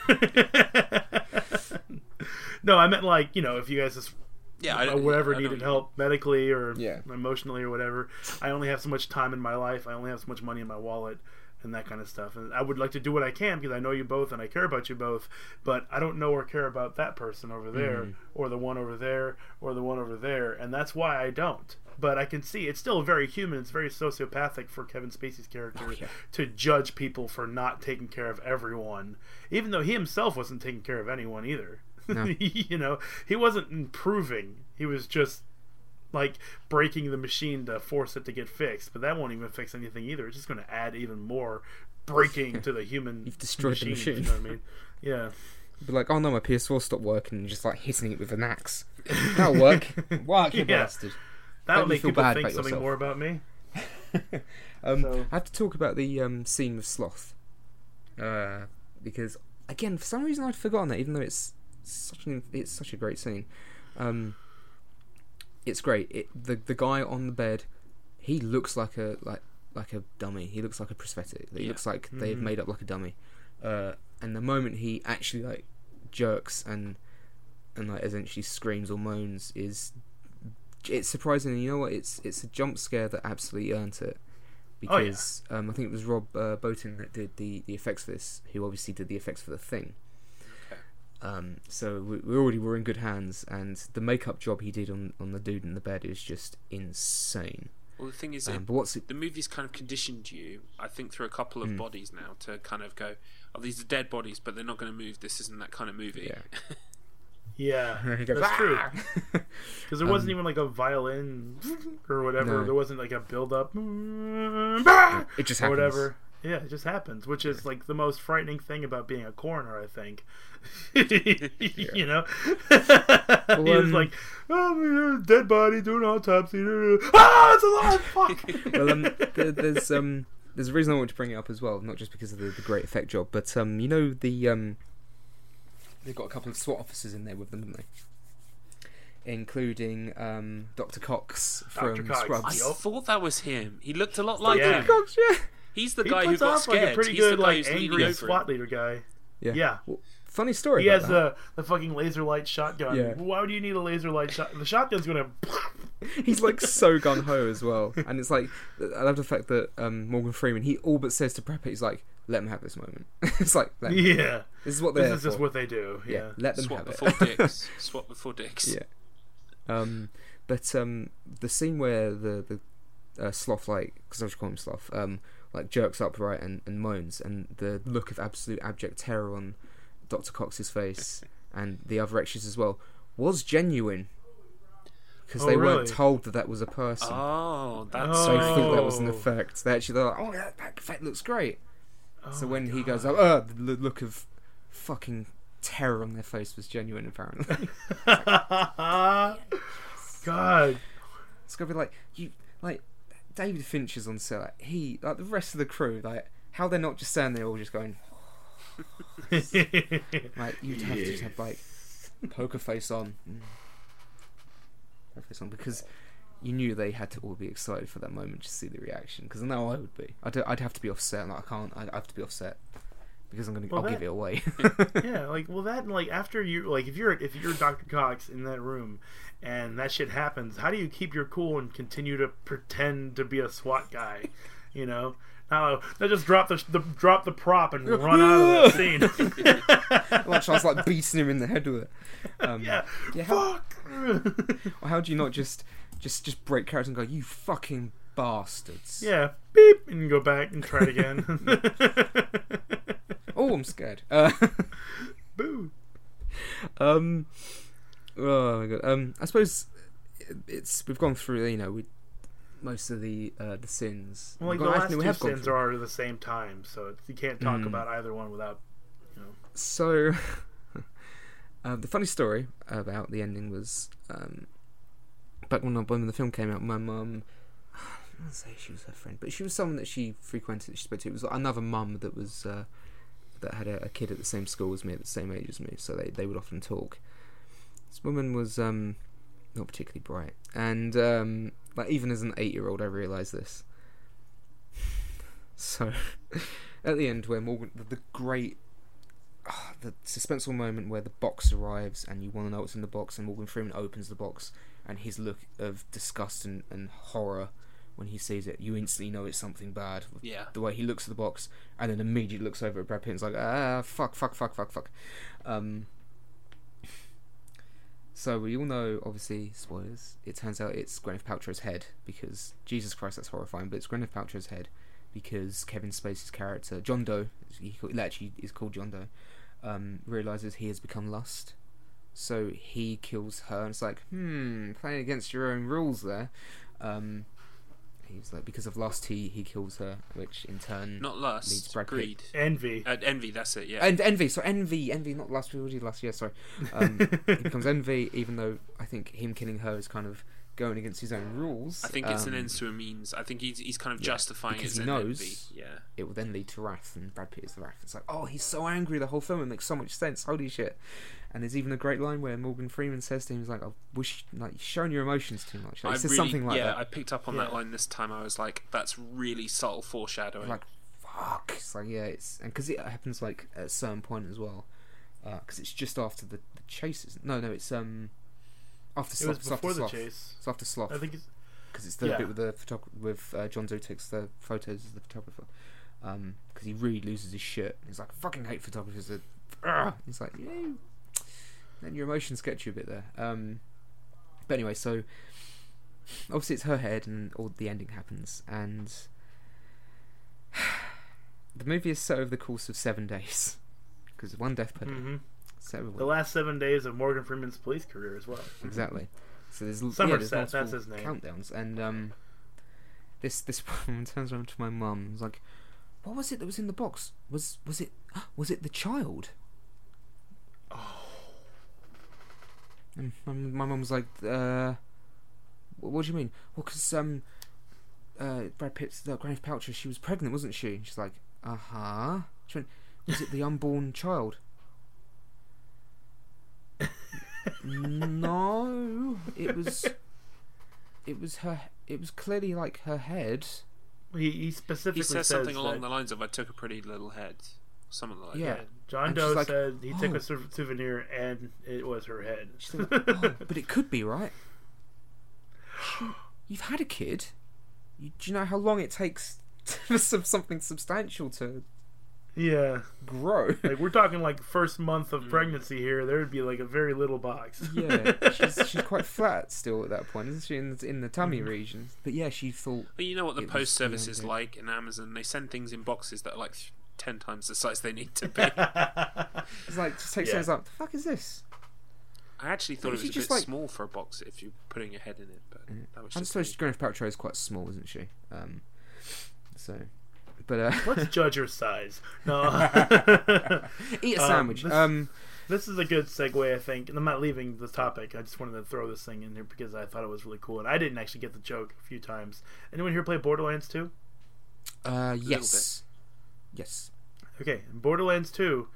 no, I meant like you know if you guys just Yeah, I, whatever I know needed help medically or Yeah. emotionally or whatever. I only have so much time in my life. I only have so much money in my wallet and that kind of stuff. And I would like to do what I can because I know you both and I care about you both, but I don't know or care about that person over there Mm-hmm. or the one over there or the one over there, and that's why I don't. But I can see it's still very human. It's very sociopathic for Kevin Spacey's character Oh, yeah. to judge people for not taking care of everyone, even though he himself wasn't taking care of anyone either. No. you know, he wasn't improving. He was just like breaking the machine to force it to get fixed. But that won't even fix anything either. It's just going to add even more breaking to the human. You've destroyed the machine, machine. You know what I mean? Yeah. Be like, oh no, my PS4 stopped working, and just like hitting it with an axe. That'll work. Work, you Yeah. bastard. That'll you make feel people bad think something yourself. more about me. Um, So- I have to talk about the um, scene with Sloth, uh, because again, for some reason I'd forgotten that, even though it's such an it's such a great scene. Um, it's great. It, the the guy on the bed, he looks like a like like a dummy. He looks like a prosthetic. He Yeah. looks like they've Mhm. made up like a dummy. Uh, and the moment he actually like jerks and and like essentially screams or moans is it's surprising. You know what? It's it's a jump scare that absolutely earned it Oh, yeah. because um, I think it was Rob uh, that did the, the effects for this, who obviously did the effects for the thing. Okay. Um, so we, we already were in good hands, and the makeup job he did on, on the dude in the bed is just insane. Well, the thing is, Um, it, but what's it? the movie's kind of conditioned you, I think, through a couple of Mm. bodies now to kind of go, oh, these are dead bodies, but they're not going to move. This isn't that kind of movie. Yeah. Yeah, goes, that's true. Because there wasn't Um, even like a violin or whatever. No. There wasn't like a build up it just happens. whatever. Yeah, it just happens, which is like the most frightening thing about being a coroner, I think. You know, he was um, like, "Oh, dead body doing autopsy." Ah, it's alive! Fuck. well, um, there, there's um, there's a reason I want to bring it up as well, not just because of the, the great effect job, but um, you know the um, they've got a couple of SWAT officers in there with them, haven't they? Including um, Dr. Cox from Dr. Cox, I Scrubs. Yup. thought that was him. He looked a lot like Yeah. him. Cox, yeah. He's the He guy who puts got off scared. like a pretty He's good, the guy like who's angry over SWAT him. leader guy. Yeah. Yeah. Well, funny story. He about has that. the the fucking laser light shotgun. Yeah. Why do you need a laser light shot? The shotgun's gonna. He's like so gun ho as well, and it's like I love the fact that um, Morgan Freeman he all but says to Prep, he's like, "Let him have this moment." it's like, let 'em- Yeah, this is what they're is just what they do. yeah. Yeah, let them Swap have before it. dicks. Swap before dicks. yeah. Um, but um, the scene where the the uh, sloth like because I was calling him sloth um like jerks upright and, and moans and the look of absolute abject terror on Dr. Cox's face and the other extras as well was genuine because Oh, they really? weren't told that that was a person. Oh, that's So I thought that was an Oh. effect. They actually like, oh, that, that effect looks great. so Oh when he goes up, uh, the look of fucking terror on their face was genuine. Apparently, God, it's gonna be like you, like David Fincher's on set. He, like the rest of the crew, like how they're not just standing there all just going, like you'd have to just have like poker face on, poker face on because. You knew they had to all be excited for that moment to see the reaction. Because I know I would be. I'd, I'd have to be offset. Like, I can't. I'd have to be offset because I'm gonna. Well, I'll give it away. yeah, like well, that like after you like if you're if you're Dr. Cox in that room, and that shit happens, how do you keep your cool and continue to pretend to be a SWAT guy? You know, now they just drop the, the drop the prop and run out of the scene. like Charles like beating him in the head with it. Um, yeah, Yeah, how- fuck. Or how do you not just just just break character and go, you fucking bastards? yeah, beep, and go back and try it again. Oh, I'm scared. Uh, Boo. um. Oh my god. Um. I suppose it's we've gone through. You know, we most of the uh, the sins. Well, like the last two have sins are at the same time, so it's, you can't talk Mm. about either one without. So, Uh, the funny story about the ending was um, back when, when the film came out, my mum. I don't say she was her friend, but she was someone that she frequented. That she spoke to. It was another mum that was uh, that had a, a kid at the same school as me, at the same age as me. So they, they would often talk. This woman was um, not particularly bright, and um, like even as an eight year old, I realised this. So, at the end, where Morgan, the, the great, ah, the suspenseful moment where the box arrives and you want to know what's in the box, and Morgan Freeman opens the box, and his look of disgust and, and horror when he sees it, you instantly know it's something bad. Yeah. The way he looks at the box and then immediately looks over at Brad Pitt and is like, ah, fuck, fuck, fuck, fuck, fuck. Um, so we all know, obviously, spoilers. It turns out it's Gwyneth Paltrow's head because Jesus Christ, that's horrifying. But it's Gwyneth Paltrow's head because Kevin Spacey's character John Doe, he actually is called John Doe, um, realizes he has become lust. So he kills her, and it's like, hmm, playing against your own rules there. Um, he's like, because of lust, he he kills her, which in turn Not Leads lust, Brad Pitt. greed. Envy. Uh, envy, that's it, yeah. and envy. So envy, envy, not lust. We already lust. Yeah, sorry. Um, he becomes envy, even though I think him killing her is kind of going against his own rules. I think it's an ends to a means. I think he's he's kind of yeah, justifying because as he knows- envy. Yeah. It will then lead to wrath, and Brad Pitt is the wrath. It's like, oh, he's so angry the whole film. It makes so much sense. Holy shit! And there's even a great line where Morgan Freeman says to him, "He's like, I wish like you're showing your emotions too much." Like, I he says really, something like yeah, that. I picked up on that line this time. I was like, that's really subtle foreshadowing. like fuck it's like yeah it's and because it happens like at a certain point as well because it's just after the, the chase isn't no no it's um after It was it's after before the sloth chase. it's after sloth I think it's because it's the yeah. bit with the photog- with uh, John Doe takes the photos as the photographer um because he really loses his shit he's like fucking hate photographers that he's like yeah then your emotions get you a bit there. Um but anyway so obviously it's her head and all the ending happens and the movie is set over the course of seven days because one death per day. Hmm set over the last seven days of Morgan Freeman's police career as well. exactly. So there's Somerset, yeah, there's that's his name. countdowns and um this this woman turns around to my mum. And was like what was it that was in the box? Was was it was it the child and my, my mum was like uh what, what do you mean? Well because um uh Brad Pitt's uh, Gwyneth Paltrow she was pregnant wasn't she? She's like uh-huh. She went was it the unborn child? No it was it was her it was clearly like her head. He, he specifically he says says something along the lines of, "I took a pretty little head," something like Yeah. that. John And Doe like, said he took "Oh." a sou- souvenir and it was her head. She's like, oh, but it could be right you've had a kid you, do you know how long it takes for some, something substantial to yeah, grow like we're talking like first month of mm. pregnancy here. There would be like a very little box. yeah she's, she's quite flat still at that point isn't she in, in the tummy mm. region but yeah she thought But you know what the It was post service the is idea. like in Amazon? They send things in boxes that are like th- ten times the size they need to be. it's like just takes Yeah. yeah. like the fuck is this I actually thought But it was a you bit like- small for a box if you're putting your head in it, but that was I just suppose me. Gwyneth Paltrow is quite small isn't she um so but uh Let's judge her size. No. eat a Um, sandwich this- um This is a good segue, I think. And I'm not leaving the topic. I just wanted to throw this thing in here because I thought it was really cool. And I didn't actually get the joke a few times. Anyone here play Borderlands 2? uh yes yes Okay, Borderlands 2,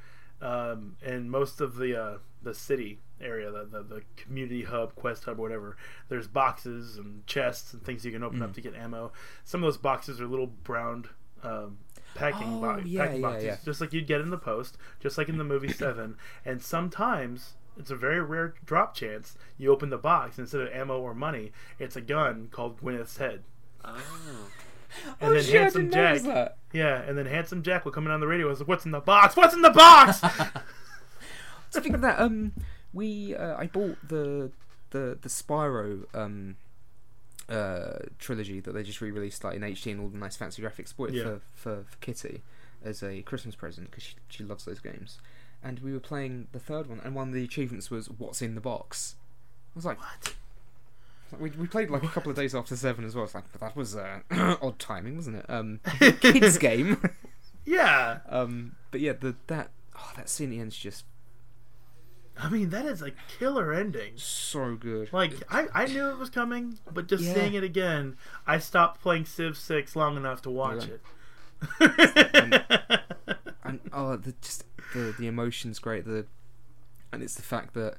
um, in most of the uh, the city area, the, the the community hub, quest hub, whatever, there's boxes and chests and things you can open up to get ammo. Some of those boxes are little brown um, packing, Oh, bo- yeah, packing yeah, boxes, yeah. just like you'd get in the post, just like in the movie Seven. And sometimes it's a very rare drop chance. You open the box instead of ammo or money, it's a gun called Gwyneth's head. Oh. And oh, then shit, I Handsome Jack, that. yeah, and then Handsome Jack will come in on the radio. and was like, "What's in the box? What's in the box?" Speaking of that, um, we uh, I bought the the the Spyro um uh trilogy that they just re-released like in HD and all the nice fancy graphics. It Yeah. for, for for Kitty as a Christmas present because she she loves those games. And we were playing the third one, and one of the achievements was "What's in the box." I was like, what? We, we played like a couple of days after seven as well. It's like, but that was uh, odd timing, wasn't it? Um, kids game. Yeah, um, but yeah, the that oh, that scene at the end's just I mean, that is a killer ending. So good. Like I, I knew it was coming, but just Yeah. seeing it again, I stopped playing Civ Six long enough to watch it. and oh, the just the the emotion's great. The and it's the fact that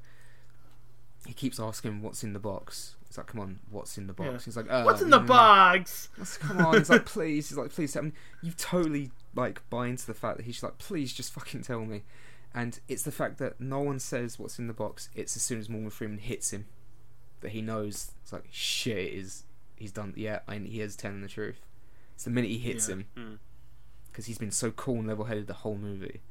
he keeps asking what's in the box. It's like, come on, what's in the box? Yeah. He's like, uh, What's in the mm, box? let's- Come on. He's like, please. He's like, please. Tell me. You totally like buy into the fact that he's like, please, just fucking tell me. And it's the fact that no one says what's in the box. It's as soon as Morgan Freeman hits him that he knows. It's like shit. It is he's done? Yeah, and he is telling the truth. It's the minute he hits Yeah. him Mm. because he's been so cool and level-headed the whole movie.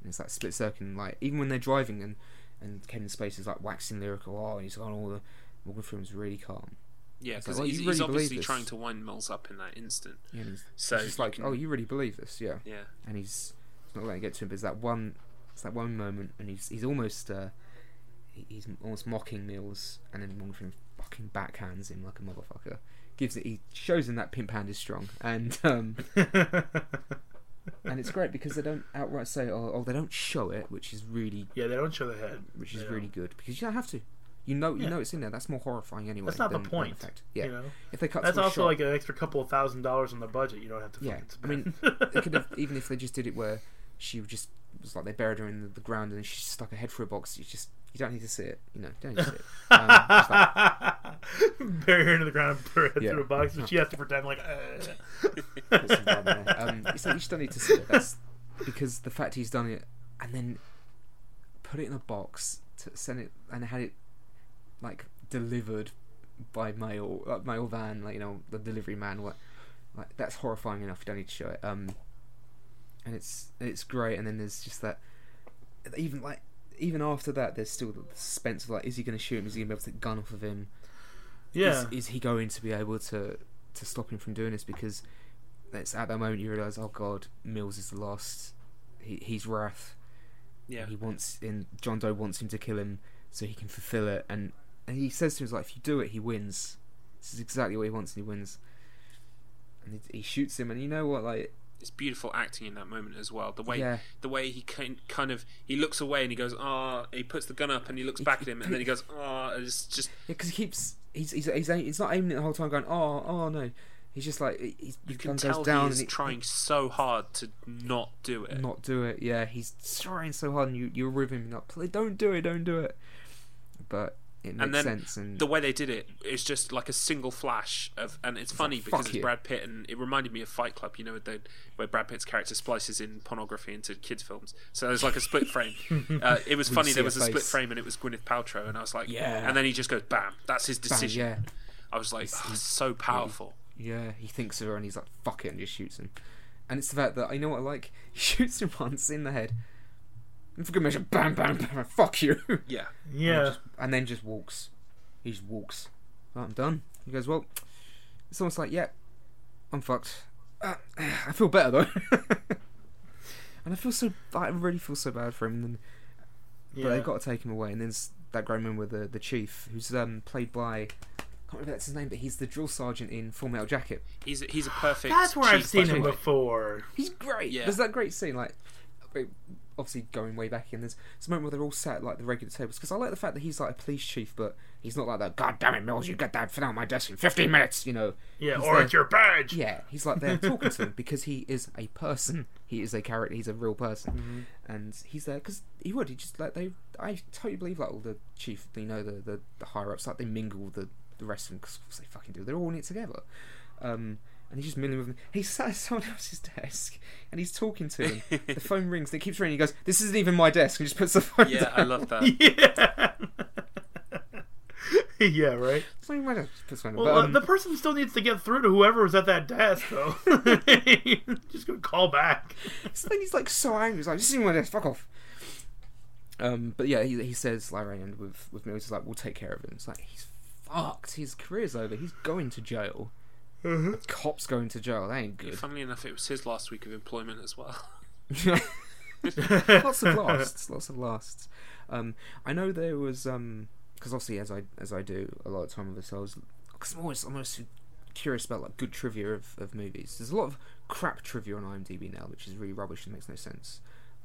And it's like split second, like even when they're driving and and Kevin Spacey's like waxing lyrical, oh, and he's on all the Morgan Freeman's really calm. Yeah, because like, he's, really obviously trying to wind Mills up in that instant. Yeah, So he's just like, oh, you really believe this, yeah. Yeah, And he's, he's not letting it get to him. But there's that one, it's that one moment, and he's he's almost uh, he's almost mocking Mills, and then Morgan Freeman fucking backhands him like a motherfucker. Gives it, he shows him that pimp hand is strong, and um, and it's great because they don't outright say, oh, oh, they don't show it, which is really yeah, they don't show the head. which is really good because you don't have to. You know, you Yeah. know it's in there. That's more horrifying anyway. That's not the than- than point. Yeah, You know, if they cut that's also shot- like an extra couple of thousand dollars on the budget. You don't have to. Yeah, I mean, spend. they could have even if they just did it where she just was like they buried her in the, ground and she stuck her head through a box. You just you don't need to see it. You know, don't need to see it. Um, like, Bury her into the ground and put her head Yeah. through a box, but she has to pretend like. Uh. put some blood in there. Um, it's like you just don't need to see it. That's because the fact he's done it and then put it in a box to send it and had it like delivered by mail, uh, mail van, like you know the delivery man. What like that's horrifying enough. You don't need to show it. Um, and it's it's great. And then there's just that even like even after that, there's still the suspense of like, is he going to shoot him? Is he going to be able to gun off of him? yeah. is, is he going to be able to to stop him from doing this because it's at that moment you realize oh god mills is the last he, he's wrath yeah. he wants in john doe wants him to kill him so he can fulfill it and, and he says to him like if you do it he wins this is exactly what he wants and he wins and he, he shoots him and you know what like It's beautiful acting in that moment as well. The way yeah the way he kind kind of he looks away and he goes ah he puts the gun up and he looks back at him and then he goes ah it's just because he keeps he's, he's he's he's not aiming it the whole time going oh oh no he's just like he's, you can tell down he and is he, trying so hard to not do it. not do it. Yeah, he's trying so hard, and you you're with him. Like, "Please, don't do it, don't do it. But it makes And then sense, and the way they did it is just like a single flash of, and it's funny like, because it's you." Brad Pitt, and it reminded me of Fight Club. You know, the, where Brad Pitt's character splices in pornography into kids' films. So there's like a split frame. uh, it was funny. There was a split frame, and it was Gwyneth Paltrow, and I was like, Yeah. And then he just goes, bam. That's his decision. yeah, I was like, He's- oh, so powerful. yeah, he thinks of her, and he's like, "Fuck it," and just shoots him. And it's the fact that I know what I like. He shoots him once in the head, and for good measure, bam, bam, bam, fuck you, Yeah. yeah. and then just walks. He just walks. "Oh, I'm done. He goes, well, it's almost like, yeah, I'm fucked. Uh, I feel better though. and I feel so, I really feel so bad for him. And yeah. but they've got to take him away. And then that great moment with the the chief, who's um, played by I can't remember that's his name, but he's the drill sergeant in Full Metal Jacket. He's he's a perfect. That's where I've seen him before. He's great. Yeah. There's that great scene, like obviously going way back in. There's this moment where they're all sat at, like the regular tables because I like the fact that he's like a police chief, but he's not like that. God damn it, Mills, you get that down my desk in 15 minutes. You know. Yeah, He's or there- it's your badge. Yeah, he's like there talking to him because he is a person. He is a character. He's a real person, Mm-hmm. and he's there because he would. He just like they. I totally believe like all the chief, you know, the the, the higher ups, like they mingle with the the rest of them because they fucking do. They're all in it together. Um, and he's just milling with them. He's sat at someone else's desk and he's talking to him. the phone rings. It keeps ringing. He goes, "This isn't even my desk." And just puts the phone. Yeah, down. I love that. Yeah. yeah, right. It's not even my desk. Just puts the phone. Well, But, uh, um, the person still needs to get through to whoever was at that desk, though. Just gonna call back. So then he's like so angry. He's like, "This isn't my desk. Fuck off." Um, but yeah, he, he says like right end with with Mills. He's like, "We'll take care of him." It's like he's fucked. His career's over. He's going to jail. Cops going to jail. That ain't good. Funnily enough, it was his last week of employment as well. lots of lasts. Lots of lasts. Um, I know there was um because obviously as I as I do a lot of time with this, I was because I'm always I'm always curious about like good trivia of, of movies. There's a lot of crap trivia on IMDb now, which is really rubbish and makes no sense.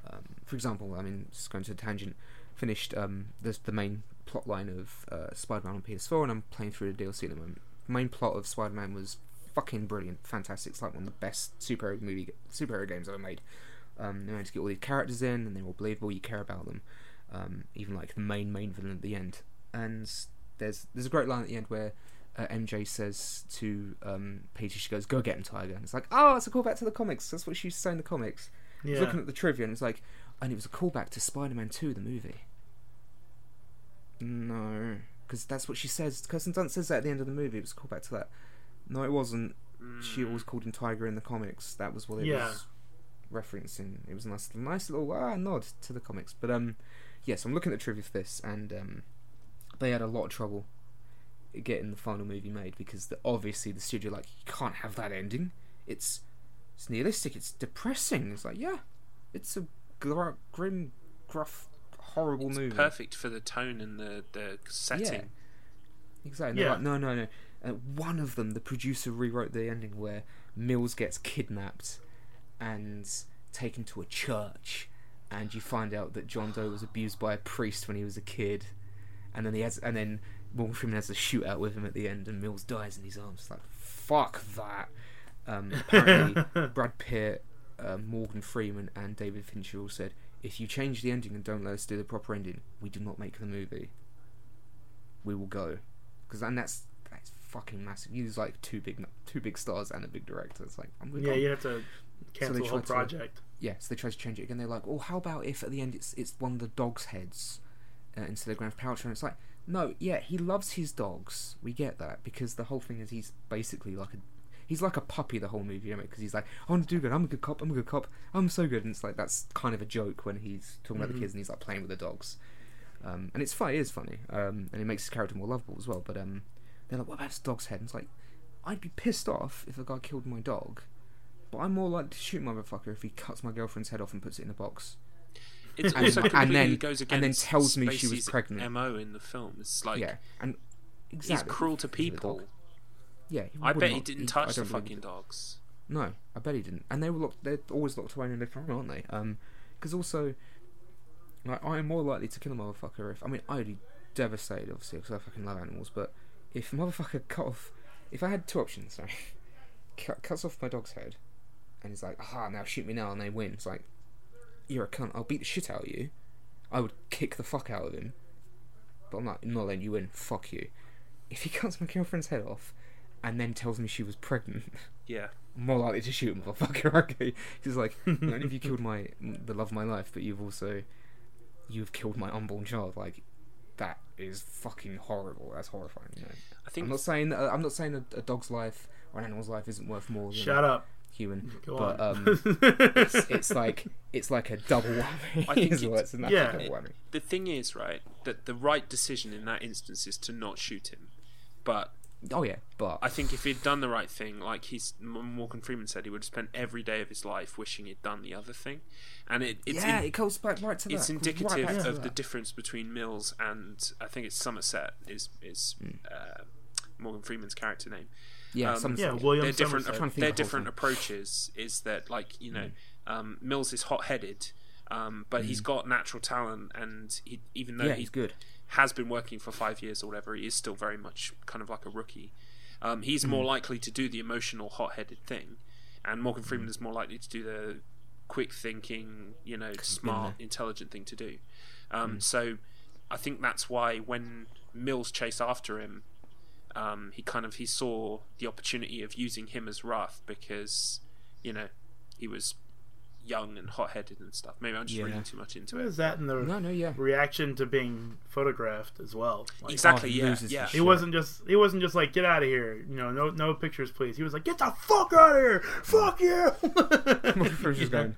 Um, for example, I mean, just going to a tangent, finished um, the the main plot line of uh, Spider-Man on PS4, and I'm playing through the DLC at the moment. Main plot of Spider-Man was fucking brilliant, fantastic. It's like one of the best superhero movie superhero games ever made. Um, they managed to get all these characters in, and they're all believable. You care about them, um, even like the main main villain at the end. And there's there's a great line at the end where uh, MJ says to um, Peter, she goes, "Go get him, Tiger." And it's like, oh, it's a callback to the comics. That's what she used to say in the comics. I was looking at the trivia, and it's like, and it was a callback to Spider-Man Two, the movie. No, because that's what she says. Kirsten Dunst says that at the end of the movie. It was a callback to that. No, it wasn't. She always called him Tiger in the comics. That was what it Yeah. was referencing. It was a nice, nice little ah, nod to the comics. But um, yes, I'm looking at the trivia for this, and um, they had a lot of trouble getting the final movie made because the, obviously the studio like you can't have that ending. It's it's nihilistic. It's depressing. It's like yeah, it's a gr- grim, gruff, horrible It's movie. perfect for the tone and the the setting. Exactly. Yeah. like, no, no, no. Uh, one of them, the producer rewrote the ending where Mills gets kidnapped and taken to a church, and you find out that John Doe was abused by a priest when he was a kid, and then he has, and then Morgan Freeman has a shootout with him at the end, and Mills dies in his arms. Like, fuck that. Um, apparently, Brad Pitt, uh, Morgan Freeman, and David Fincher all said, if you change the ending and don't let us do the proper ending, we do not make the movie. We will go because and that's that's fucking massive. You use like two big two big stars and a big director. It's like I'm gonna Yeah, you have to cancel they the whole tried to- project. yeah. So they try to change it again. They're like, oh, how about if at the end it's it's one of the dogs' heads uh, instead of Gwyneth Paltrow? And it's like, no, yeah, he loves his dogs. We get that because the whole thing is he's basically like a he's like a puppy the whole movie, you know, because he's like, I want to do good. I'm a good cop. I'm a good cop. I'm so good. And it's like that's kind of a joke when he's talking about the Mhm. kids and he's like playing with the dogs. Um, and it's funny, it is funny, um, and it makes his character more lovable as well. But um, they're like, "What about his dog's head?" And it's like, I'd be pissed off if a guy killed my dog, but I'm more likely to shoot motherfucker if he cuts my girlfriend's head off and puts it in a box. It's And- also and then- goes and against then tells me she was pregnant. Mo in the film. It's like yeah, and he's cruel to people. Yeah, he I bet he didn't I touch the fucking dogs. No, I bet he didn't. And they were locked. They're always locked away in a different room, aren't they? Um, because also, like, I am more likely to kill a motherfucker if I mean I'd be devastated, obviously, because I fucking love animals. But if a motherfucker cut off, if I had two options, sorry, cut, cuts off my dog's head, and he's like, "Aha, now shoot me now," and they win. It's like, you're a cunt. I'll beat the shit out of you. I would kick the fuck out of him. But I'm not, I'm not letting you win. Fuck you. If he cuts my girlfriend's head off, and then tells me she was pregnant. Yeah. more likely to shoot him, motherfucker. Okay, he's like, not only have you killed my the love of my life, but you've also you've killed my unborn child. Like that is fucking horrible. That's horrifying. You know? I think I'm not saying that, I'm not saying a, a dog's life or an animal's life isn't worth more than Shut a up. human, Go but on. um, it's, it's like it's like a double whammy. I think is it's- it's yeah. actual double whammy. the thing is, right, that the right decision in that instance is to not shoot him. But Oh yeah, but I think if he'd done the right thing, like he's Morgan Freeman said, he would have spent every day of his life wishing he'd done the other thing. And it, it's yeah, in- it goes back right to that. it's It goes right indicative of the that. difference between Mills and I think it's Somerset is is Hmm. uh, Morgan Freeman's character name. yeah, um, some Yeah, sort- William Their different Somerset. trying their the different thing. approaches is that like you know Hmm. um, Mills is hot headed, um, but he's got natural talent and he even though yeah, he he's good. Has been working for five years or whatever, he is still very much kind of like a rookie. Um, Hmm. he's more likely to do the emotional, hot-headed thing, and Morgan Hmm. Freeman is more likely to do the quick thinking, you know, smart, intelligent thing to do. Um, Hmm. So, I think that's why when Mills chased after him, um, he kind of he saw the opportunity of using him as Wrath because, you know, he was young and hot-headed and stuff. Maybe I'm just Yeah. reading too much into it. is that in the No, no, yeah. reaction to being photographed as well? Like, Exactly. Oh, he yeah. loses Yeah. He wasn't just he wasn't just like get out of here, you know, no no pictures please. He was like get the fuck out of here, fuck you. Morgan Freeman's just going.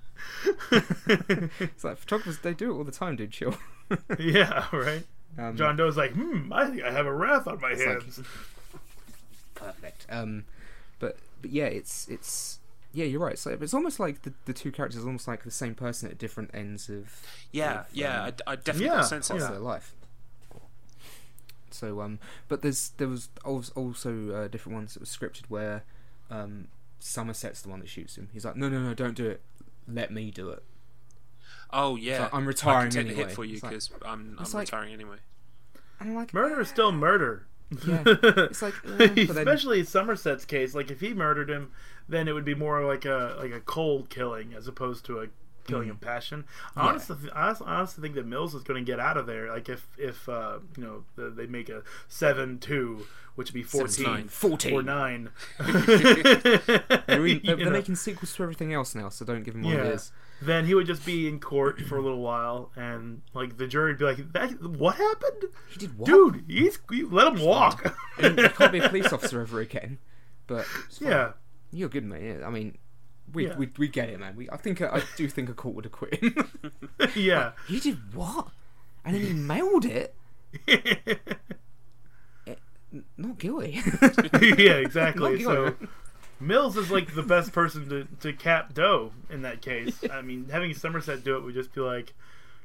It's like photographers, they do it all the time, dude. Chill. yeah, right. Um, John Doe's like, hmm, I think I have a wrath on my like- hands. perfect. Um, but but yeah, it's it's yeah, you're right. So it's almost like the, the two characters are almost like the same person at different ends of Yeah, of, yeah, um, I, I definitely Yeah, a sense of of their life. So um, but there's there was also uh, different ones that were scripted where um, Somerset's the one that shoots him. He's like, no, no, no, don't do it. Let me do it. Oh yeah, like, I'm I retiring can take the anyway. hit for you It's like- because I'm, I'm it's like- retiring anyway. And I'm like, Murder is still murder. Yeah, it's like, uh, but then- especially Somerset's case. Like if he murdered him, then it would be more like a like a cold killing as opposed to a killing of passion. I Mm. Yeah. honestly, I honestly, think that Mills is going to get out of there. Like if if uh, you know the, they make a seven two, which would be 14, 14. or nine. They're, they're, they're making sequels to everything else now, so don't give them Yeah. ideas. then he would just be in court for a little while, and like the jury would be like, "That what happened, He did what? dude? He's you let him walk." You can't be a police officer ever again. But yeah, you're good, mate. I mean, we Yeah. we we get it, man. We I think I do think a court would acquit him. yeah. he did what? And then he mailed it. N- Not guilty. yeah, exactly. So. Mills is like the best person to, to cap Doe in that case. I mean, having Somerset do it would just be like,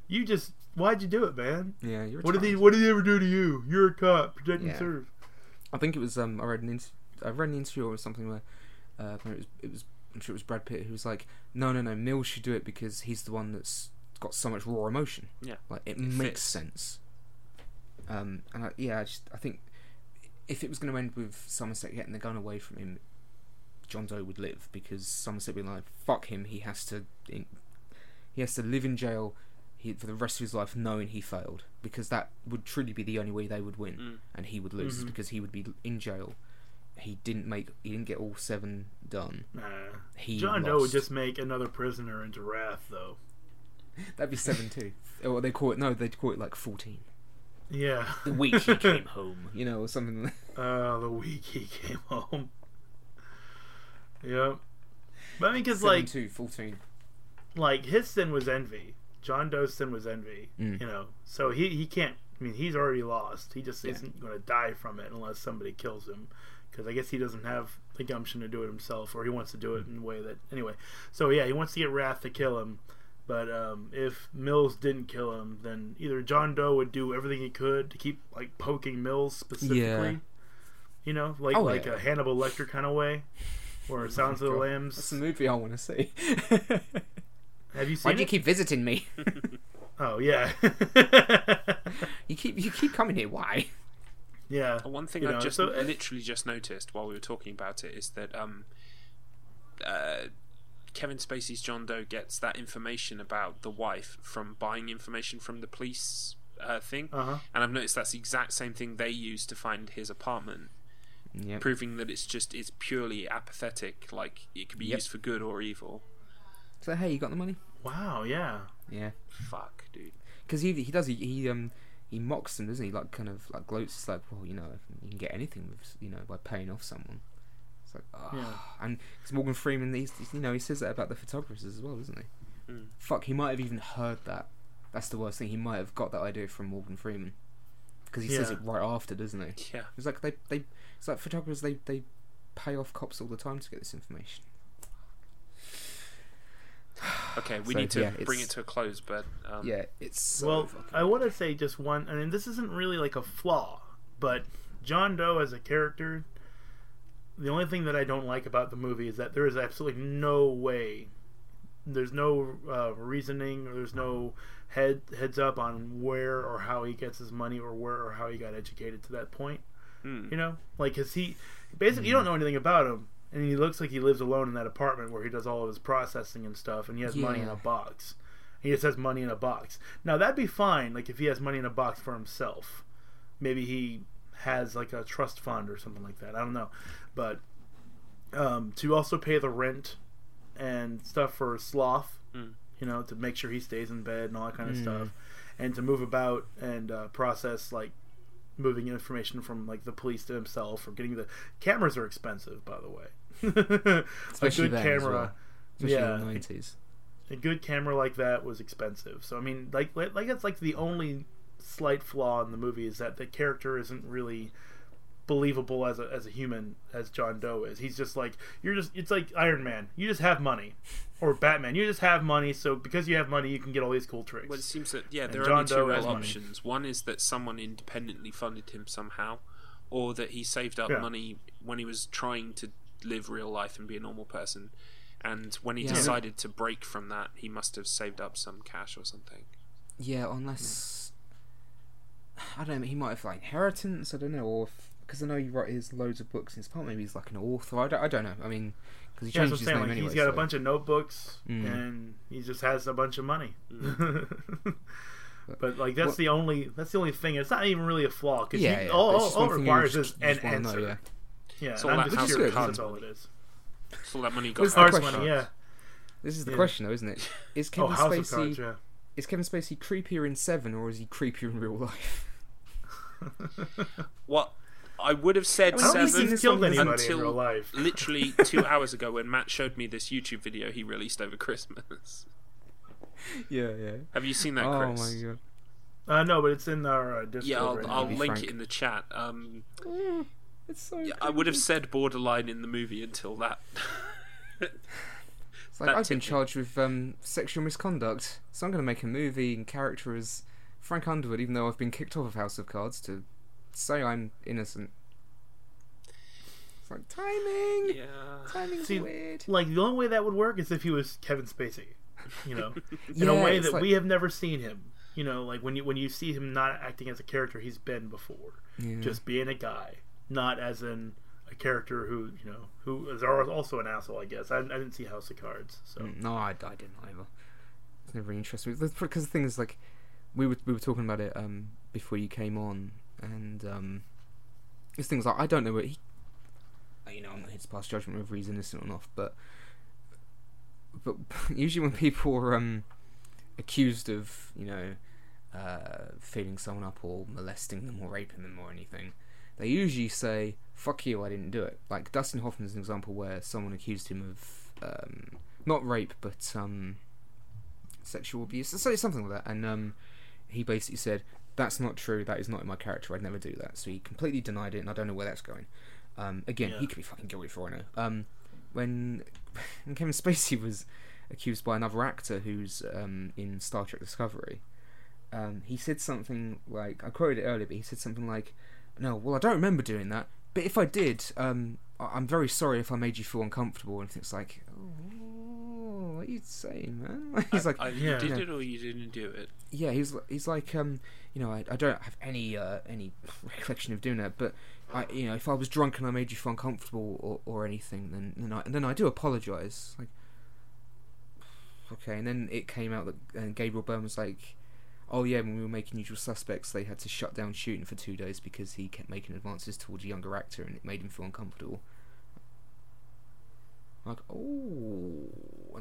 you just why'd you do it, man? yeah, you're. a What did he. What did he ever do to you? You're a cop, protect and serve. I think it was um I read an inter- I read an interview or something where uh it was it was I'm sure it was Brad Pitt who was like no no no Mills should do it because he's the one that's got so much raw emotion Yeah. like it, It makes fits. sense um and I, yeah I just I think if it was going to end with Somerset getting the gun away from him John Doe would live because Somerset would be like fuck him he has to in, he has to live in jail he, for the rest of his life knowing he failed because that would truly be the only way they would win Mm. and he would lose Mhm. because he would be in jail. He didn't make he didn't get all seven done. Nah. He John Doe would just make another prisoner into Wrath, though. that'd be seven too. Or they call it no, they'd call it like fourteen. Yeah. The week he came home, you know, or something. Like Uh, the week he came home. Yep. But I mean, because like, two, 14. like his sin was envy. John Doe's sin was envy. Mm. You know, so he he can't. I mean, he's already lost. He just Yeah. isn't going to die from it unless somebody kills him. Because I guess he doesn't have the gumption to do it himself, or he wants to do it in a way that anyway. So yeah, he wants to get Wrath to kill him. But um, if Mills didn't kill him, then either John Doe would do everything he could to keep like poking Mills specifically. Yeah. You know, like Oh, like yeah. a Hannibal Lecter kind of way, or Sounds of the. Lambs. That's the movie I want to see. Have you seen? Why do you keep visiting me? Oh yeah, You keep you keep coming here. Why? Yeah. One thing I know, just so- uh, literally just noticed while we were talking about it is that um, uh, Kevin Spacey's John Doe gets that information about the wife from buying information from the police uh, thing, Uh huh. and I've noticed that's the exact same thing they use to find his apartment, Yep. proving that it's just it's purely apathetic. Like it could be Yep. used for good or evil. So hey, you got the money? Wow. Yeah. Yeah. Fuck, dude. Because he he does he, he um he mocks them, doesn't he? Like kind of like gloats. It's like, well, you know, you can get anything with you know by paying off someone. It's like, oh. Yeah. and because Morgan Freeman, he's, you know, he says that about the photographers as well, doesn't he? Mm. Fuck, he might have even heard that. That's the worst thing. He might have got that idea from Morgan Freeman because he says it right after, doesn't he? Yeah. It's like they they it's like photographers they they pay off cops all the time to get this information. Okay, we So, need to yeah, bring it to a close, but um, yeah, it's so well, I want to say just one. I mean, this isn't really like a flaw, but John Doe as a character, the only thing that I don't like about the movie is that there is absolutely no way, there's no uh, reasoning, or there's no head heads up on where or how he gets his money, or where or how he got educated to that point. mm, You know, like cause he basically you don't know anything about him, and he looks like he lives alone in that apartment where he does all of his processing and stuff, and he has money in a box. He just has money in a box. Now that'd be fine, like if he has money in a box for himself. Maybe he has like a trust fund or something like that. I don't know, but um, to also pay the rent and stuff for Sloth, Mm. you know, to make sure he stays in bed and all that kind of Mm. stuff, and to move about and uh, process like moving information from like the police to himself or getting the cameras are expensive by the way a good then as camera well. especially yeah. in the nineties. a good camera like that was expensive so i mean like like like it's like the only slight flaw in the movie is that the character isn't really believable as a, as a human as john doe is he's just like you're just it's like iron man you just have money or batman you just have money so because you have money you can get all these cool tricks Well, it seems that yeah, And there are only two Doe real has money. options. One is that someone independently funded him somehow, or that he saved up Yeah. money when he was trying to live real life and be a normal person, And when he Yeah. decided to break from that, he must have saved up some cash or something. Yeah, unless I don't know, he might have like inheritance. I don't know, or because I know he writes loads of books in his part. Maybe he's like an author. I don't, I don't know. I mean, because he changed that's his saying. name Like, anyway. he's got a bunch of notebooks Mm. and he just has a bunch of money. Mm. but like that's What- the only that's the only thing. It's not even really a flaw because Yeah, yeah, all, all, all one it thing you requires is an just wanna know, answer. yeah. Yeah, So all I'm that just House of curious. Cards That's all it is. So all that money got Where's the question? money, yeah. This is the Yeah. question, though, isn't it? Is Oh, Kevin House of Spacey Cards, yeah. is Kevin Spacey creepier in Seven, or is he creepier in real life? What I would have said I mean, Seven he's killed anybody until in real life. literally two hours ago when Matt showed me this YouTube video he released over Christmas. yeah, yeah. Have you seen that, Oh Chris? my god. Uh, no, but it's in our uh, Discord Yeah, I'll, right. I'll link frank. it in the chat. Um, It's so. yeah, I would have said borderline in the movie until that. It's like that I've been charged with um, sexual misconduct, so I'm going to make a movie in character as Frank Underwood, even though I've been kicked off of House of Cards to say I'm innocent. It's like timing. yeah. Timing's See, weird. Like the only way that would work is if he was Kevin Spacey, you know, in Yeah, a way that like- we have never seen him. You know, like when you when you see him not acting as a character he's been before, Yeah. just being a guy, not as in a character who you know who is also an asshole. I guess I, I didn't see House of Cards, so Mm, No, I, I didn't either. It's never really interested me because the thing is like we were we were talking about it um before you came on, and um thing's like I don't know what he. You know, I'm not here to pass judgment whether he's innocent or not, but but usually when people are um accused of you know uh feeding someone up or molesting them or raping them or anything, they usually say "fuck you, I didn't do it." Like Dustin Hoffman's an example where someone accused him of um, not rape but um, sexual abuse, so something like that, and um, he basically said, "That's not true. That is not in my character. I'd never do that." So he completely denied it, and I don't know where that's going. Um, again, Yeah. he could be fucking guilty for I know. Um, when, when Kevin Spacey was accused by another actor who's um, in Star Trek Discovery, um, he said something like I quoted it earlier, but he said something like, "No, well, I don't remember doing that, but if I did, um, I- I'm very sorry if I made you feel uncomfortable." And it's like, oh, what are you saying, man? he's like, Either Yeah. you did it or you didn't do it. yeah, he's he's like, um, you know, I, I don't have any uh, any recollection of doing that, but I, you know, if I was drunk and I made you feel uncomfortable or, or anything, then then I, then I do apologise. Like, okay, and then it came out that and Gabriel Byrne was like, oh yeah, when we were making Usual Suspects, they had to shut down shooting for two days because he kept making advances towards a younger actor and it made him feel uncomfortable. Like, oh,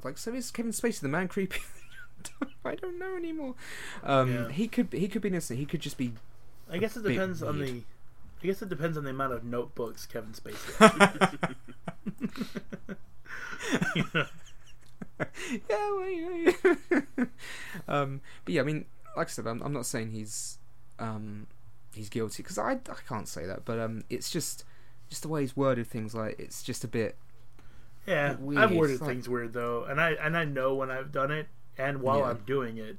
like so is Kevin Spacey the man creepy? I don't know anymore. Um, Yeah. He could he could be innocent. He could just be. I guess it depends on the. I guess it depends on the amount of notebooks Kevin Spacey. has. yeah, well, you know. um, but yeah, I mean, like I said, I'm, I'm not saying he's um, he's guilty because I, I can't say that, but um, it's just just the way he's worded things. Like it's just a bit. Yeah, Weird. I've worded like- things weird though, and I and I know when I've done it, and while Yeah. I'm doing it,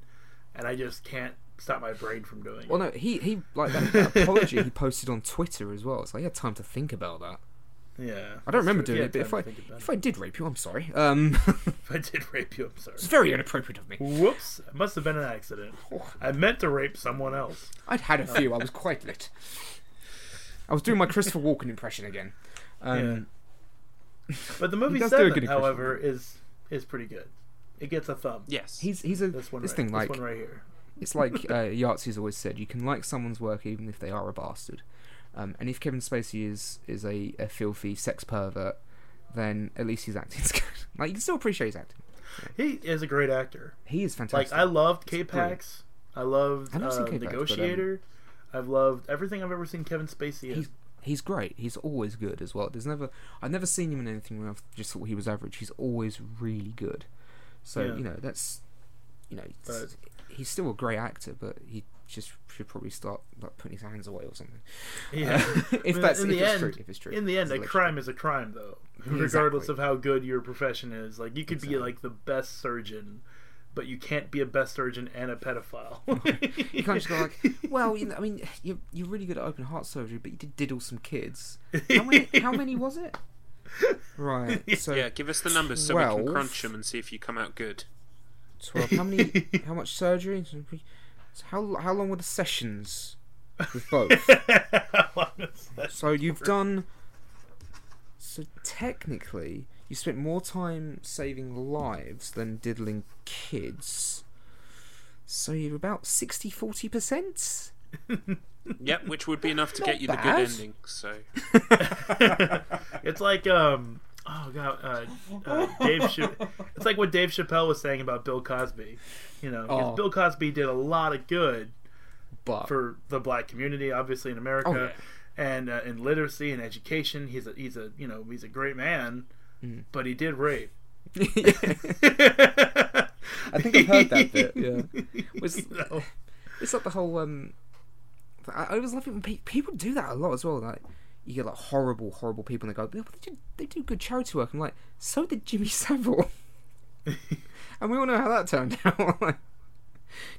and I just can't stop my brain from doing Well, it. no, he he like that, that apology he posted on Twitter as well. It's like he had time to think about that. Yeah, I don't remember true. doing Yeah, it, but if I time to think about if I did rape you, I'm sorry. Um, if I did rape you, I'm sorry. it's very inappropriate of me. Whoops! It must have been an accident. I meant to rape someone else. I'd had a few. I was quite lit. I was doing my Christopher Walken impression again. Um, But the movie does Seven, however, is is pretty good. It gets a thumb. Yes. He's he's a This one, this right, thing like this one right here. it's like uh, Yahtzee's always said. You can like someone's work even if they are a bastard. Um, and if Kevin Spacey is is a, a filthy sex pervert, then at least he's acting good. like you can still appreciate his acting. He is a great actor. He is fantastic. Like. I loved It's K-Pax. I loved I've uh, K-Pax, but, um, Negotiator. I've loved everything I've ever seen Kevin Spacey in. he's he's great. He's always good as well. There's never I've never seen him in anything where I've just thought he was average. He's always really good. So Yeah. you know that's you know But- he's still a great actor, but he just should probably start like putting his hands away or something. Yeah. Uh, if In- that's in if the it's end, true, if it's true. in the end, a alleged. crime is a crime, though, Exactly. regardless of how good your profession is. Like you could be like the best surgeon, but you can't be a best surgeon and a pedophile. You can't just go like, well, you know, I mean, you're you're really good at open heart surgery, but you did diddle some kids. How many? how many was it? Right. So Yeah, give us the numbers so we can crunch them and see if you come out good. twelve. How many? how much surgery? So how how long were the sessions with both? so you've done. So technically, you spent more time saving lives than diddling kids. So you're about 60 40 percent. Yep, which would be enough to Not get you the good ending. So it's like um oh god uh, uh Dave Cha- it's like what Dave Chappelle was saying about Bill Cosby. You know, Oh. Bill Cosby did a lot of good But for the black community, obviously in America, Oh, yeah. and uh, in literacy and education. He's a he's a you know he's a great man, Mm. but he did rape. I think I've heard that bit. Yeah. Was- You know? It's like the whole um. I, I always love it when people do that a lot as well. Like you get like horrible, horrible people, and they go, "Yeah, they do, they do good charity work." I'm like, so did Jimmy Savile, and we all know how that turned out. Like,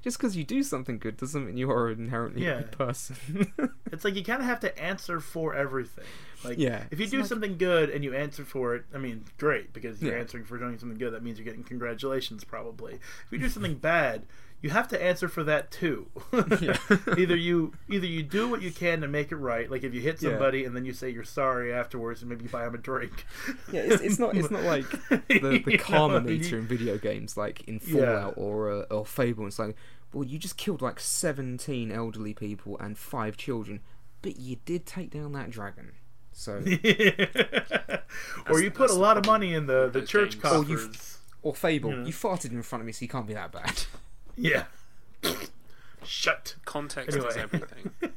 Just because you do something good doesn't mean you are an inherently Yeah. good person. It's like you kind of have to answer for everything. Like, Yeah, if you do like- something good and you answer for it, I mean, great because you're Yeah. answering for doing something good. That means you're getting congratulations, probably. If you do something bad, you have to answer for that too. Yeah. either you either you do what you can to make it right, like if you hit Yeah. somebody and then you say you're sorry afterwards, and maybe you buy them a drink. yeah, it's, it's not it's not like the, the You karma know, meter you- in video games, like in Yeah. Fallout or uh, or Fable. It's like, well, you just killed like seventeen elderly people and five children, but you did take down that dragon. So, or you put a lot of money in the, the church games. Or coffers. or Fable, Yeah. you farted in front of me, so you can't be that bad. Yeah. Shut. Context is everything.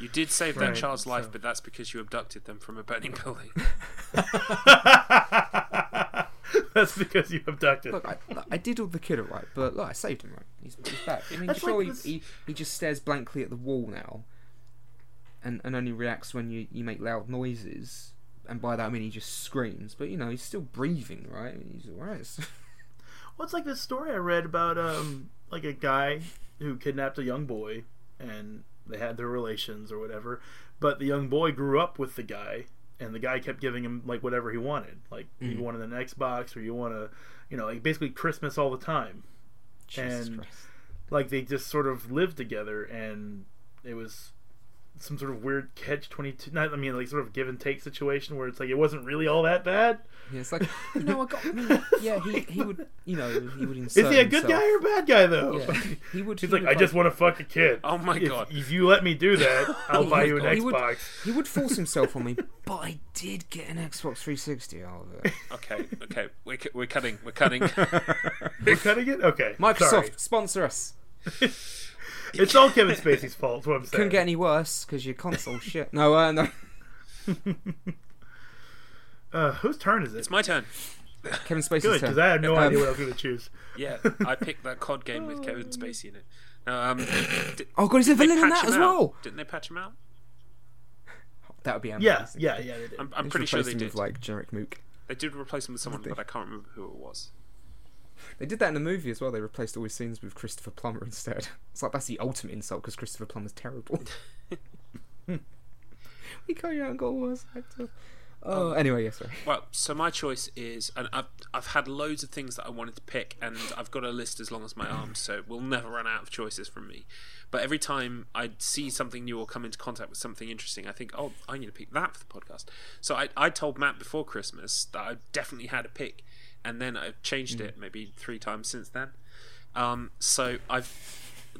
You did save that Right, child's life, but that's because you abducted them from a burning building. That's because you abducted. Look, I, look, I did all the kid right, but look, I saved him right. He's, he's back. I mean, sure, like he, he he just stares blankly at the wall now, and and only reacts when you you make loud noises. And by that I mean he just screams, but you know he's still breathing, right? He's alright. Well, it's like this story I read about um like a guy who kidnapped a young boy and they had their relations or whatever, but the young boy grew up with the guy and the guy kept giving him like whatever he wanted. Like you Mhm. wanted an Xbox or you want to, you know, like basically Christmas all the time. Jesus And- Christ. Like they just sort of lived together and it was some sort of weird catch 22 not I mean like sort of give and take situation where it's like it wasn't really all that bad. Yeah, it's like you know I got. I mean, yeah, he he would you know he would insert. Is he a good himself- guy or a bad guy though? Yeah, he would. He's he like, would, I just want to fuck a kid. Oh my if, god. If you let me do that, I'll buy you an God. He would- Xbox. He would force himself on me, but I did get an Xbox 360 out of it. Okay, okay, we're, cu- we're cutting, we're cutting. We're cutting it. Okay. Microsoft Sorry. sponsor us. It's all Kevin Spacey's fault. Is what I'm saying. Couldn't get any worse because your console shit. No, uh, no. Uh, whose turn is it? it's my turn. Kevin Spacey's Good, turn. because I had no Um, idea what I was going to choose. Yeah, I picked that COD game with Kevin Spacey in it. No, um, did, Oh god, he's a they villain in patch that as him out? well. Didn't they patch him out? That would be amazing. Yeah, yeah, yeah. They did. I'm, I'm Just pretty sure replace they him did. with like generic mook. They did replace him with someone, Did but I can't remember who it was. They did that in the movie as well. They replaced all his scenes with Christopher Plummer instead. It's like that's the ultimate insult because Christopher Plummer's terrible. Hmm. we can't out and got a worse actor. Oh, um, anyway, yes, sorry. Well, so my choice is, and I've I've had loads of things that I wanted to pick, and I've got a list as long as my mm. arm, so we'll never run out of choices from me. But every time I see something new or come into contact with something interesting, I think, oh, I need to pick that for the podcast. So I I told Matt before Christmas that I definitely had a pick, and then I've changed it maybe three times since then. Um, so I've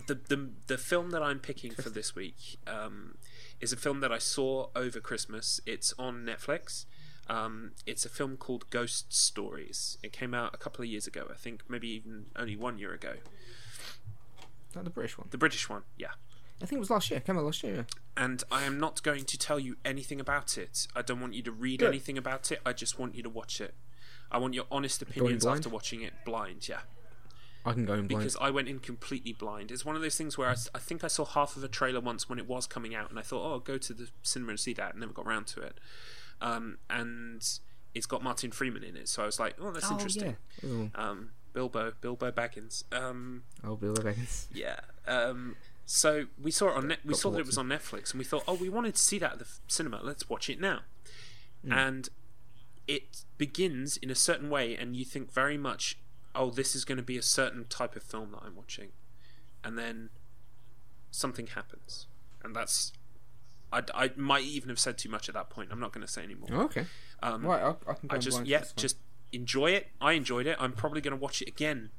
the the the film that I'm picking for this week um, is a film that I saw over Christmas. It's on Netflix. Um, it's a film called Ghost Stories. It came out a couple of years ago, I think, maybe even only one year ago. Not the British one. The British one, yeah. I think it was last year. Came out last year. Yeah. And I am not going to tell you anything about it. I don't want you to read Good. anything about it. I just want you to watch it. I want your honest opinions after watching it blind, yeah. I can go in blind. because I went in completely blind. It's one of those things where I think I saw half of a trailer once when it was coming out, and I thought, oh, I'll go to the cinema and see that, and never got around to it. Um, and it's got Martin Freeman in it, so I was like, oh, that's oh, interesting. Yeah. Um, Bilbo, Bilbo Baggins. Um, Oh, Bill Baggins. yeah. Um, so we saw it on net. We Got saw that it was on Netflix, and we thought, oh, we wanted to see that at the f- cinema. Let's watch it now. and it begins in a certain way, and you think very much, oh, this is going to be a certain type of film that I'm watching, and then something happens, and that's. I, I might even have said too much at that point. I'm not going to say anymore. Oh, okay. Um, Right, I, I can go I just yeah, just enjoy it. I enjoyed it. I'm probably going to watch it again,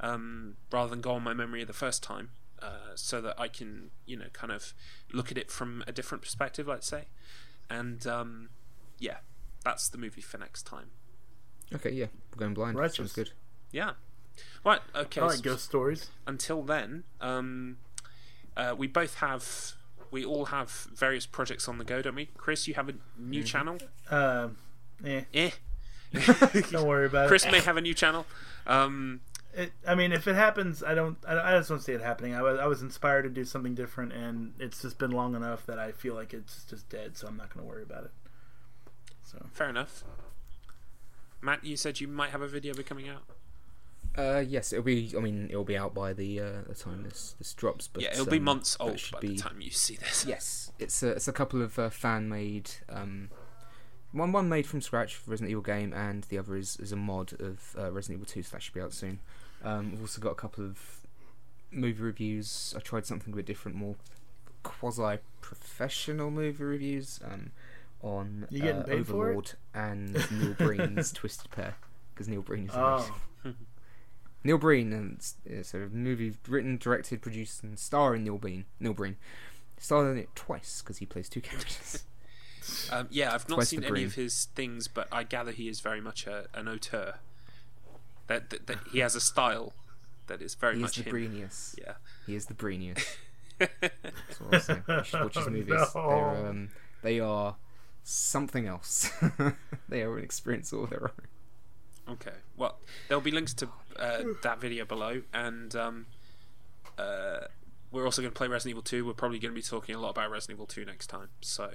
um, rather than go on my memory of the first time, uh, so that I can you know kind of look at it from a different perspective, let's say. And um, yeah, that's the movie for next time. Okay, yeah, we're going blind. Righteous. Sounds good. Yeah. Right. Okay. I like so ghost stories. until then, um, uh, we both have. We all have various projects on the go, don't we? Chris, you have a new channel. Uh, eh, Eh. don't worry about Chris it. Chris may have a new channel. Um, it. I mean, if it happens, I don't. I, I just don't see it happening. I was, I was inspired to do something different, and it's just been long enough that I feel like it's just dead. So I'm not going to worry about it. So Fair enough. Matt, you said you might have a video be coming out. Uh, yes, it'll be. I mean, it'll be out by the uh, the time this this drops. But yeah, it'll be um, months it old should by be- the time you see this. Yes, it's a it's a couple of uh, fan made. Um, one one made from scratch for Resident Evil game, and the other is, is a mod of uh, Resident Evil Two. So that should be out soon. Um, we've also got a couple of movie reviews. I tried something a bit different, more quasi professional movie reviews. Um, on You getting uh, paid for it? Overlord and Neil Breen's Twisted Pair because Neil Breen is in it. oh, Neil Breen, and it's, it's a movie written, directed, produced, and starring Neil Breen. Neil Breen starred in it twice because he plays two characters. Um, yeah, I've not Twice seen any green. of his things, but I gather he is very much a, an auteur. That, that, that he has a style that is very he is the him. Breenius. Yeah. He is the Breenius. That's what I'll say. You should watch his Oh, movies. no. They're, um, they are something else. they are an experience all their own. Okay. Well, there'll be links to uh, that video below, and um, uh, we're also going to play Resident Evil 2. We're probably going to be talking a lot about Resident Evil 2 next time. So,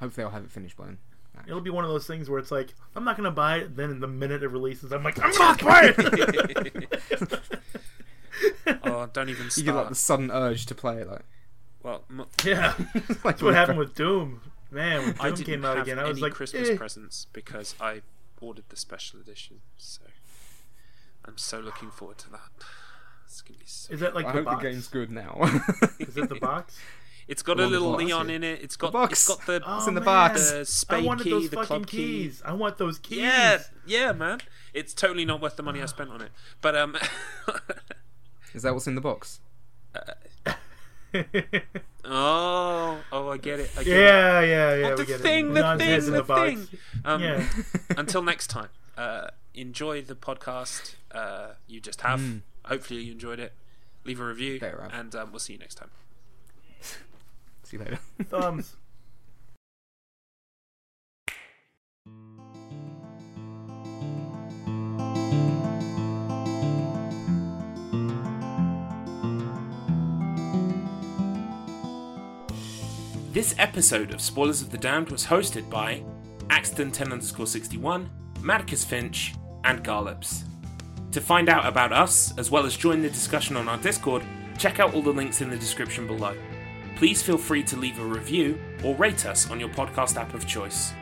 Hopefully, I'll have it finished by then. it'll be one of those things where it's like I'm not going to buy it. Then in the minute it releases, I'm like I'm going to buy it. oh, don't even You get like the sudden urge to play it. Like, Well, m- yeah, like that's what happened with Doom. Man, when I didn't came out have again, I any was like, Christmas eh. presents because I ordered the special edition. So, I'm so looking forward to that. It's gonna be so. Is that like I the hope box? the game's good now. Is it the box? It's got The a little the box, Leon yeah. in it. It's got the box. it's got the Oh, in the man. box. the I spade wanted key, those the fucking club key. keys. I want those keys. Yeah, yeah, man. It's totally not worth the money I spent on it. But um, is that what's in the box? Oh, oh, I get it. I get it. yeah, yeah, yeah. We the get thing, it. the Non's thing, the the thing. Um, Yeah. until next time, uh, enjoy the podcast uh, you just have. Mm. Hopefully, you enjoyed it. Leave a review, and um, we'll see you next time. See you later. Thumbs. This episode of Spoilers of the Damned was hosted by Axton 10 underscore 61, Marcus Finch, and Garlips. To find out about us, as well as join the discussion on our Discord, check out all the links in the description below. Please feel free to leave a review or rate us on your podcast app of choice.